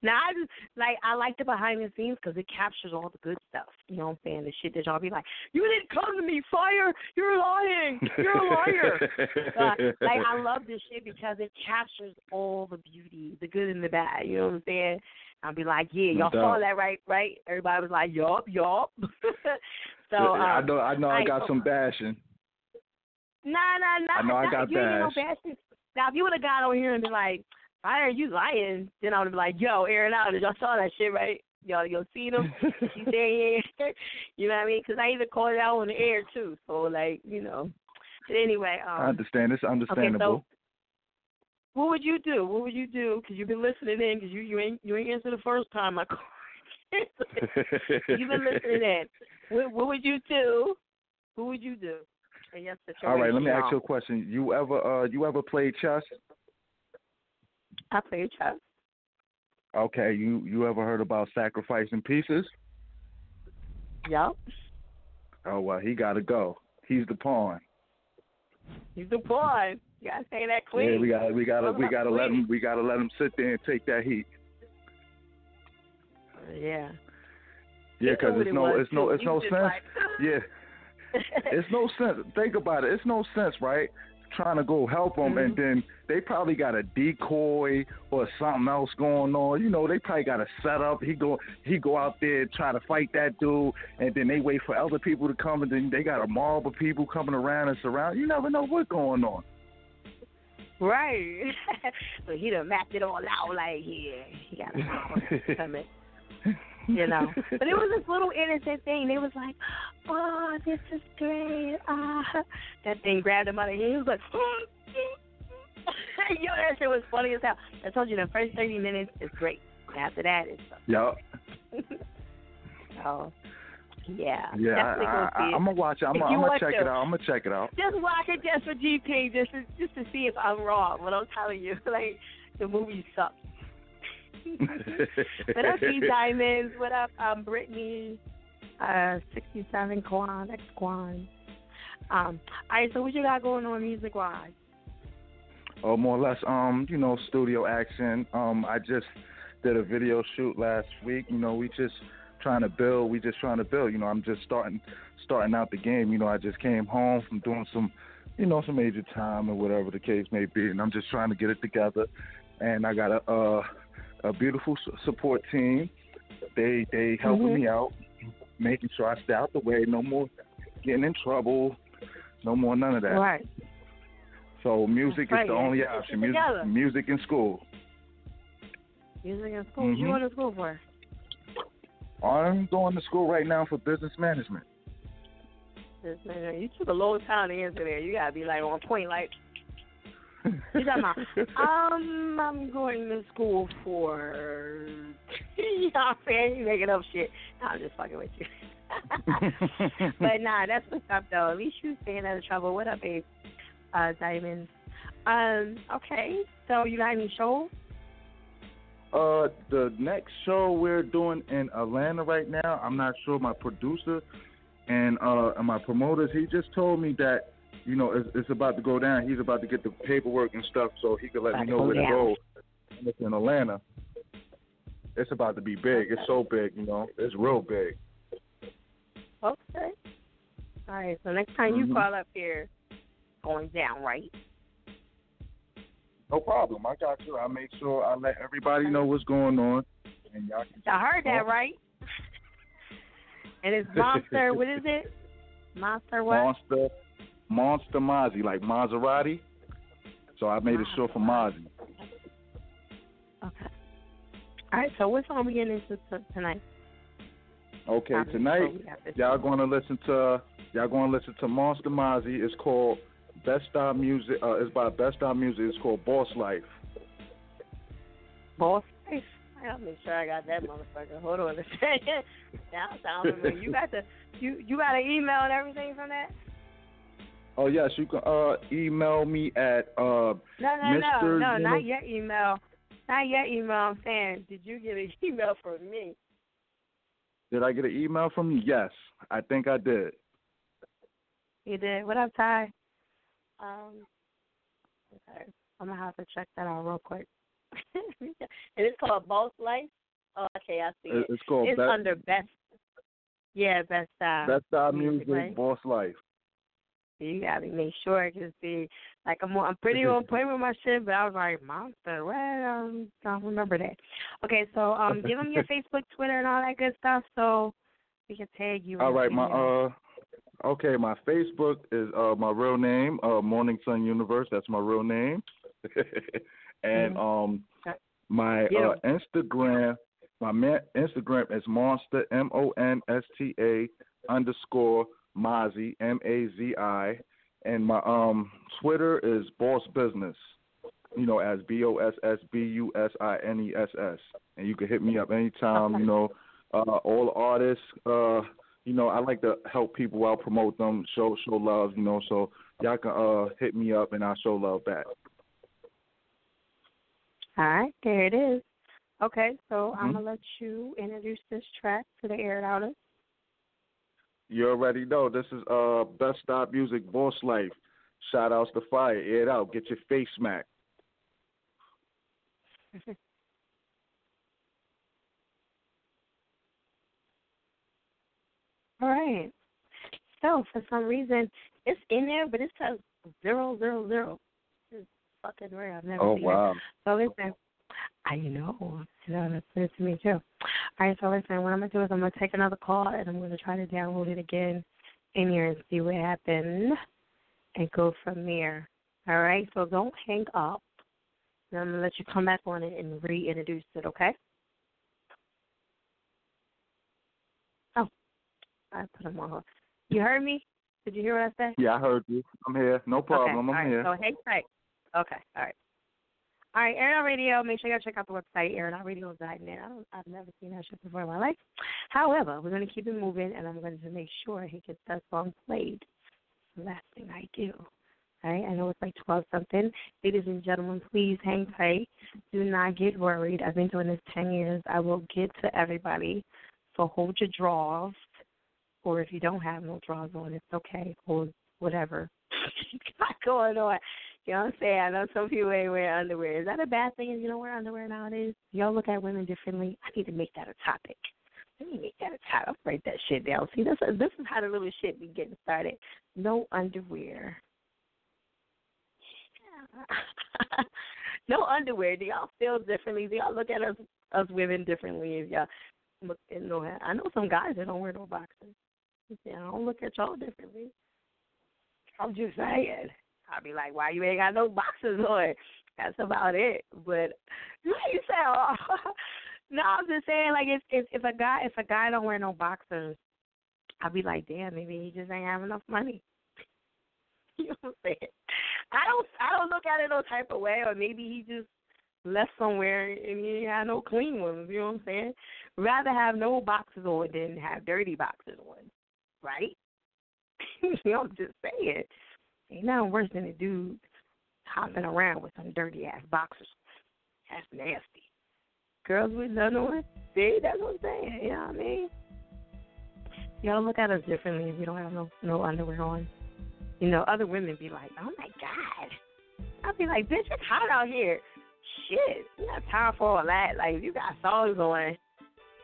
Now I just like I like the behind the scenes because it captures all the good stuff. You know what I'm saying? The shit that y'all be like, you didn't come to me, fire. You're lying. You're a liar. but, like I love this shit because it captures all the beauty, the good and the bad. You know what I'm saying? I'll be like, yeah, y'all saw that right, right? Everybody was like, yup, yup. so I um, know I know I I- got some bashing. Nah, nah, nah. I know I got you ain't no bashing. Now, if you would have got on here and been like, "Why are you lying?" Then I would be like, "Yo, Aaron out, y'all saw that shit, right? Y'all, y'all seen him? you saying, yeah. you know what I mean? Because I even called it out on the air too. So, like, you know. But anyway, um, I understand. It's understandable. Okay, so what would you do? What would you do? Because you've been listening in. Because you you ain't you ain't answered the first time I called. you've been listening in. What, what would you do? What would you do? All right, let me ask you a question. You ever uh you ever played chess? I play chess. Okay, you you ever heard about sacrificing pieces? Yep. Oh well, he got to go. He's the pawn. He's the pawn. You gotta say that clean. Yeah, we got to we got to Talk we got to let him we got to let him sit there and take that heat. Yeah. Yeah, because knew what it's it no was, it's no it's no sense. like- Yeah, it's no sense. Think about it. It's no sense, right? Trying to go help them, and Mm-hmm. then they probably got a decoy or something else going on. You know, they probably got a setup. He go he go out there try to fight that dude, and then they wait for other people to come, and then they got a mob of people coming around and surround. You never know what's going on. Right. so he done mapped it all out like, yeah, he got a mob coming. You know. But it was this little innocent thing. They was like, Oh, this is great. Ah that thing grabbed him out of here. He was like Yo, that shit was funny as hell. I told you the first thirty minutes is great. After that it's Yup. so yeah. Yeah, I, I, I'm gonna watch it. I'm gonna you I'm want check to. it out. I'm gonna check it out. Just watch it just for GP, just to, just to see if I'm wrong. What I'm telling you, like the movie sucks. what up, P Diamonds? What up, um, Brittany? Uh, 67 Quan, X Quan. Um, all right, so what you got going on music wise? Oh, more or less, um, you know, studio action. Um, I just did a video shoot last week. You know, we just trying to build. We just trying to build. You know, I'm just starting starting out the game. You know, I just came home from doing some, you know, some major time or whatever the case may be, and I'm just trying to get it together. And I got a a, a beautiful support team. They they helping Mhm. me out, making sure I stay out the way. No more getting in trouble. No more none of that. Right. So music That's is the only. Option. Music, music in school. Music in school. What you Mhm. going to school for? I'm going to school right now for business management. Man, you took a long time to answer there. You gotta be like on point, like. You talking about? Um, I'm going to school for. you know what I'm saying? You making up shit. No, I'm just fucking with you. but nah, that's what's up though. At least you staying out of trouble. What up, babe? Uh, Diamond. Um, okay. So you got any shows? Uh, the next show we're doing in Atlanta right now, I'm not sure. My producer and uh and my promoters, he just told me that you know it's, it's about to go down. He's about to get the paperwork and stuff, so he could let About me know go where to down. go. It's in Atlanta. It's about to be big. It's so big, you know. It's real big. Okay. All right. So next time you Mhm. call up here, going down, right? No problem. I got you. I make sure I let everybody know what's going on, and y'all can. I heard that right. and it's monster. what is it? Monster what? Monster, Monster Mazi, like Maserati. So I made it short for Mazi. Okay. All right. So what song we getting into t- tonight? Okay, Probably tonight before we have this y'all going to listen to y'all going to listen to Monster Mazi. It's called Best Style Music. Uh, it's by Best Style Music. It's called Boss Life. Boss Life. I'll make sure I got that motherfucker. Hold on a second. Now sounds familiar. You got the you you got an email and everything from that? Oh yes, you can uh, email me at uh, No, no, no, Mr. no, Uni- not your email. Not your email. I'm saying, did you get an email from me? Did I get an email from you? Yes, I think I did. You did. What up, Ty? Um, okay. I'm gonna have to check that out real quick. and it's called Boss Life. Oh, okay, I see it. It's called It's Best- under Best. Yeah, Best Style. Best style music, right? boss life. You gotta make sure, I can see, like I'm, I'm pretty on point with my shit, but I was like, monster. What? Um, don't remember that. Okay, so um, give them your Facebook, Twitter, and all that good stuff, so we can tag you. All right, my uh, okay, my Facebook is uh my real name, uh Morning Sun Universe. That's my real name, and um my Yeah. uh Instagram, my man, Instagram is Monster M O N S T A underscore Mazi M A Z I, and my um Twitter is Boss Business. You know, as B O S S B U S I N E S S, and you can hit me up anytime. You know, uh, all artists. Uh, you know, I like to help people out, promote them, show show love. You know, so y'all can uh hit me up and I'll show love back. All right, there it is. Okay, so I'm Mhm. gonna let you introduce this track to the air outers. You already know this is uh best stop music, boss life. Shout outs to fire, air it out, get your face smacked. All right. So for some reason it's in there, but it says zero zero zero. It's fucking rare. I've never Oh, seen wow. it. So listen, I know. You know, that's good to me too. All right, so listen, what I'm gonna do is I'm gonna take another call and I'm gonna try to download it again in here and see what happened and go from there. All right, so don't hang up. And I'm gonna let you come back on it and reintroduce it, okay? Oh, I put him on. You heard me? Did you hear what I said? Yeah, I heard you. I'm here. No problem. Okay. I'm all right. here. So hang tight. Okay. All right. All right, Air Out Radio. Make sure you go check out the website, airoutradio.net. I don't, I've never seen that shit before in my life. However, we're going to keep it moving, and I'm going to make sure he gets that song played. Last thing I do. All right, I know it's like 12 something. Ladies and gentlemen, please hang tight. Do not get worried. I've been doing this 10 years. I will get to everybody. So hold your draws, or if you don't have no draws on, it's okay. Hold whatever you got going on. You know what I'm saying? I know some people ain't wearing underwear. Is that a bad thing you don't wear underwear nowadays? Y'all look at women differently. I need to make that a topic. Let me make that a topic. I'll write that shit down. See, this is, this is how the little shit be getting started. No underwear. no underwear. Do y'all feel differently? Do y'all look at us us women differently? If y'all look at no, I know some guys that don't wear no boxers. Yeah, I don't look at y'all differently. I'm just saying. I'll be like, why you ain't got no boxes on? That's about it. But you say, oh, no, I'm just saying, like, if, if if a guy if a guy don't wear no boxers, I'd be like, damn, maybe he just ain't have enough money. you know what I'm saying? I don't I don't look at it no type of way, or maybe he just left somewhere and he ain't had no clean ones. You know what I'm saying? Rather have no boxes on than have dirty boxes on, right? you know, I'm just saying. Ain't nothing worse than a dude hopping around with some dirty ass boxers. That's nasty. Girls with none on, see, that's what I'm saying. You know what I mean? Y'all look at us differently if we don't have no no underwear on. You know, other women be like, "Oh my god," I'll be like, "Bitch, it's hot out here." Shit, you got time for all that. Like, you got songs on,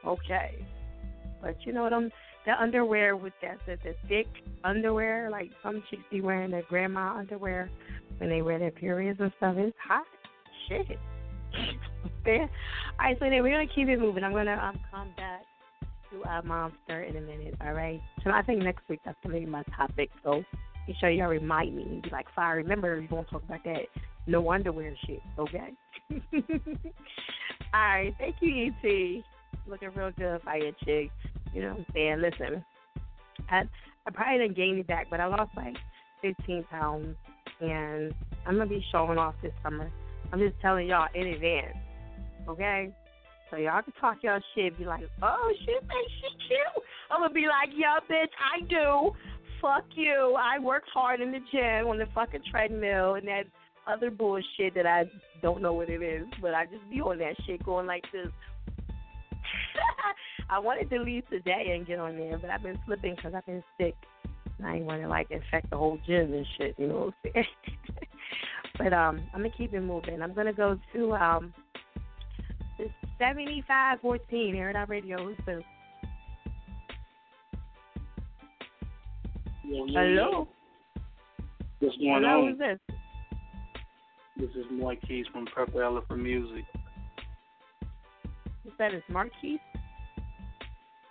okay. But you know them the underwear with that the, the thick underwear, like some chicks be wearing their grandma underwear when they wear their periods and stuff. It's hot. Shit. there. All right, so then we're gonna keep it moving. I'm gonna um come back to our monster in a minute. All right. So I think next week that's gonna be my topic. So make sure y'all remind me and be like, "Fire, remember you won't talk about that no underwear shit." Okay. All right. Thank you, Et. Looking real good, fire chick. You know what I'm saying? Listen, I I probably didn't gain it back, but I lost like 15 pounds, and I'm gonna be showing off this summer. I'm just telling y'all in advance, okay? So y'all can talk y'all shit, be like, oh shit, man, she cute. I'm gonna be like, yo, bitch, I do. Fuck you. I worked hard in the gym on the fucking treadmill and that other bullshit that I don't know what it is, but I just be on that shit going like this. I wanted to leave today and get on there, but I've been slipping because I've been sick. And I ain't want to like infect the whole gym and shit, you know what I'm saying? but um, I'm gonna keep it moving. I'm gonna go to um, this 7514 Air Out Radio. Who's this? Yo, yo, Hello. What's going Hello, on? who's this? This is Marquise from Purple Elephant Music. You said it's Marquise.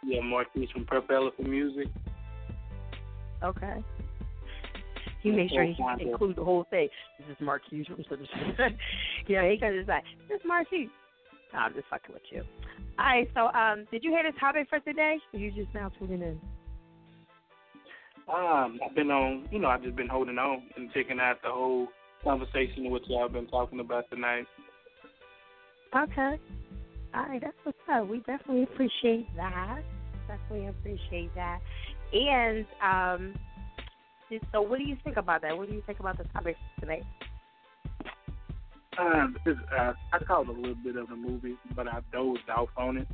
Yeah, Marquise from Purple Elephant Music. Okay. He made sure he include the whole thing. This is Marquise from. Yeah, he can just like, this is Marquise. No, I'm just fucking with you. All right, so um, did you hear this topic for today? Or you just now tuning in? Um, I've been on, you know, I've just been holding on and taking out the whole conversation what y'all been talking about tonight. Okay. All right, that's what's up. We definitely appreciate that. Definitely appreciate that. And um, so what do you think about that? What do you think about the topic tonight? Um, this, uh, I caught a little bit of the movie, but I dozed off on it.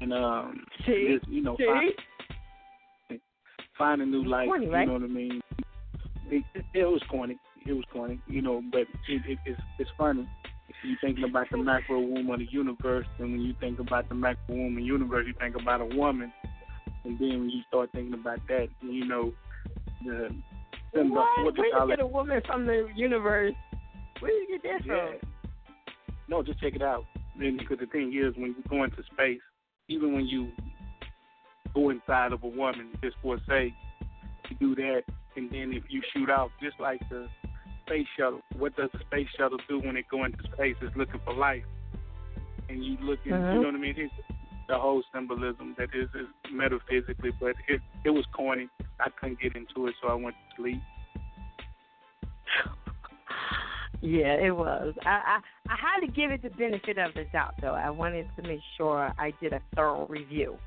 And um, See? just, you know, find, find a new life. corny, right? You know what I mean? It, it, it was corny. It was corny. You know, but it, it, it's it's funny. You thinking about the macro womb of the universe, and when you think about the macro womb of the universe, you think about a woman, and then when you start thinking about that, you know, the the- What? Where call you get a woman from the universe? Where do you get that Yeah. from? No, just check it out. Then, because the thing is, when you go into space, even when you go inside of a woman, just for say, you do that, and then if you shoot out, just like the space shuttle, what does the space shuttle do when it go into space? It's looking for life, and you looking, Mhm. you know what I mean? It's the whole symbolism that is, is metaphysically, but it it was corny. I couldn't get into it, so I went to sleep. Yeah, it was. I, I I had to give it the benefit of the doubt, though. I wanted to make sure I did a thorough review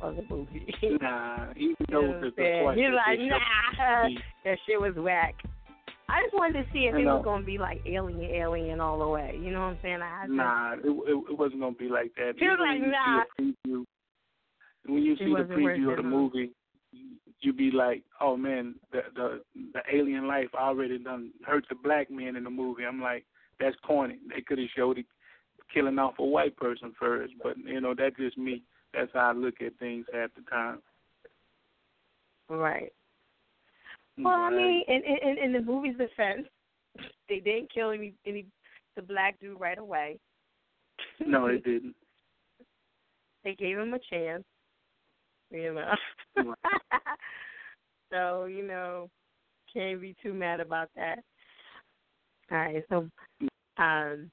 of the movie. Nah, even You though know what the, the You're like, nah, that shit was whack. I just wanted to see if I it was going to be like alien, alien all the way. You know what I'm saying? I Nah, it, it it wasn't gonna be like that. He was like, when you nah. see preview, when you It see the preview of the movie, you be like, oh man, the the the alien life already done hurt the black man in the movie. I'm like, that's corny. They could have showed it killing off a white person first, but you know that's just me. That's how I look at things half the time. Right. Well, I mean, in, in in the movie's defense, they didn't kill any any the black dude right away. No, they didn't. They gave him a chance. You know. so, you know, can't be too mad about that. All right, so um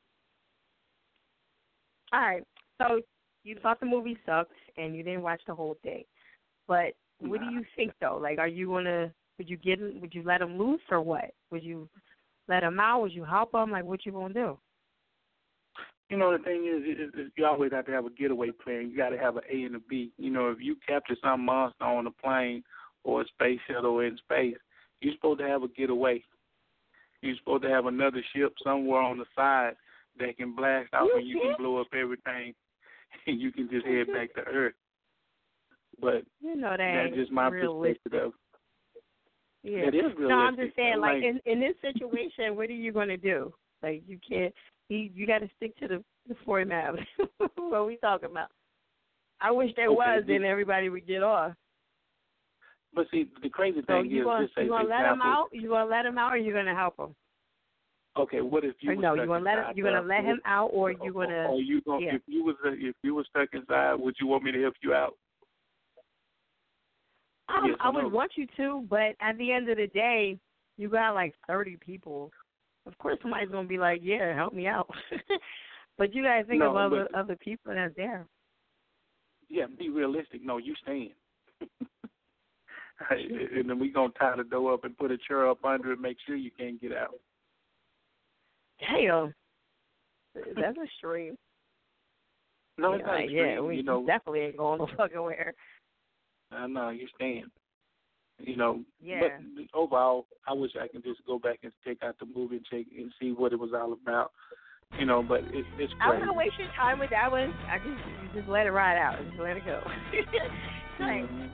all right. So you thought the movie sucked and you didn't watch the whole thing. But what do you think though? Like are you gonna would you get would you let him loose or what? Would you let him out? Would you help him? Like what you gonna do? You know, the thing is, is, is you always have to have a getaway plan. You got to have an A and a B. You know, if you capture some monster on a plane or a space shuttle in space, you're supposed to have a getaway. You're supposed to have another ship somewhere on the side that can blast off and you can blow up everything, and you can just head back to Earth. But You know that that's just my realistic. perspective. Yeah. That is No, I'm just saying, like Like- in in this situation, what are you gonna do? Like you can't. You you got to stick to the the format. what we talking about? I wish there Okay, was, then everybody would get off. But see, the crazy So thing you is, gonna just say you gonna let him out? You gonna let him out, or you gonna help him? Okay, what if you Or no, you gonna let him, you gonna let him out, or you gonna? Or you gonna yeah. if you was if you was stuck inside, would you want me to help you out? Um, Yes I would no? want you to, but at the end of the day, you got like thirty people. Of course, somebody's gonna be like, "Yeah, help me out." but you gotta think No, of other other people that's there. Yeah, be realistic. No, you staying. and then we gonna tie the door up and put a chair up under it, make sure you can't get out. Damn, that's extreme. No, Yeah, it's not like, yeah, we you know, definitely ain't going no fucking where. I know you staying. You know, Yeah. but overall, I wish I could just go back and take out the movie and check and see what it was all about. You know, but it, it's I'm wouldn't waste your time with that one. I just just let it ride out. Just let it go. like, mm-hmm.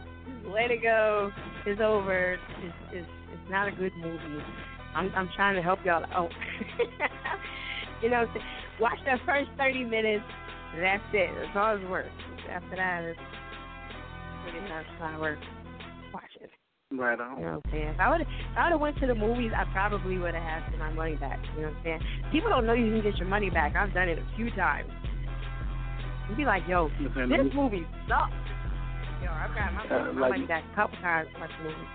just let it go. It's over. It's it's it's not a good movie. I'm I'm trying to help y'all out. you know, watch that first thirty minutes. and That's it. That's all it's worth. After that, it's not worth watching. Right on. You know what I'm saying? If I would if I would have went to the movies, I probably would have had my money back. You know what I'm saying? People don't know you can get your money back. I've done it a few times. You'd be like, yo, this movie sucks. Yo, I've got my, Uh, my like- money back a couple times to watch the movie.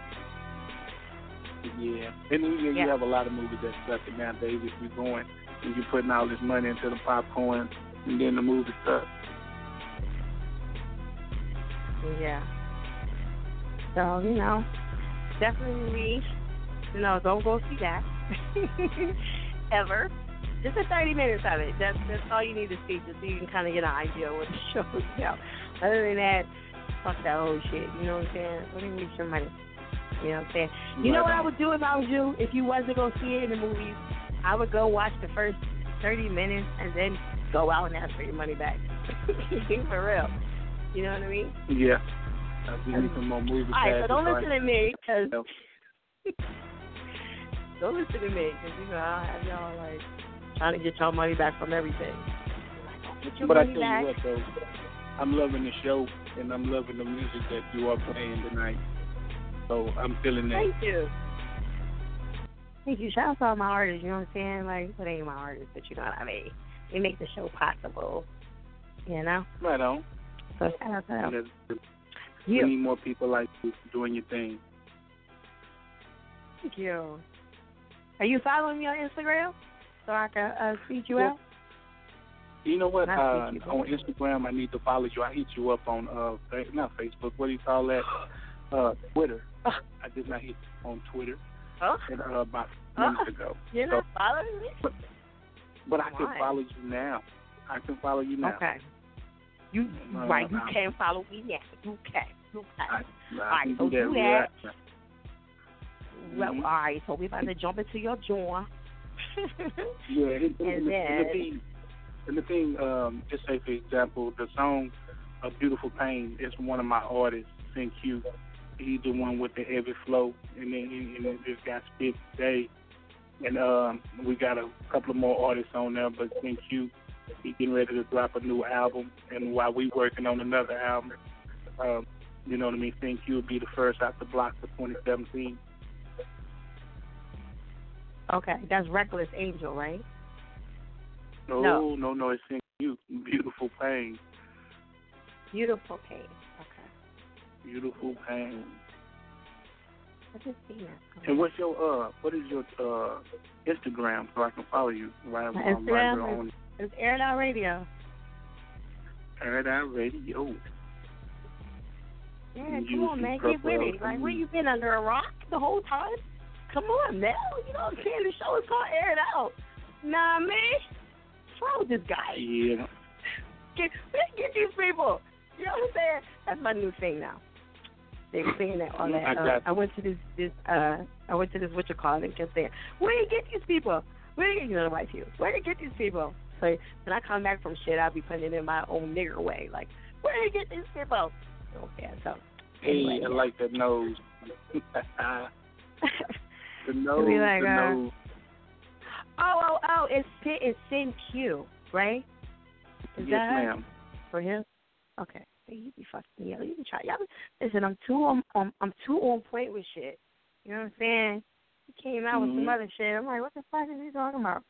Yeah, and you, you have a lot of movies that suck it nowadays. If you're going and you're putting all this money into the popcorn, and then the movie sucks. Yeah. So, you know, definitely, you know, don't go see that. Ever. Just a 30 minutes of it. That's, that's all you need to see, just so you can kind of get an idea of what the show is about. Other than that, fuck that whole shit. You know what I'm saying? Don't even waste your money. You know what I'm saying? You know what I would do if I was you? If you wasn't to see it in the movies, I would go watch the first 30 minutes and then go out and ask for your money back. for real. You know what I mean? Yeah. Uh, we need some more movies. All right, so don't listen to me, cause don't listen to me, cause you know I'll have y'all like trying to get y'all money back from everything. Like, But I tell back. you what, though, I'm loving the show and I'm loving the music that you are playing tonight. So I'm feeling that. Thank you. Thank you. Shout out to all my artists. You know what I'm saying? Like, what ain't my artists, but you know what I mean. They make the show possible. You know. Right on. So shout out to them. And there's- You. We need more people like you doing your thing. Thank you. Are you following me on Instagram so I can uh, feed you Yeah. out? You know what? Uh, Facebook. on Instagram, I need to follow you. I hit you up on uh, not Facebook. What do you call that? Uh, Twitter. I did not hit you on Twitter. Oh. And, uh, about Huh? minutes ago. You're So- not following me? But I can follow you now. I can follow you now. Okay. You Uh, right? You I'm- can follow me now. You can. You can. I, all I right, can so do that that. Well, Mhm. all right. So we about to jump into your jaw. Yeah, and, and, And and, the then- thing, and the thing, um, just say for example, the song "A Beautiful Pain" is one of my artists, Sin Q. He's the one with the heavy flow, and then and it just got spit today. And um, we got a couple of more artists on there, but Q, he getting ready to drop a new album, and while we working on another album, um, you know what I mean. Think you'll be the first out the block for 2017. Okay, that's Reckless Angel, right? No, No. no, no, it's you, Beautiful Pain. Beautiful Pain. Okay. Beautiful pain. I just seen that. And what's your uh what is your uh Instagram so I can follow you right My um, right on It's Air It Out Radio. Paradise Radio. Yeah, come on, man, get with it. Like, where you been under a rock the whole time? Come on, man. You know what I'm saying? The show is called Air It Out. Nah, man. What's wrong with this guy? Yeah. Get, get these people. You know what I'm saying? That's my new thing now. They were saying that on that. I Uh, I went to this this uh I went to this what you call it and kept saying, Where do you get these people? Where do you get you know the white people? Where you get these people? So when I come back from shit I'll be putting it in my own nigger way. Like, where did you get these people? Okay, so Hey, anyway, I yeah. like that nose. the nose, be like, the uh, nose. Oh, oh, oh, it's Sin it's Sin Q, right? Is Yes, ma'am. for him? Okay. Hey, you be fucking yeah, you can try. Y'all, be- listen, I'm too on, on I'm too on point with shit. You know what I'm saying? He came out with some Mhm. other shit. I'm like, what the fuck is he talking about?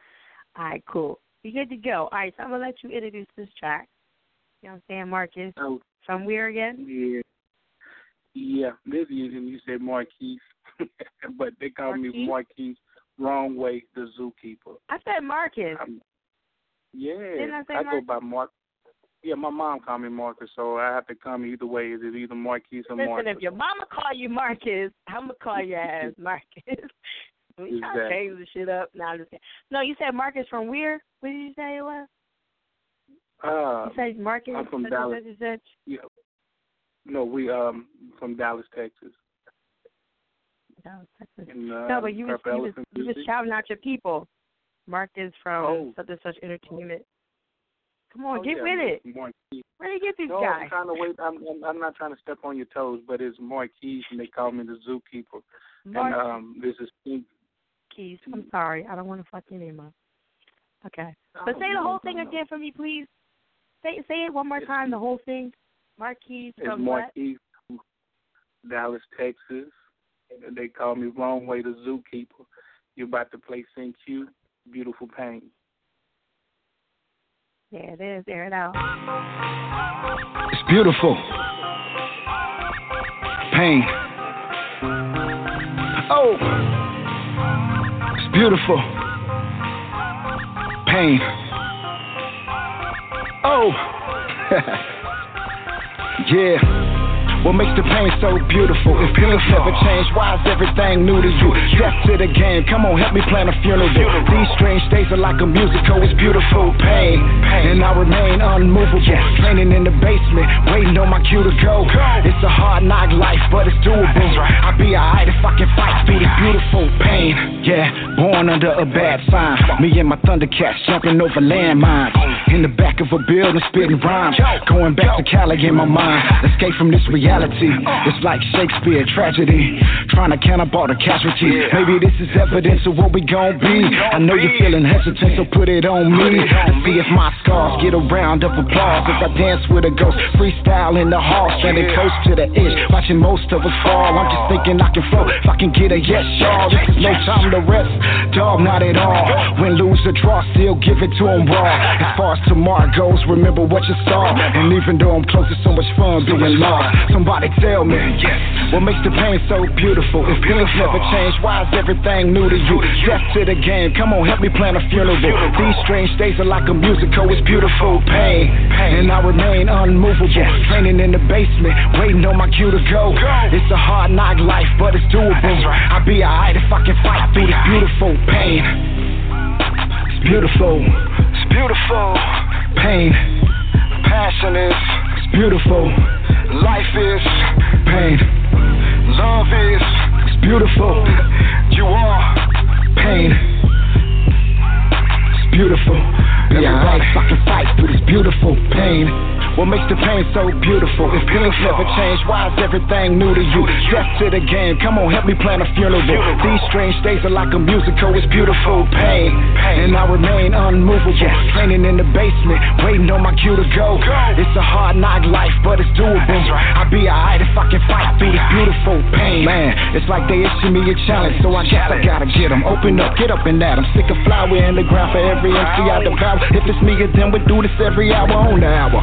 All right, cool. You good to go. All right, so I'm gonna let you introduce this track. You know what I'm saying, Marcus? Oh, From where again? yeah. Yeah, this is and you said Marquise, but they call me Marquise wrong way, the zookeeper. I said Marcus. I'm, yeah, Didn't I say go Marcus? by Mark. Yeah, my mom called me Marcus, so I have to come either way. Is it either Marquise or Listen, Marcus? if your mama call you Marcus, I'm gonna call your ass Marcus. We trying to Exactly. change the shit up. No, I'm just kidding. No, you said Marcus from where? What did you say it was? Uh, You said Marcus. I'm from such Dallas. such? Yeah. No, we um from Dallas, Texas. Dallas, Texas. In, uh, no, but you was you was, Elephant you was shouting out your people. Mark is from Oh. such and such entertainment. Come on, Oh, get yeah, with it. Marquise. Where do you get these no, guys? I'm trying to wait. I'm, I'm I'm not trying to step on your toes, but it's Marquise, and they call me the zookeeper. Mark- And um, this is. Keys. I'm sorry. I don't want to fuck your name up. Okay. But say the whole thing again for me, please. Say say it one more time. The whole thing. Marquise It's from what? From Dallas, Texas. And they call me Wrong Way the Zookeeper. You're about to play Sin Q, Beautiful Pain. There it is. Air it out. It's beautiful. Pain. Oh. Beautiful. Pain. Oh. yeah. What makes the pain so beautiful? If feelings never change, why is everything new to you? Death to the game, come on, help me plan a funeral. These strange days are like a musical, oh, it's beautiful pain. And I remain unmovable, training in the basement, waiting on my cue to go. It's a hard knock life, but it's doable. I'll be alright if I can fight through the beautiful pain. Yeah, born under a bad sign. Me and my Thundercats jumping over landmines. In the back of a building, spitting rhymes. Going back to Cali in my mind. Escape from this reality. It's like Shakespeare tragedy. Trying to count up all the casualties. Maybe this is evidence of what we gon' be. I know you're feeling hesitant, so put it on me. To see if my scars get a round of applause. If I dance with a ghost, freestyle in the hall, standing close to the edge, watching most of us fall. I'm just thinking I can float if I can get a yes, y'all. This is no time to rest, dog, not at all. Win, lose, or draw, still give it to 'em raw. As far as tomorrow goes, remember what you saw. And even though I'm close, it's so much fun being lost. Somebody tell me, what makes the pain so beautiful? If things never change, why is everything new to you? Death to the game, come on, help me plan a funeral. These strange days are like a musical, oh, it's beautiful pain. And I remain unmovable, training in the basement, waiting on my cue to go. It's a hard knock life, but it's doable. I'll be alright if I can fight through this beautiful pain. It's beautiful, beautiful. Pain, passion is, it's beautiful. Life is pain. Love is, it's beautiful. You are pain. It's beautiful. Yeah, alright if I can fight through this beautiful pain. What makes the pain so beautiful? If feelings never change, why is everything new to you? Death to the game, come on, help me plan a funeral. These strange days are like a musical, it's beautiful pain. And I remain unmovable, training in the basement, waiting on my cue to go. It's a hard knock life, but it's doable. I'll be alright if I can fight through this beautiful pain. Man, it's like they issue me a challenge, so I guess I gotta get 'em. Open up, get up I'm sick of flower in the ground for every MC I devour. If it's me, then we do this every hour on the hour.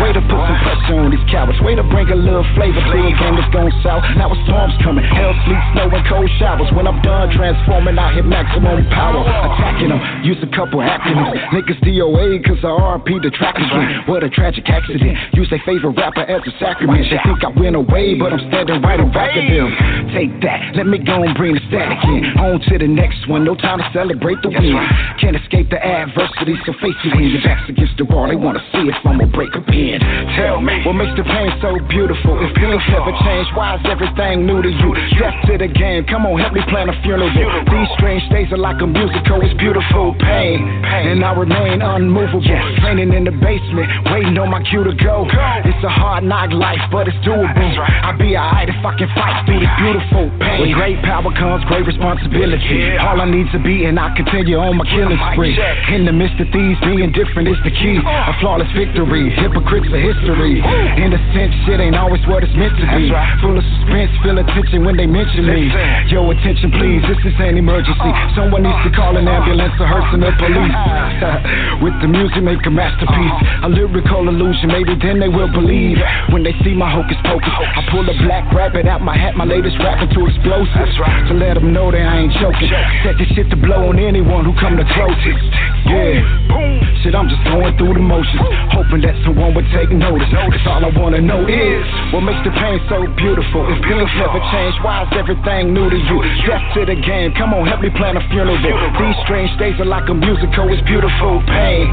Way to put some pressure on these cowards. Way to bring a little flavor to a game that's gone south. Now it's storms coming, hell, sleet, snow, and cold showers. When I'm done transforming, I hit maximum power. Attacking them, use a couple acronyms. Niggas DOA, cause I RP the trackers win. What a tragic accident. Use their favorite rapper as a sacrament. They think I went away, but I'm standing right in back of them. Take that, let me go and bring the static in. On to the next one, no time to celebrate the win. Can't escape the adversity, so face it when your back's against the wall. They wanna see if I'ma break a pin. Tell me, what makes the pain so beautiful? If feelings never change, why is everything new to you? Death to the game, come on, help me plan a funeral. These strange days are like a musical, it's beautiful pain. And I remain unmovable, training in the basement, waiting on my cue to go. It's a hard knock life, but it's doable. I'll be alright if I can fight through the beautiful pain. With great power comes great responsibility. All I need to be, and I continue on my killing spree. In the midst of these, being different is the key. Uh. A flawless victory, hypocrites are history. Innocent shit ain't always what it's meant to be. Full of suspense, feel attention when they mention me. Yo, attention please, this is an emergency. Someone needs to call an ambulance or hearse and the police. With the music, make a masterpiece. A lyrical illusion, maybe then they will believe. When they see my hocus pocus, I pull a black rabbit out my hat, my latest rap into explosives. To let them know that I ain't joking. Set this shit to blow on anyone who come the closest. Yeah. Shit, I'm just going through the motions, hoping that someone would take notice. Cause all I wanna know is what makes the pain so beautiful. If feelings never change, why is everything new to you? Death to the game, come on, help me plan a funeral. These strange days are like a musical, it's beautiful pain.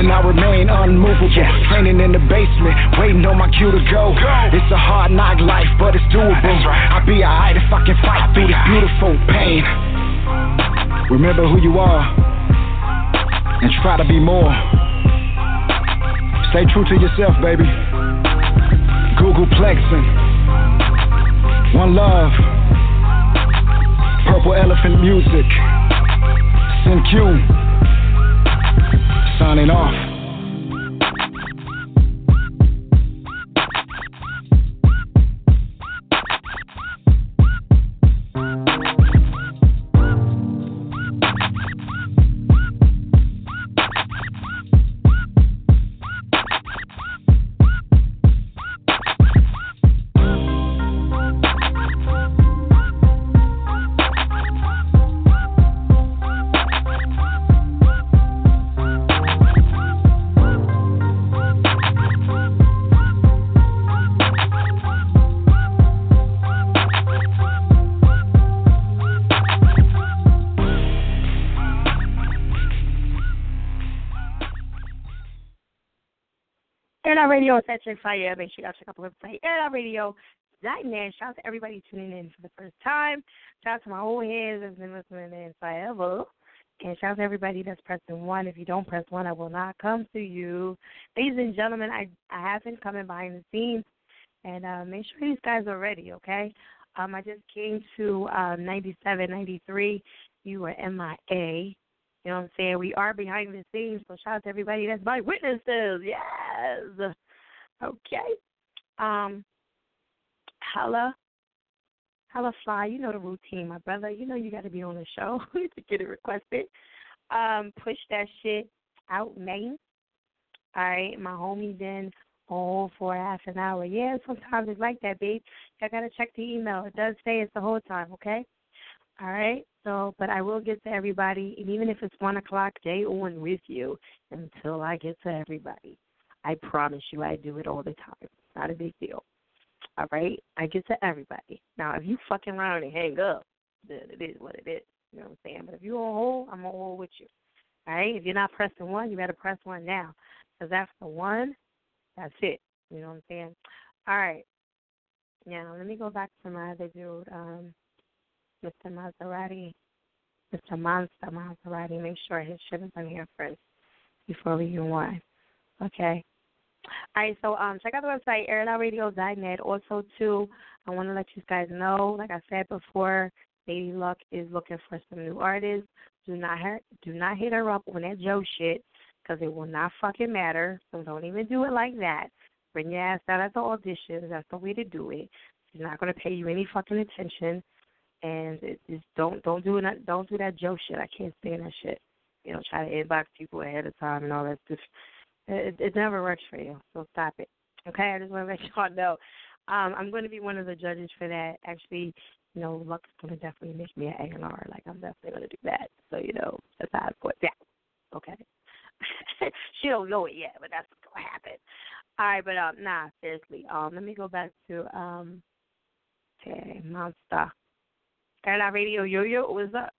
And I remain unmovable, training in the basement, waiting on my cue to go. It's a hard knock life, but it's doable. I'll be alright if I can fight through this beautiful pain. Remember who you are and try to be more. Stay true to yourself, baby. Google Plexing. One love. Purple Elephant Music. Sin Q. Signing off. Radio on Saturday Fire. Make sure y'all check out the website, airoutradio.net. Shout out to everybody tuning in for the first time. Shout out to my old heads that's been listening in forever. And shout out to everybody that's pressing one. If you don't press one, I will not come to you. Ladies and gentlemen, I I have been coming behind the scenes and uh make sure these guys are ready, okay? Um I just came to um ninety seven, ninety three. You were MIA. You know what I'm saying? We are behind the scenes, so shout out to everybody that's my witnesses. Yes. Okay. Um Hella. Hella fly, you know the routine, my brother. You know you gotta be on the show to get it requested. Um, push that shit out, man. All right, my homie been on for half an hour. Yeah, sometimes it's like that, babe. I gotta check the email. It does say it's the whole time, okay? All right. So, but I will get to everybody, and even if it's one o'clock, day on with you until I get to everybody. I promise you, I do it all the time. Not a big deal. All right. I get to everybody. Now, if you fucking around and hang up, then it is what it is. You know what I'm saying? But if you're on hold, I'm on hold with you. All right. If you're not pressing one, you better press one now, because after one, that's it. You know what I'm saying? All right. Now let me go back to my other dude. Um, Mr. Maserati, Mr. Monster Maserati, make sure his shit is on here first before we even one. Okay. All right, so um, check out the website, airitoutradio.net. Also, too, I want to let you guys know, like I said before, Lady Luck is looking for some new artists. Do not hit, do not hit her up on that Joe shit, because it will not fucking matter. So don't even do it like that. Bring your ass out at the auditions. That's the way to do it. She's not to pay you any fucking attention and it just don't don't do that don't do that Joe shit. I can't stand that shit. You know, try to inbox people ahead of time and all that stuff. It, it never works for you. So stop it. Okay, I just want to let y'all know. Um, I'm going to be one of the judges for that. Actually, you know, Luck's going to definitely make me an A and R. Like I'm definitely going to do that. So you know, that's how I put that. Okay. she don't know it yet, but that's what's going to happen. All right, but um, nah, seriously. Um, let me go back to um, okay, Monster. Airline Radio Yo Yo, what's up?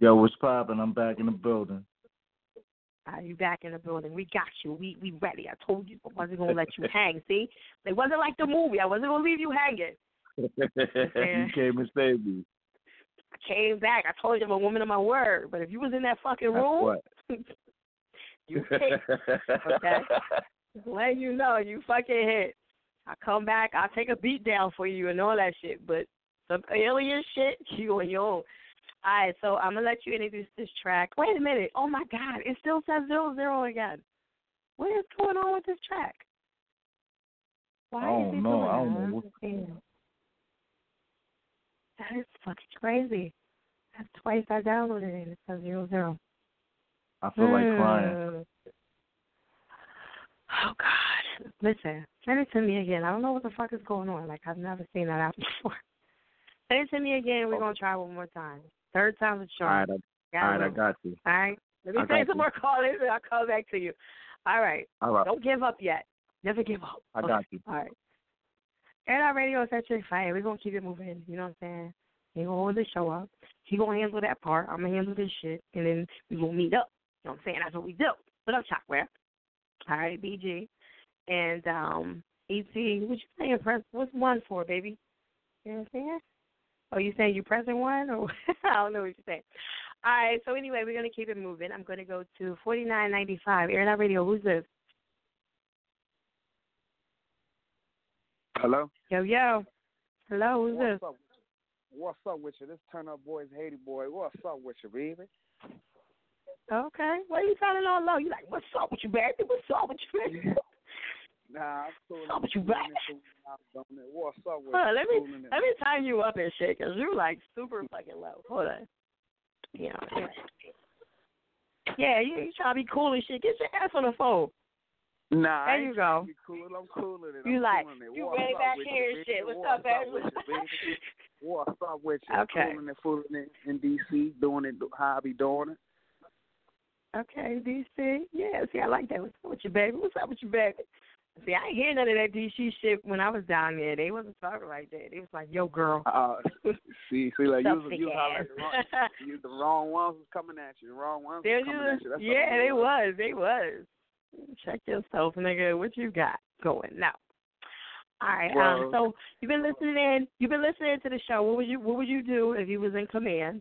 Yo, what's poppin'? I'm back in the building. Are you back in the building? We got you. We we ready. I told you I wasn't gonna let you hang. See, it wasn't like the movie. I wasn't gonna leave you hanging. you came and saved me. I came back. I told you I'm a woman of my word. But if you was in that fucking room, what? you hit. Okay, letting you know you fucking hit. I come back. I'll take a beat down for you and all that shit. But some alien shit, you on your own. All right, so I'm gonna let you introduce this track. Wait a minute. Oh my God, it still says zero zero again. What is going on with this track? Why I is it know. I don't that? know what- That is fucking crazy. That's twice I downloaded it. It says zero zero. I feel like crying. Mm. Oh God! Listen, send it to me again. I don't know what the fuck is going on. Like I've never seen that out before. Send it to me again. We're gonna try one more time. Third time's a All charm. right, I, Got all right, I got you. All right. Let me I say some you. more callers and I'll call back to you. All right. All right. Don't give up yet. Never give up. I Okay. got you. All right. Air Out Radio is actually Fire. We're gonna keep it moving. You know what I'm saying? He gonna hold the show up. He gonna handle that part. I'm gonna handle this shit, and then we gonna meet up. You know what I'm saying? That's what we do. What up, Chalkware? All right, BG. And um ET, what you saying press what's one for, baby? You know what I'm saying? Oh, you saying you pressing one or I don't know what you're saying. All right, so anyway, we're gonna keep it moving. I'm gonna go to forty nine ninety five. Air Out Radio, who's this? Hello. Yo yo. Hello, who's this? What's up? What's up with you? This Turn Up Boys, Haiti Boy. What's up with you, baby? Okay. Why are you sounding all low? You like, what's up with you, baby? What's up with you? Nah, cool. Oh, What's up with you, Hold on, let me let me time you up and shit, cause you're like super fucking low. Hold on. Yeah. Yeah, yeah you, you trying to be cool and shit. Get your ass on the phone. Nah, There you go. cool. I'm cooling it. You I'm like, it. you ready back here and shit. baby? What's up, baby? with you, baby? What's up with you? Okay. Cooling it, fooling it in DC, doing it how I be doing it. Okay, DC. Yeah, see, I like that. What's up with you, baby? What's up with you, baby? See, I ain't hear none of that DC shit when I was down there. They wasn't talking like that. They was like, "Yo, girl." Uh, see, see, like you Stuff was, you was thick the wrong, you, the wrong ones was coming at you. The wrong ones They was was coming at you. That's yeah, they was. They was. Check yourself, nigga. What you got going now? All right. um. So you've been listening in. You've been listening to the show. What would you What would you do if you was in command?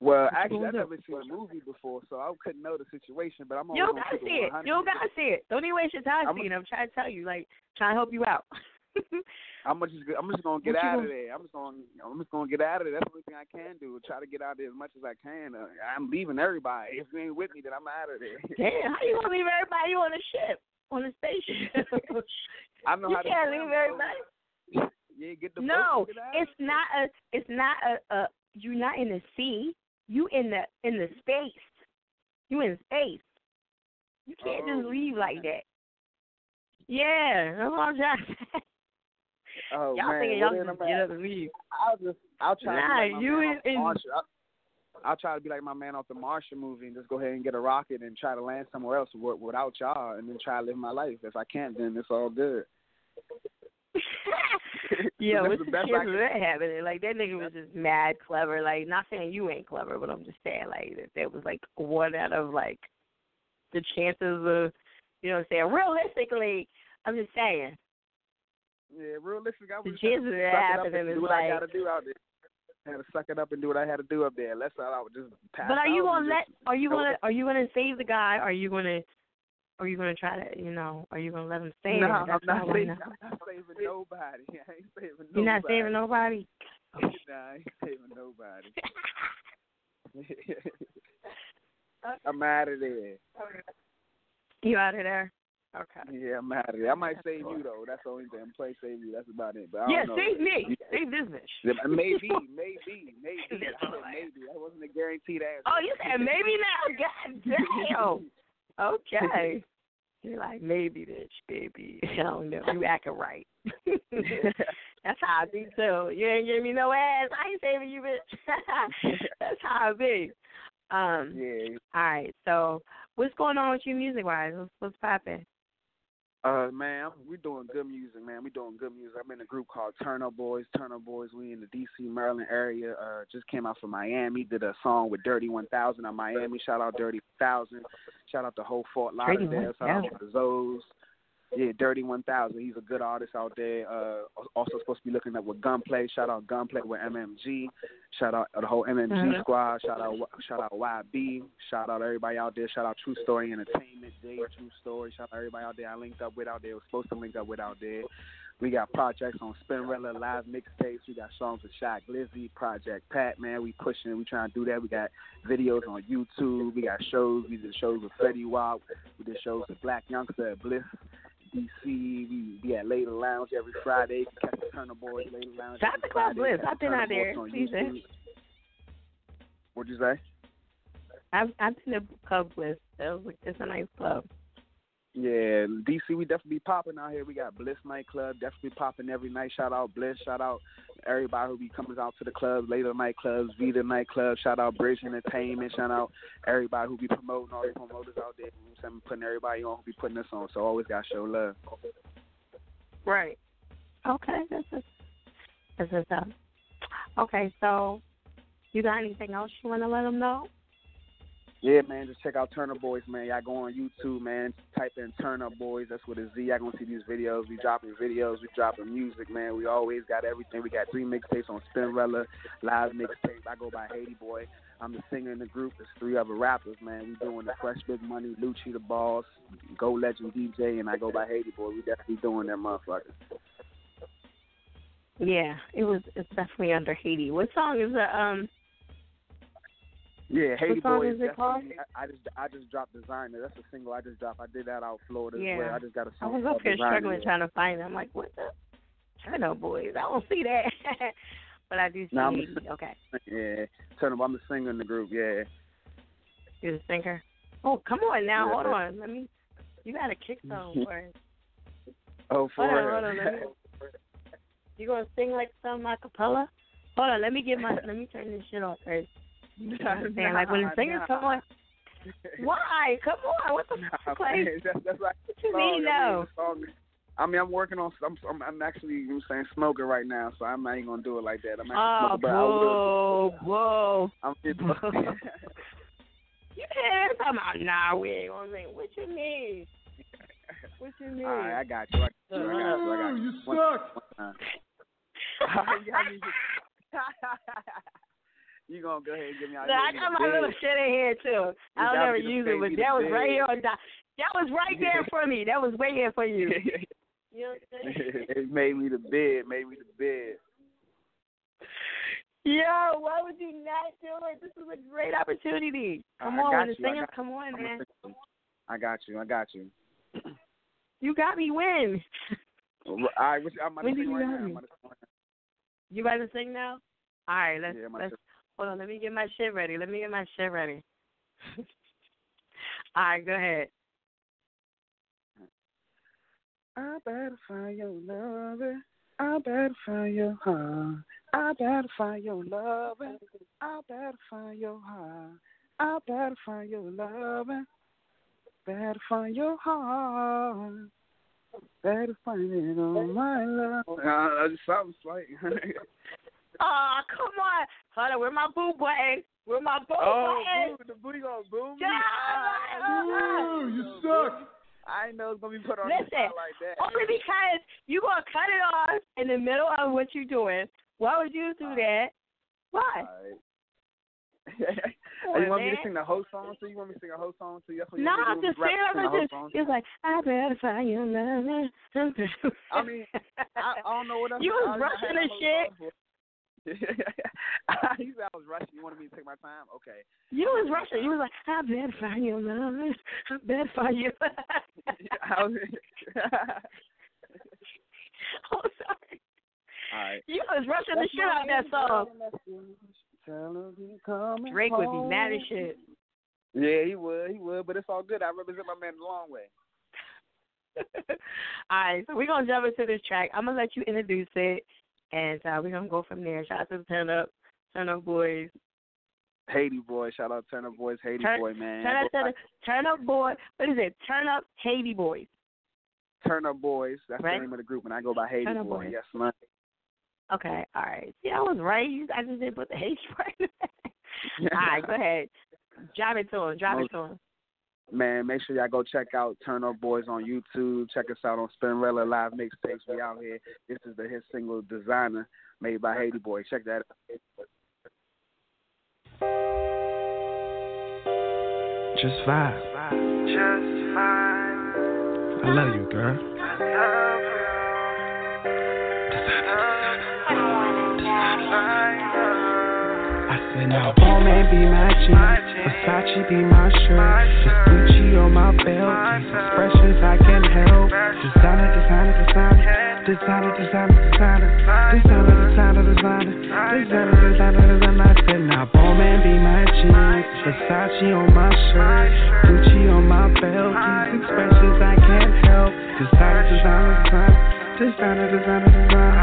Well, actually, I've never seen the movie before, so I couldn't know the situation. But I'm on You don't gotta see it. You don't gotta see it. Don't even waste your time I'm- seeing it. I'm trying to tell you, like, trying to help you out. I'm just, I'm just gonna get What out of there. I'm just gonna, I'm just gonna get out of there. That's the only thing I can do. Try to get out of there as much as I can. Uh, I'm leaving everybody. If you ain't with me, then I'm out of there. Damn, how you gonna leave everybody on the ship, on the spaceship? I know you how to can't swim, leave everybody. Yeah, get the No, boat get it's not a. It's not a. a you're not in the sea. You in the in the space. You in space. You can't Oh, just leave like that. Yeah, that's what I'm trying to say. Oh y'all man, thinking y'all just get up and leave. I'll just, I'll try Nah, to be like you in- in- I'll try to be like my man off the Martian movie and just go ahead and get a rocket and try to land somewhere else without y'all, and then try to live my life. If I can't, then it's all good. Yeah, what's the the best I chances of that happening? Like that nigga was just mad clever. Like not saying you ain't clever, but I'm just saying like that there was like one out of like the chances of you know what I'm saying. Realistically, I'm just saying. Yeah, realistic. I The was chances of that happening do is what I like gotta do out there. I had to suck it up and do what I had to do up there. That's all I would just pass But are you gonna let? Are you gonna? Are you gonna save the guy? Are you gonna? Are you gonna try to? You know? Are you gonna let him stay? No. I'm not saving. I'm not saving nobody. I ain't saving nobody. You're not saving nobody. nah, I ain't saving nobody. I'm out of there. You out of there? Okay. Yeah, I'm out of there. I might save you though. That's the only thing. Play save you. That's about it. But I Yeah, know. save me. Save this bitch. Yeah, Maybe, maybe, maybe. I said maybe. That wasn't a guaranteed answer. Oh, you said maybe now? God damn. Okay. You're like maybe, bitch, baby. I don't know. You acting right. That's how I be too. You ain't giving me no ass. I ain't saving you, bitch. That's how I be. Um. Yeah. All right. So, what's going on with you music wise? What's, what's popping? Uh, man, I'm, we doing good music, man. We doing good music. I'm in a group called Turn Up Boys. Turn Up Boys. We in the D.C. Maryland area. Uh, just came out from Miami. Did a song with Dirty 1000 on Miami. Shout out Dirty 1000. Shout out to whole Fort Lauderdale. Shout out to the Zoes. Yeah, Dirty 1000. He's a good artist out there. Uh, also supposed to be looking up with Gunplay. Shout out Gunplay with MMG. Shout out the whole MMG Mhm. squad. Shout out shout out YB. Shout out everybody out there. Shout out True Story Entertainment. Day True Story. Shout out everybody out there. I linked up with out there. Was supposed to link up with out there. We got projects on Spinrilla live mixtapes. We got songs with Shy Glizzy, Project Pat. Man, we pushing. We trying to do that. We got videos on YouTube. We got shows. We did shows with Fetty Wap. We did shows with Black Youngsta at Bliss. DC, we be at Later Lounge every Friday. You can catch the Turn Up Boys Later Lounge. Shout out every to Club Friday. Bliss. I've been Turner out there. Boys on Please, eh? What'd you say? I've I've been to Club Bliss. That was like it's a nice club. Yeah, DC, we definitely be popping out here. We got Bliss nightclub, definitely popping every night. Shout out Bliss, shout out everybody who be coming out to the clubs, later nightclubs, Vita nightclub. Shout out Bridge Entertainment. Shout out everybody who be promoting all the promoters out there. You know putting everybody on who be putting us on. So always got to show love. Right. Okay, that's it. That's what's up. Okay, so you got anything else you want to let them know? Yeah, man, just check out Turn Up Boys, man. Y'all go on YouTube, man. Type in Turn Up Boys. That's with a Z. Y'all gonna see these videos. We dropping videos. We dropping music, man. We always got everything. We got three mixtapes on Spinrilla, live mixtape. I go by Haiti Boy. I'm the singer in the group. There's three other rappers, man. We doing the Fresh Big Money, Lucci the Boss, Go Legend DJ, and I go by Haiti Boy. We definitely doing that motherfucker. Yeah, it was. It's definitely under Haiti. What song is that? Um, Yeah, Haiti song Boy. is it called? I, I just I just dropped Designer. That's a single I just dropped. I did that out Florida yeah. as well. I just got a I song was up here Designer. struggling trying to find it. I'm like, what the? Turn up, boys. I don't see that. but I do see No, I'm a Okay, Yeah, turn up. I'm the singer in the group. Yeah. you're the singer. Oh, come on now. Yeah. Hold on. Let me. You got to kick some first. Oh, for Hold on, hold on. Let me, you gonna sing like some acapella? Hold on. Let me get my. let me turn this shit off first. You know what I'm saying? Like when the singers come on. Why? Come on. What the fuck? Like, that's, that's like what you song. mean I mean, no? I mean, I'm working on. I'm, I'm, I'm actually, you know what I'm saying, smoking right now, so I'm not even gonna do it like that. I'm actually Oh, smoking, but I will. whoa, whoa. I'm Yeah, I'm out. Nah, we ain't gonna sing. What you mean? What you mean? All right, I got you. I got you. I got you. I got you. You One- suck. one time. you got me. You gonna go ahead and give me all Nah, I got my little shit in here too. You I'll gotta never use it, but that the was right here on that. That was right there for me. That was way here for you. You know what I'm saying? it made me the bed. Made me the bed. Yo, why would you not do it? This is a great opportunity. Come I on, got when the singers come on, I'm man. a- I got you. I got you. You got me win. All right, I'm about When to did sing you right have now. me? I'm about to sing right You about to sing now? All right, let's Yeah, I'm let's to- hold on. Let me get my shit ready. Let me get my shit ready. All right, go ahead. I better find your lover. I better find your heart. I better find your lover. I better find your heart. I better find your lover. Better find your heart. Better find it on my love. Uh, something slight. Oh, come on. Hold on, where my boo button? Where my boo oh, button? boo, the booty gonna boom me. Yeah, Ah, uh-uh. you suck. I know it's gonna be put on the Listen, spot like that. only because you gonna cut it off in the middle of what you're doing. Why would you do that? Why? Oh, you want me to sing the whole song too? You want me to sing a whole song too? That's what you No, want I'm me to just? Rap, saying, sing a I'm whole just, song? it's like, I better find your love. I mean, I, I don't know what else. You I was don't- I rushing had and shit. those you said I was rushing. You wanted me to take my time? Okay. You was rushing. You was like, I better find your love. I better find your I was, Oh, sorry. all right. You was rushing the shit out that song. Tell her we coming Drake would be mad as shit. Yeah, he would. He would. But it's all good. I represent my man the long way. All right, so we're gonna jump into this track. I'm gonna let you introduce it, and uh, we're gonna go from there. Shout out to the Turn Up, Turn Up Boys. Haiti boy. Shout out Turn Up Boys. Haiti Turn, boy, man. Turn Up, Turn Up, Turn Up Boy. What is it? Turn Up Haiti Boys. Turn up Boys. That's Right. the name of the group, and I go by Haiti boy. Boys. Yes, man. Okay, all right. See, I was right. I just didn't put the H part. all right, go ahead. Drop it to him. Drop it to him. Man, make sure y'all go check out Turn Up Boys on YouTube. Check us out on Spinrilla Live Mixtapes. We out here. This is the hit single Designer made by Haiti Boy. Check that out. Just vibe. Just fine. I love you, girl. I now Balmain be my jeans, Versace be my shirt, Gucci on my belt. These expressions I can help. Designer, designer, designer, designer, designer, designer, designer, designer, designer, designer, designer, designer. Said now Balmain be my jeans, Versace on my shirt, Gucci on my belt. These expressions I can't help. Designer, designer, designer, designer, designer, designer, designer,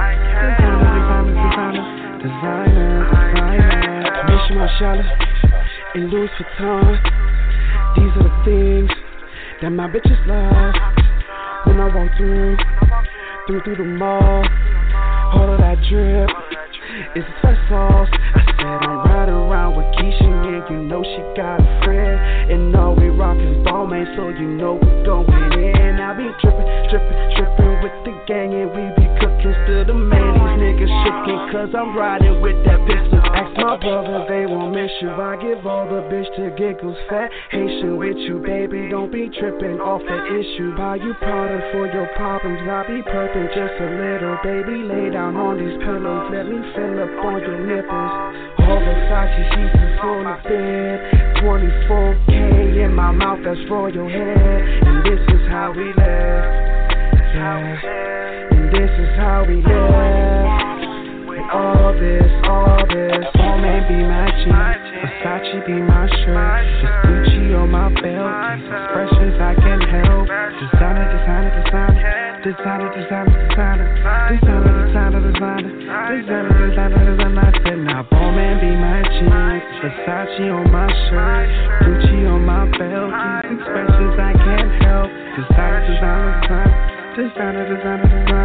designer, designer, designer, Marshall and Louis Vuitton. These are the things that my bitches love. When I walk through, through through the mall, all of that drip is sweat sauce. I said I'm riding around with Keisha and you know she got a friend. And all we rock is ball, man, so you know we going in. I be trippin', trippin', trippin' with the gang, and we be cause I'm riding with that pistol. Ask my brother, they won't miss you. I give all the bitch to giggles, fat Haitian with you, baby. Don't be tripping off the issue. Buy you powder for your problems. I be purping just a little, baby. Lay down on these pillows, let me fill up on your nipples. All Versace sheets is on the bed. 24K in my mouth, that's royal head. And this is how we live. Yeah. And this is how we live. All this, all this, all man be my jeans, Versace be my shirt, just Gucci on my belt, these expressions I can help. Designer, designer, designer, designer, designer, designer, designer, designer, designer, designer, designer, designer. I said now, ball man be my jeans, Versace on my shirt, Gucci on my belt, these expressions I can't help. Designer, designer, designer, designer, designer, designer,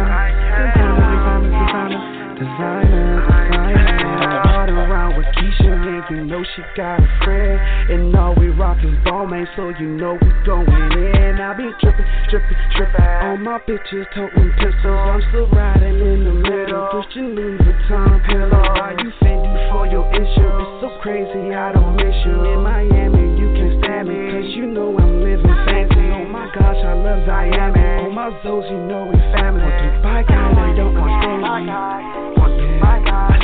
designer, designer, designer. Designer, ride around with Keisha and you know she got a friend. And all we rock is ball, man, so you know we going in. I be trippin', trippin', trippin' on my bitches, toting pistols. I'm still riding in the middle, Christian Louis Vuitton pillow. Why you Fendi for your? It's so crazy, I don't miss you. In Miami, you can stand me, cause you know I'm living fancy. Oh my gosh, I love Miami. On my Zoes, you know we family. Dubai guys, they don't understand me. I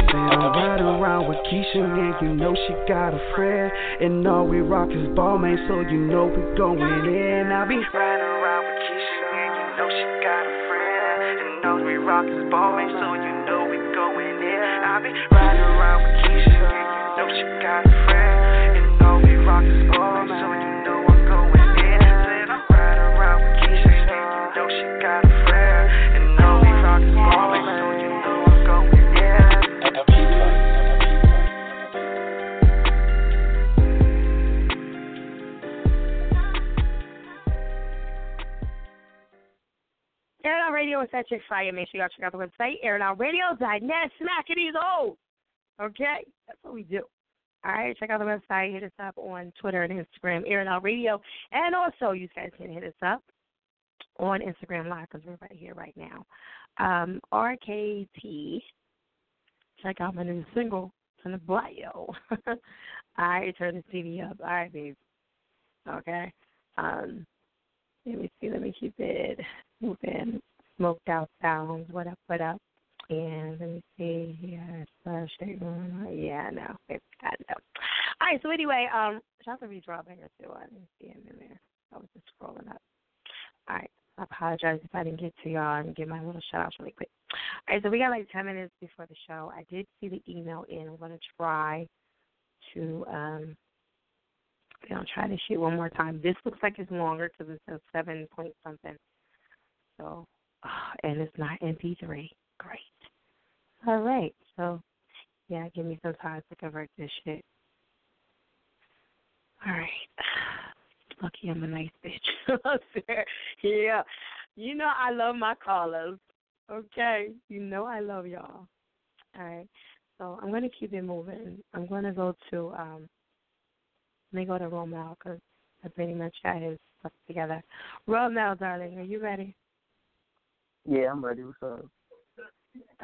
said I ride around with Keisha and you know she got a friend. And all we rock is ball, man, so you know we going in. I be riding around with Keisha and you know she got a friend. And all we rock is ball, man, so you know we going in. I be riding around with Keisha and you know she got a friend. And all we rock is ball, man, so you know I'm going in. Said I'm riding around with Keisha and you know she got a friend. Air It Out Radio is at Chick Fire. Make sure y'all check out the website, airitoutradio.net. Smacking these old. Okay? That's what we do. All right, check out the website. Hit us up on Twitter and Instagram, Air It Out Radio. And also, you guys can hit us up on Instagram Live because we're right here right now. Um, RKT. Check out my new single. In the bio. Right, turn the CD up. All right, babe. Okay. Um, let me see. Let me keep it moving. Smoked out sounds. What up? What up? And let me see statement. Yeah, no. I know. All right. So anyway, um, shout out to Reed Banger too. I didn't see him in there. I was just scrolling up. All right. I apologize if I didn't get to y'all and give my little shout outs really quick. All right, so we got like 10 minutes before the show. I did see the email in. I'm going to try to, um, you know, try to shoot one more time. This looks like it's longer because it says 7 point something. So, oh, and it's not MP3. Great. All right, so yeah, give me some time to convert this shit. All right. Lucky I'm a nice bitch. yeah. You know I love my callers. Okay. You know I love y'all. All right. So I'm going to keep it moving. I'm going to go to, um, let me go to Romel because I pretty much got his stuff together. Romel, darling, are you ready? Yeah, I'm ready. What's up?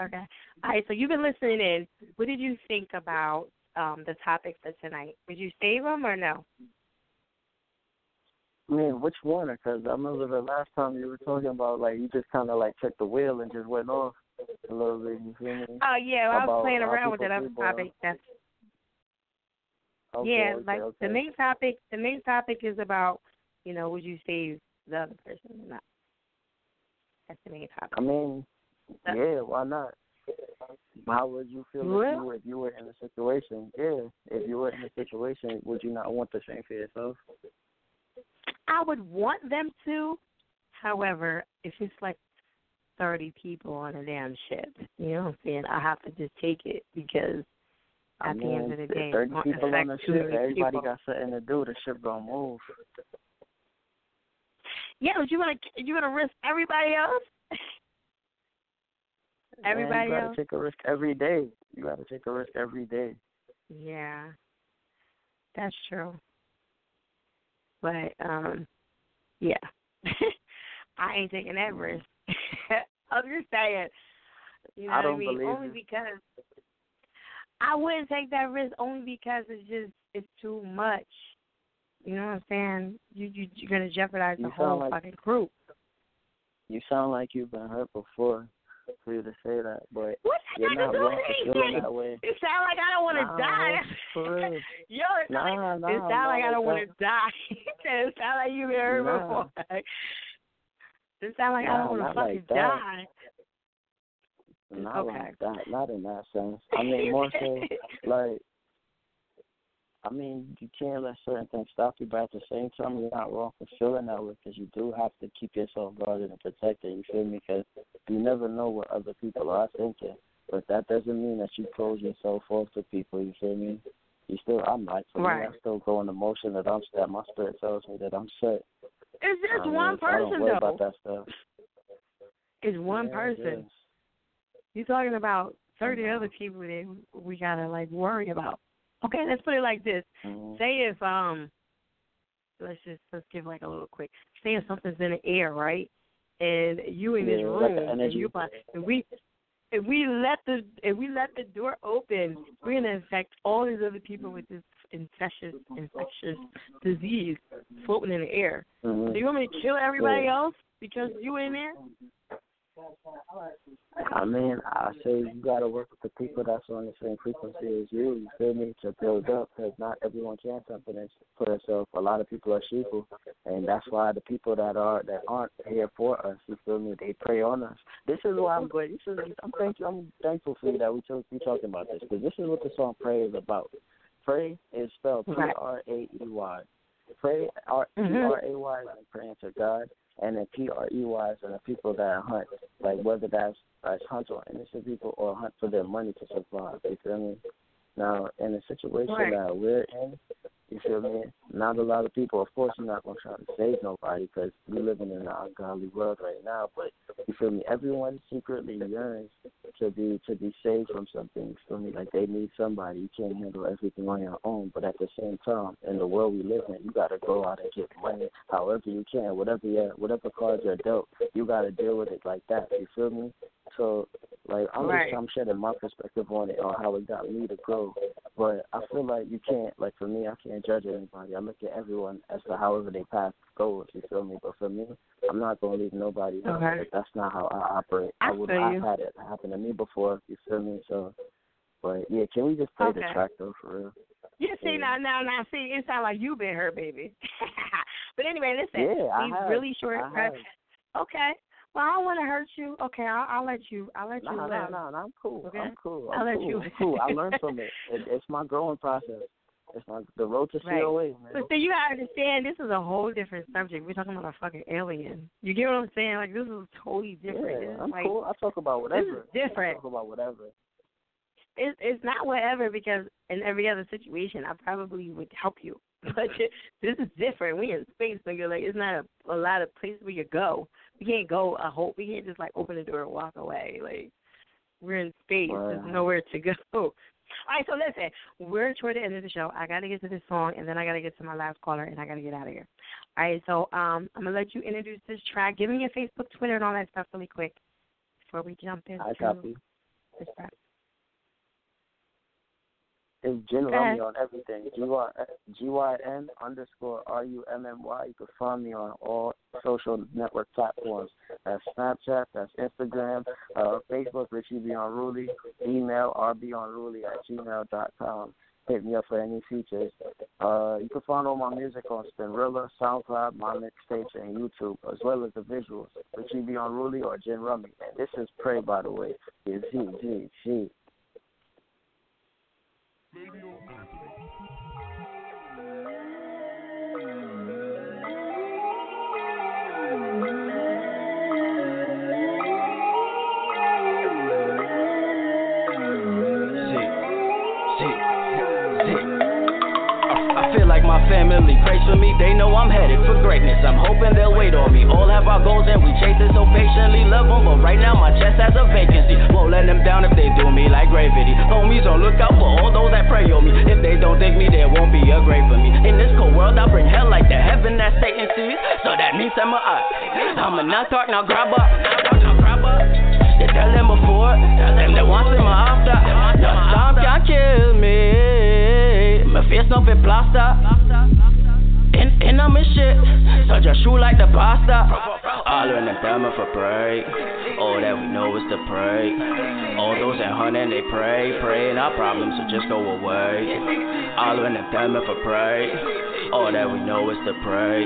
Okay. All right. So you've been listening in. What did you think about um, the topic for tonight? Did you save them or no? I mean, which one? Because I remember the last time you were talking about like you just kind of like checked the wheel and just went off a little bit. You feel me? Oh yeah, well, I was playing around with that other sleep on. Okay, yeah, okay, like okay. the main topic. The main topic is about you know would you save the other person or not? That's the main topic. I mean, yeah, why not? How would you feel if you were if you were in a situation? Yeah, if you were in a situation, would you not want the same for yourself? I would want them to. However, if it's like thirty people on a damn ship, you know what I'm saying? I have to just take it because I at the end of the day, it thirty won't people on the ship. Everybody people. got something to do. The ship gonna move. Yeah, but you wanna you wanna risk everybody else? Man, everybody you gotta else? take a risk every day. You gotta take a risk every day. Yeah. That's true. But um, yeah, I ain't taking that risk. I'm just saying. You know I what I don't mean? believe Only it. because I wouldn't take that risk only because it's just it's too much. You know what I'm saying? You you you're gonna jeopardize the You sound whole like- fucking group. You sound like you've been hurt before for you to say that, but What you're not to do wrong for feeling that way. It sound like I don't want to Nah, die. Yo, it's Nah, like, nah, it sound like I don't want to die. it sound like you've been hurt before. It sound like I don't want to fucking like die. Not Okay. like that. Not in that sense. I mean, more so like. I mean, you can't let certain things stop you, but at the same time, you're not wrong for feeling that way because you do have to keep yourself guarded and protected. You feel me? Because you never know what other people are thinking, but that doesn't mean that you close yourself off to people. You feel me? You still, I'm like, for me, Right. I still go in the motion that I'm that my spirit tells me that I'm set. It's just I mean, one so I don't person worry though. about that stuff. It's one Yeah, person. is. You're talking about thirty other people that we gotta like worry about. Okay, let's put it like this. Mhm. Say if um let's just let's give like a little quick say if something's in the air, right? And you in this Yeah, room like and you if we if we let the if we let the door open, we're gonna infect all these other people with this infectious infectious disease floating in the air. Mhm. So you want me to kill everybody Yeah. else because you in there? I mean, I say you gotta work with the people that's on the same frequency as you. You feel me? To build up, because not everyone can and put herself. A lot of people are sheeple, and that's why the people that are that aren't here for us, you feel me? They prey on us. This is why I'm glad. This is I'm thank I'm thankful for you that we took we talking about this because this is what the song "Pray" is about. Pray is spelled P. R A E Y. Pray R P Mhm. R A Y is praying to God, and the P R E Y is are the people that hunt, like whether that's that's hunt on innocent people or hunt for their money to survive. You feel me? Now, in the situation Right. that we're in, you feel me? Not a lot of people. Of course, you're not gonna try to save nobody because we're living in an ungodly world right now. But you feel me? Everyone secretly yearns to be to be saved from something. You feel me? Like they need somebody. You can't handle everything on your own. But at the same time, in the world we live in, you gotta go out and get money however you can. Whatever you whatever cards are dealt, you gotta deal with it like that. You feel me? So like I'm Right. just I'm shedding my perspective on it on how it got me to grow. But I feel like you can't like for me I can't judge anybody. I look at everyone as to however they path goes, you feel me? But for me, I'm not gonna leave nobody. Okay. That's not how I operate. I, I would. I've had it happen to me before, you feel me? So but yeah, can we just play the Okay. track though for real? Yeah, see now, now, now, see, it sounds like you been hurt, baby. but anyway, listen, Yeah, I have. really short. Have. Okay, well, I don't want to hurt you. Okay, I'll, I'll let you. I'll let you live. nah, nah, nah, I'm cool. Okay? I'm cool. I'll I'm let cool. you- I'm cool. I learned from it. it. It's my growing process. It's like the road to Right. COA, man. But see, you gotta understand, this is a whole different subject. We're talking about a fucking alien. You get what I'm saying? Like this is totally different. Yeah, I'm like, cool. I talk about whatever. This is different. I talk about whatever. It's it's not whatever because in every other situation I probably would help you. But this is different. We in space, nigga. Like it's not a, a lot of places where you go. We can't go a whole. We can't just like open the door and walk away. Like we're in space. There's nowhere to go. All right, so listen, we're toward the end of the show. I gotta get to this song, and then I gotta get to my last caller, and I gotta get out of here. All right, so um, I'm gonna let you introduce this track. Give me your Facebook, Twitter, and all that stuff really quick before we jump into I copy. this track. It's Go on everything. G Y N underscore R U M M Y. You can find me on all social network platforms. That's Snapchat, that's Instagram, uh, Facebook, Richie B on Ruly, email rbonruly at gmail dot com. Hit me up for any features. Uh, you can find all my music on Spinrilla, SoundCloud, my mixtapes, and YouTube, as well as the visuals. Richie B on Ruly or Gin Rummy. And this is Pray, by the way. Yeah, G, G, G. See, family prays for me. They know I'm headed for greatness. I'm hoping they'll wait on me. All have our goals and we chase it so patiently. Love them, but right now my chest has a vacancy. Won't let them down if they do me like gravity. Homies on lookout for all those that pray on me. If they don't think me, there won't be a grave for me. In this cold world, I bring hell like the heaven that Satan sees. So that means I'm a eye. I'm a not talk, now grab up. You tell them before, tell them they want my after. No storm can kill me. My face no fit plaster. In, on me shit, so just shoot like the pasta. All in the family for pray. All that we know is to pray. All those that hunt and they pray, pray our problems will just go away. All in the family for pray. All that we know is to pray.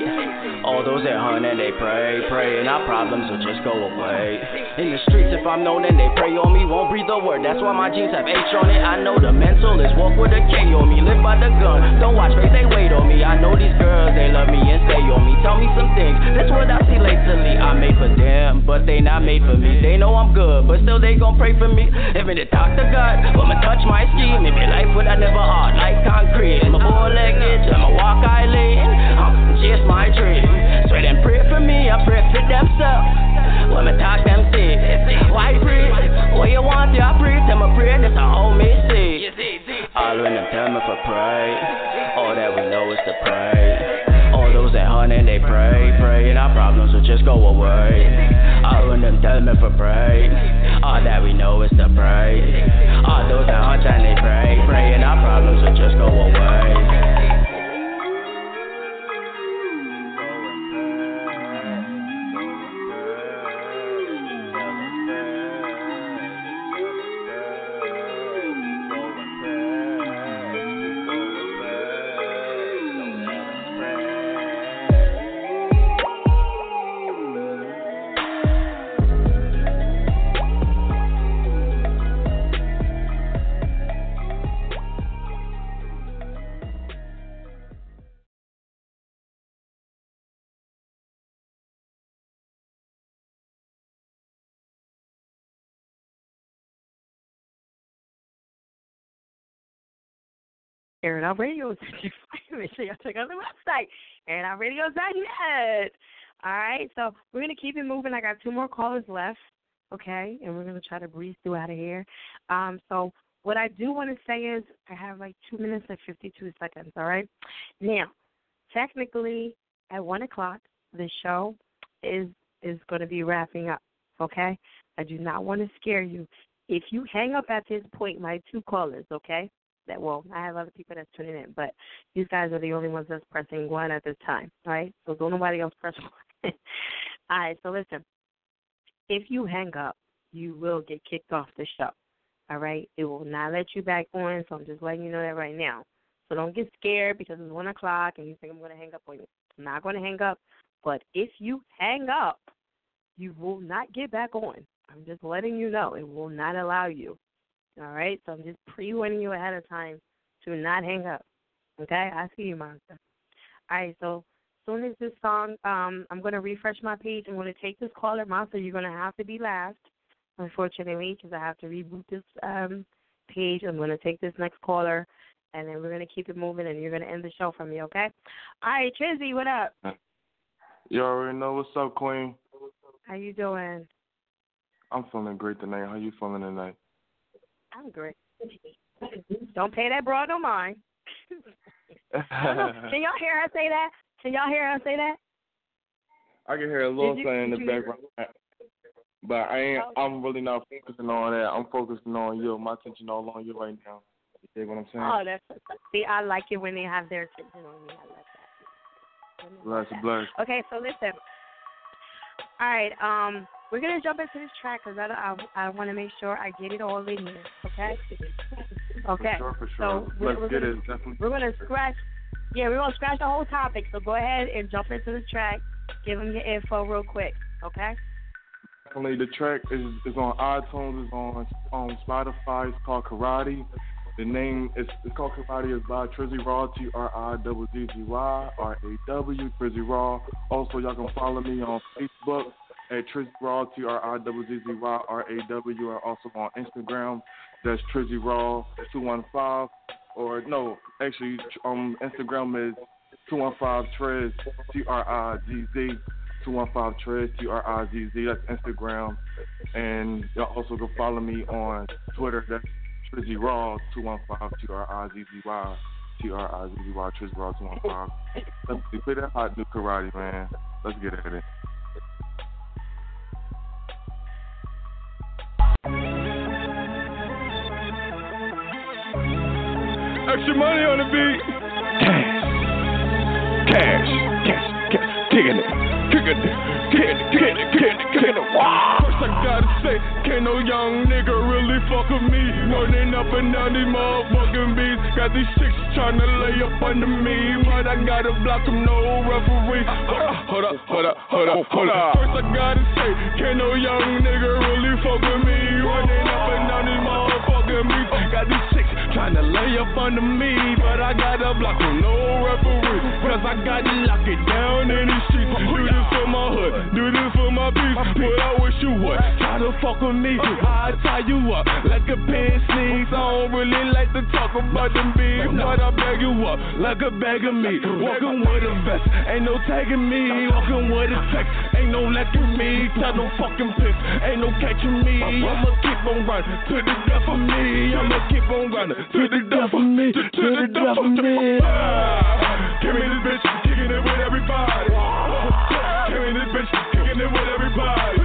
All those that hunt and they pray, pray and our problems will just go away. In the streets, if I'm known and they pray on me, won't breathe a word. That's why my jeans have H on it. I know the mental is walk with a K on me, live by the gun. Don't watch face, they wait on me. I know these girls, they love me and stay on me. Tell me some things. That's what I see lately. I made for them, but they not made for me. They know I'm good, but still they gon' pray for me. If they talk to God, I'ma touch my ski. Maybe life would I never hard like concrete. My four legged, I'ma walk chase my dream. Sweat and pray for me, I pray for themselves. When me talk them say, why pray? What you want, yeah, pray. Tell me pray, that's how me say. All when them tell me for pray. All that we know is to pray. All those that hunt and they pray, pray, and our problems will just go away. All when them tell me for pray. All that we know is to pray. All those that hunt and they pray, pray, and our problems will just go away. Air It Out Radio is make sure y'all check out the website, airitoutradio.net. All right, so we're gonna keep it moving. I got two more callers left, okay, and we're gonna try to breeze through out of here. Um, so what I do want to say is I have like two minutes and fifty-two seconds. All right, now technically at one o'clock the show is is going to be wrapping up. Okay, I do not want to scare you. If you hang up at this point, my two callers, okay, that well, I have other people that's tuning in, but these guys are the only ones that's pressing one at this time. Right, so don't nobody else press one. all right, so listen, if you hang up, you will get kicked off the show. All right, it will not let you back on. So I'm just letting you know that right now. So don't get scared because it's one o'clock and you think I'm going to hang up on you. I'm not going to hang up, but if you hang up, you will not get back on. I'm just letting you know it will not allow you. All right, so I'm just pre-warning you ahead of time to not hang up. Okay, I see you, monster. All right, so as soon as this song, um, I'm gonna refresh my page. I'm gonna take this caller, monster. You're gonna have to be last, unfortunately, because I have to reboot this um page. I'm gonna take this next caller, and then we're gonna keep it moving, and you're gonna end the show for me, okay? All right, Trizzy, what up? You already know what's up, Queen. How you doing? I'm feeling great tonight. How you feeling tonight? I'm great. Don't pay that broad no mind. I. Can y'all hear her say that? Can y'all hear her say that? I can hear a little you- thing in the did you hear- background, but I ain't. I'm really not focusing on that. I'm focusing on you. My attention all on you right now. You dig what I'm saying? Oh, that's see, I like it when they have their attention on me. I like that. bless, bless. Okay, so listen. All right, um, we're gonna jump into this track because I, I I want to make sure I get it all in here. Okay. Okay. For sure, for So sure. we're, Let's we're get gonna, it. Definitely. We're gonna scratch. Yeah, we're gonna scratch the whole topic. So go ahead and jump into the track. Give them your info real quick. Okay. Definitely, the track is is on iTunes. It's on on Spotify. It's called Karate. The name is it's called Karate. is by Trizzy Raw. T R I W Z Z Y R A W. Trizzy Raw. Also, y'all can follow me on Facebook at Trizzy Raw. T R I W Z Z Y R A W. Or also on Instagram. That's Trizzy Raw two one five. Or no, actually, um, Instagram is two one five Triz T R I Z Z. 215 Triz, T R I Z Z. That's Instagram. And y'all also can follow me on Twitter. That's Trizzy Raw two one five T R I Z Z Y T R I Z Z Y Trizzy Raw two one five. Let's play that hot new karate, man. Let's get at it. Extra money on the beat. Cash, cash, cash, it, kicking it, kicking it, kicking it, kicking it, kicking it. First I gotta say, can't no young nigga really fuck with me. Running up and down these motherfucking beats. Got these chicks trying to lay up under me, but I gotta block them, no referee. Hold up, hold up, hold up, hold up. First I gotta say, can't no young nigga really fuck with me. Running up and down these motherfucking beats. Got these trying to lay up under me, but I gotta block them, no referee. Cause I gotta lock it down in these streets. Do this for my hood, do this for my peace. But I wish you would try to fuck with me. I tie you up like a pin sneeze. I don't really like to talk about them beats, but I bag you up like a bag of me. Walking with a vest, ain't no tagging me. Walking with a text, ain't no letting me. Tell no fucking pics, ain't no catching me. Uh-huh. I'ma keep on running to the death of me. I'ma keep on running to the death of me. To the death of me. Ah. Give me this bitch, kicking it with everybody. With everybody.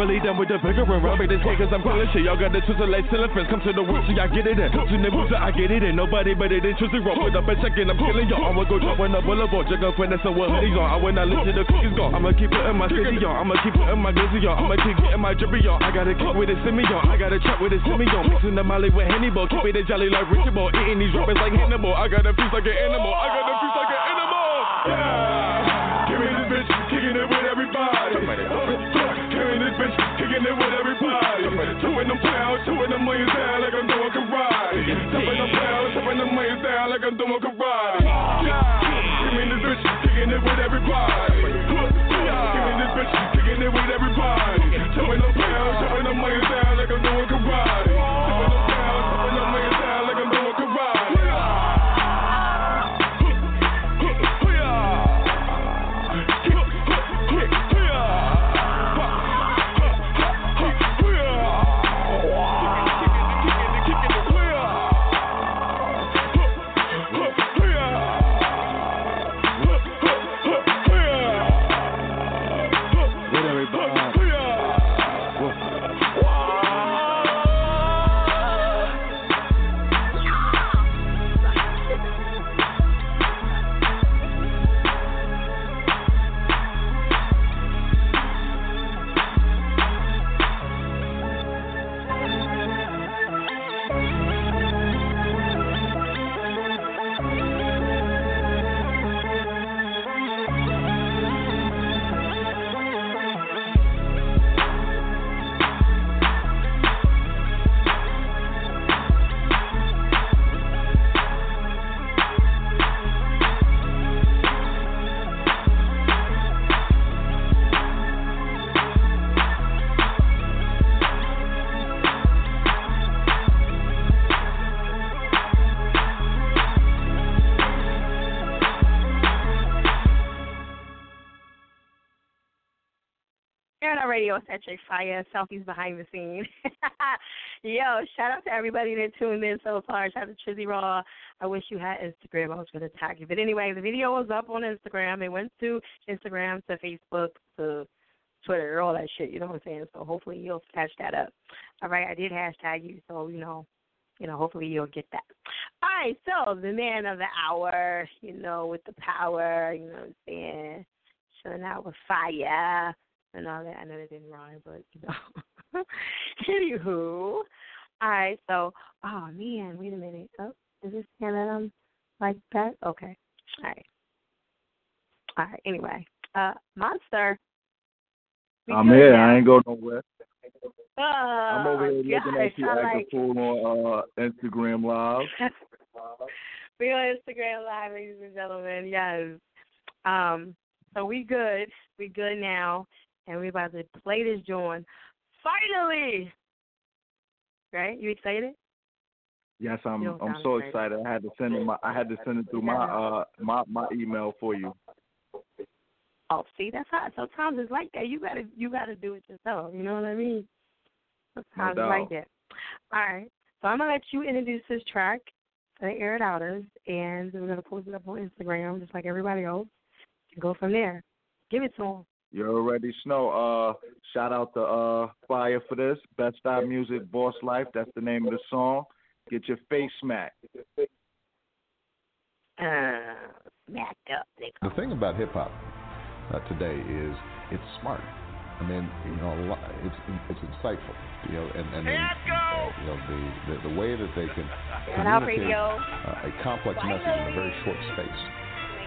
Really done with the bigger and rubbing this cause I'm calling shit. Y'all got the twisted like elephants. Come to the so y'all get it in. To the booster, I get it in. Nobody better than Twisted Rock. Put up and I'm killing y'all. I'ma go drop on the boulevard. Gonna finesse with hoodies on. I when I listen to cookies gone. I'ma keep putting my city on. I'ma keep putting my glizzy on. I'ma keep getting my drippy on. I got a kick with a semi on. I got a trap with a semi on. Mixing the molly with Henny Ball. Keep it a jolly like Richard Ball. Eating these rappers like Hannibal. I got a piece like an animal. I got a piece like an animal. Yeah. Give me this bitch, kicking it with everybody. Kicking it with everybody. Chewing them pounds, chewing them millions down like I'm doing karate. Chopping them pounds, chopping them millions down like I'm doing karate. Give me this bitch, kicking it with everybody. Give me this bitch, kicking it with everybody. Chewing them pounds, chopping them millions down Radio Centric Fire, selfies behind the scenes. Yo, shout out to everybody that tuned in so far. Shout out to Trizzy Raw. I wish you had Instagram. I was going to tag you. But anyway, the video was up on Instagram. It went to Instagram, to Facebook, to Twitter, all that shit. You know what I'm saying? So hopefully you'll catch that up. All right, I did hashtag you, so you know, you know, hopefully you'll get that. All right, so the man of the hour, you know, with the power, you know what I'm saying? Showing out with fire and all that. I know that didn't rhyme, but you know. Anywho, all right. So, oh man, wait a minute. Oh, is this can that um like that? Okay. All right. All right. Anyway, uh, monster. I'm here. now. I ain't go nowhere. Oh, I'm over here looking gosh, at you acting like fool on uh, Instagram Live. we on Instagram Live, ladies and gentlemen. Yes. Um. So we good. We good now. And we're about to play this joint. Finally, right? You excited? Yes, I'm. I'm so excited. excited. I had to send it. My, I had to send it through my uh my my email for you. Oh, see, that's how. Sometimes it's like that. You gotta, you gotta do it yourself. You know what I mean? Sometimes No it's like that. All right. So I'm gonna let you introduce this track, the Air It Outers, and we're gonna post it up on Instagram just like everybody else, and go from there. Give it to them. You already know. Uh, shout out to uh Fire for this. Best Style Music, Boss Life. That's the name of the song. Get your face smacked. Uh, smacked up, nigga. The thing about hip hop uh, today is it's smart. I mean, you know, a lot, it's it's insightful. You know, and and the, uh, you know the, the the way that they can Shout out communicate radio. uh, a complex message in a very short space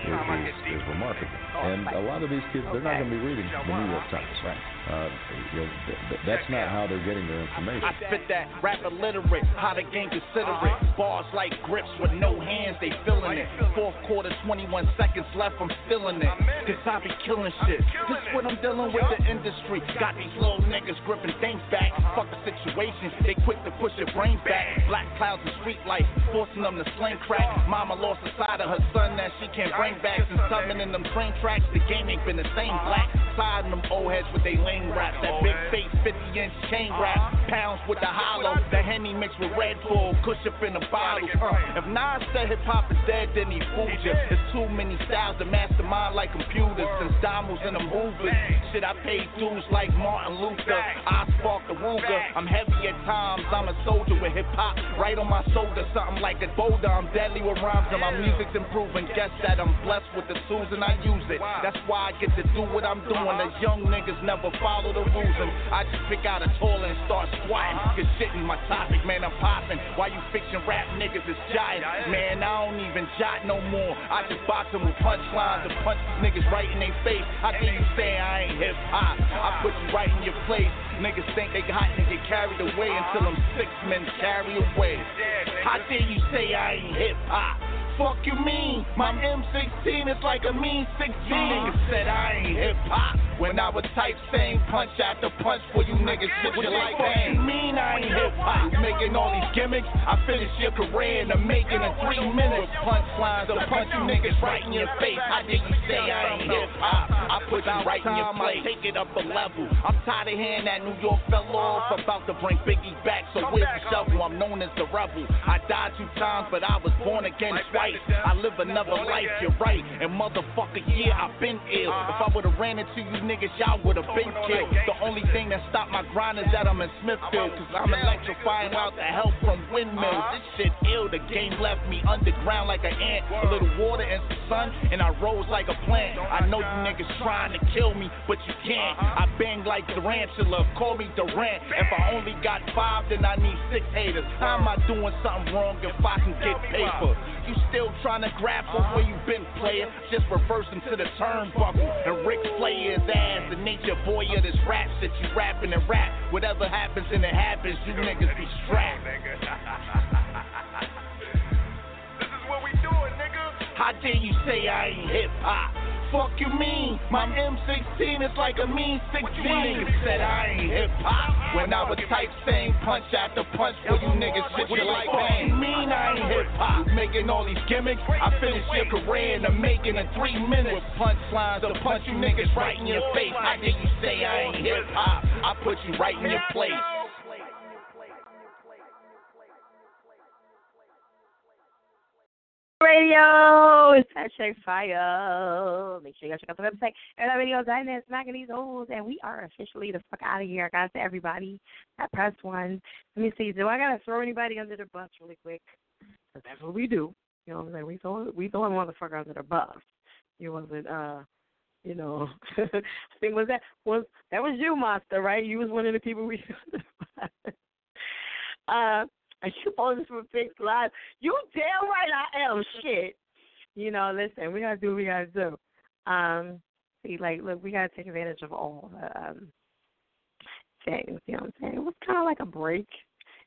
is, is, is remarkable. And a lot of these kids, they're not going to be reading the New York Times. Right. Uh, you know, th- th- that's not how they're getting their information. I spit that rap illiterate, how the game consider it. Bars like grips with no hands, they feeling it. Fourth quarter, 21 seconds left, I'm still in it. Cause I be killing shit. This what I'm dealing with the industry. Got these little niggas gripping things back. Fuck the situation, they quick to push your brains back. Black clouds and street life, forcing them to sling crack. Mama lost a side of her son that she can't bring back. Since coming in them train tracks, the game ain't been the same. Black side them old heads with they lame rap. That big face, 50 inch chain rap. Pounds with the hollow. The Henny mixed with Red Bull. Kush up in the bottle. Uh, if Nas said hip hop is dead, then he fooled ya. There's too many styles to mastermind like computers. Since Damos in the movies. Shit, I paid dues like Martin Luther. I spark the Ruger. I'm heavy at times. I'm a soldier with hip hop right on my shoulder. Something like a boulder. I'm deadly with rhymes and my music's improving. Guess that I'm blessed with the tools and I use it. That's why I get to do what I'm doing. The young niggas never follow the rules. And I just pick out a toilet and start squatting. Uh-huh. Cause shit in my topic, man, I'm popping. Why you fiction rap niggas is giant? Man, I don't even jot no more. I just box them with punchlines and punch these niggas right in their face. How can you say I ain't hip hop? I uh-huh. put you right in your place. Niggas think they hot and get carried away until uh-huh. them six men carry away. How dare you say I ain't hip hop? Fuck you mean? My M16 is like a mean 16. Niggas said I ain't hip hop. When I would type same punch after punch for you niggas, shit you like that. mean I ain't hip hop? Making all these gimmicks, I finish your career in the making in three minutes. Punchlines to punch you niggas right in your face. I did you say I ain't hip hop? I put you right in your place. Take it up a level. I'm tired of hearing that New York fell off. Uh-huh. About to bring Biggie back, so where's the shovel? I'm known as the rebel. I died two times, but I was born again twice. I live another life, you're right. And motherfucker, yeah, I've been ill. If I would've ran into you niggas, y'all would've been killed. The only thing that stopped my grind is that I'm in Smithfield. Cause I'm electrifying out the help from windmills. This shit ill, the game left me underground like an ant. A little water and some sun, and I rose like a plant. I know you niggas trying to kill me, but you can't. I bang like tarantula, call me Durant. If I only got five, then I need six haters. How am I doing something wrong if I can get paper? You still trying to grapple where you been player? Just reversing to the turnbuckle and Ric Flair his ass. The nature boy of this rap shit you rapping and rap. Whatever happens and it happens, you niggas be strapped. nigga How dare you say I ain't hip hop? Fuck you mean? My M16 is like a mean 16. Niggas said I ain't hip hop. When I was type same punch after punch for you niggas, shit you like that. You mean I ain't hip hop? Making all these gimmicks, I finish your career in the making in three minutes. With punchlines to punch you niggas right in your face. How dare you say I ain't hip hop? I put you right in your place. Radio, it's hashtag fire. Make sure you guys check out the website. Videos and then smacking these holes. And we are officially the fuck out of here. I gotta everybody that press one. Let me see. Do I gotta throw anybody under the bus really quick? Because that's what we do. You know what I'm saying? We throw we throw a motherfucker under the bus. You wasn't uh you know I think was that was that was you, Monster, right? You was one of the people we uh you this for Fix Live? You damn right I am. Shit. You know, listen, we gotta do what we gotta do. Um, see, like, look, we gotta take advantage of all the um things. You know what I'm saying? It was kind of like a break.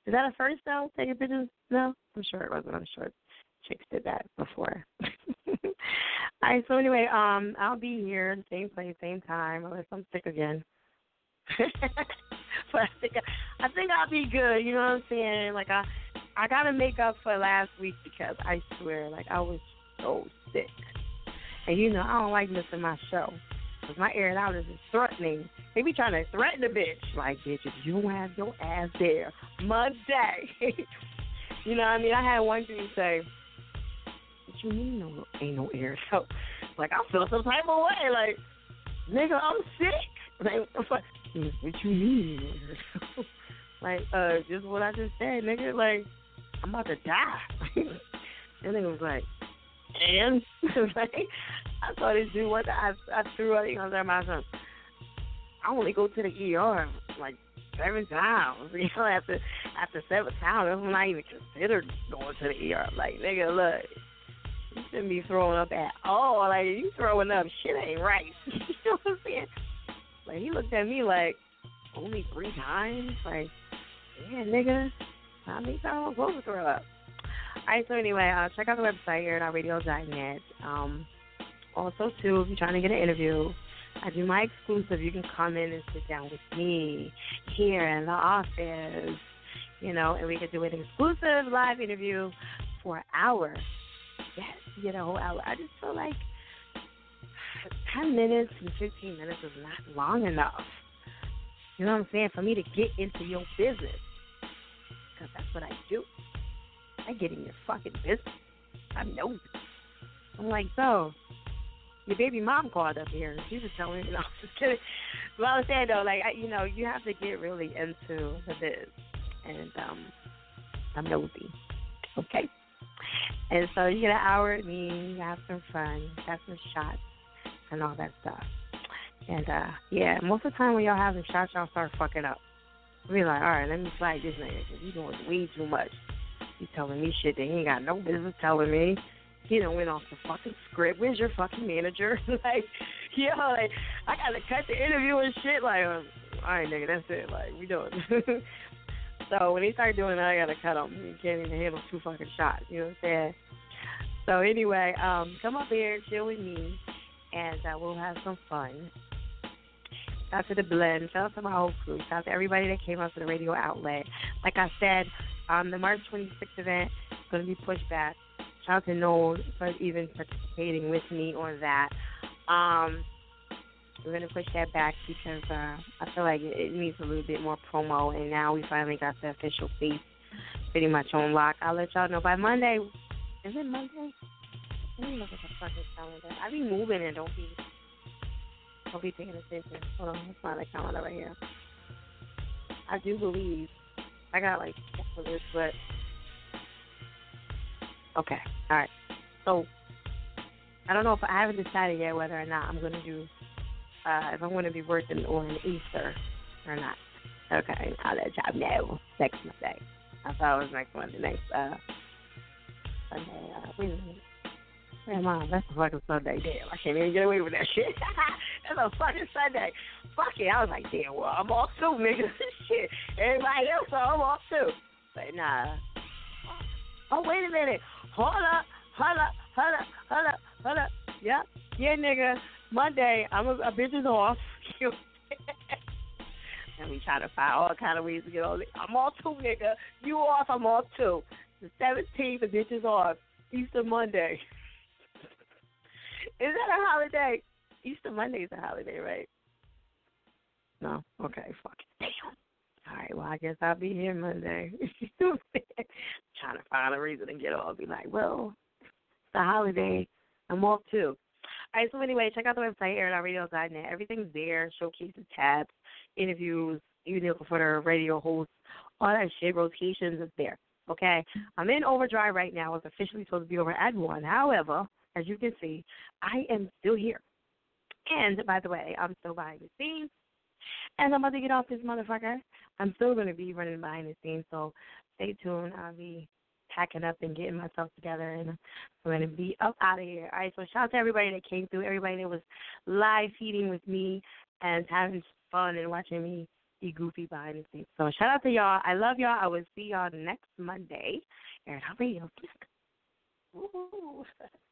Is that a first though? Taking pictures? No, I'm sure it wasn't. I'm sure chicks did that before. all right. So anyway, um, I'll be here, same place, same time, unless I'm sick again. but I think I think I'll be good. You know what I'm saying? Like I I gotta make up for last week because I swear, like I was so sick. And you know I don't like missing my show because my air out is threatening. They be trying to threaten the bitch, like bitch, if you don't have your ass there Monday. you know what I mean? I had one dude say, "What you mean no ain't no air?" So like I feel some type of way, like nigga, I'm sick. Like what? You mean? like, uh, just what I just said, nigga. Like, I'm about to die. that nigga was like, and like, I saw this dude. What I I threw out. You know, my son. I only go to the ER like seven times. You know, after after seven times, I'm not even considered going to the ER. Like, nigga, look, you shouldn't be throwing up at all. Like, you throwing up, shit ain't right. you know what I'm saying? Like, he looked at me like, only three times? Like, yeah, nigga, how many times am I supposed to throw up? Alright, so anyway, uh, check out the website, air.radio.net. Um, also, too, if you're trying to get an interview, I do my exclusive. You can come in and sit down with me here in the office, you know, and we could do an exclusive live interview for an hour. Yes, you whole hour. I just feel like 10 minutes and 15 minutes is not long enough. You know what I'm saying? For me to get into your business. Because that's what I do. I get in your fucking business. I'm know. I'm like, so, your baby mom called up here. She was telling me, no, I'm just kidding. But I was saying, though, like, I, you know, you have to get really into the biz. And um, I'm nosy. Okay? And so you get an hour with me, you have some fun, have some shots, and all that stuff. And uh yeah, most of the time when y'all having shots, y'all start fucking up. We like, all right, let me slide this nigga because he doing way too much. He telling me shit that he ain't got no business telling me. He done went off the fucking script. Where's your fucking manager? like, yo, like I gotta cut the interview and shit. Like, um, all right, nigga, that's it. Like, we doing. so when he started doing that, I gotta cut him. He can't even handle two fucking shots. You know what I'm saying? So anyway, um, come up here, chill with me, and uh, we'll have some fun. Shout out to the blend. Shout out to my whole crew. Shout out to everybody that came out to the radio outlet. Like I said, um, the March 26th event is going to be pushed back. Shout out to Noel for even participating with me on that. Um, we're going to push that back because uh, I feel like it, needs a little bit more promo, and now we finally got the official face pretty much on lock. I'll let y'all know by Monday. Is it Monday? Let me look at the fucking calendar. I be moving and don't be don't be paying attention. Hold on, let's find the calendar right here. I do believe I got like for this, but okay, all right. So I don't know if I haven't decided yet whether or not I'm to do uh if I'm to be working on Easter or not. Okay, I'll let y'all know next Monday. I thought it was next Monday, next uh Sunday. Uh, wait a minute. Man, mom, that's a fucking Sunday. Damn, I can't even get away with that shit. that's a fucking Sunday. Fuck it. I was like, damn, well, I'm off too, nigga. shit. Everybody else, so I'm off too. But nah. Oh, wait a minute. Hold up. Hold up. Hold up. Hold up. Hold up. Yep. Yeah, nigga. Monday, I'm a, a bitch is off. and we try to find all kind of ways to get on. I'm off too, nigga. You off, I'm off too. The 17th, the bitch is off. Easter Monday. Is that a holiday? Easter Monday is a holiday, right? No. Okay. Fuck. Damn. All right. Well, I guess I'll be here Monday. Trying to find a reason to get off. Be like, well, it's a holiday. I'm off too. All right. So anyway, check out the website air.radio.net. Everything's there. Showcases, tabs, interviews. You look for the radio hosts, all that shit. Rotations is there. Okay. I'm in overdrive right now. It's officially supposed to be over at one. However, as you can see, I am still here. And by the way, I'm still behind the scenes. And I'm about to get off this motherfucker. I'm still going to be running behind the scenes, so stay tuned. I'll be packing up and getting myself together, and I'm going to be up out of here. All right, so shout out to everybody that came through, everybody that was live feeding with me and having fun and watching me be goofy behind the scenes. So shout out to y'all. I love y'all. I will see y'all next Monday. And I'll be Ooh.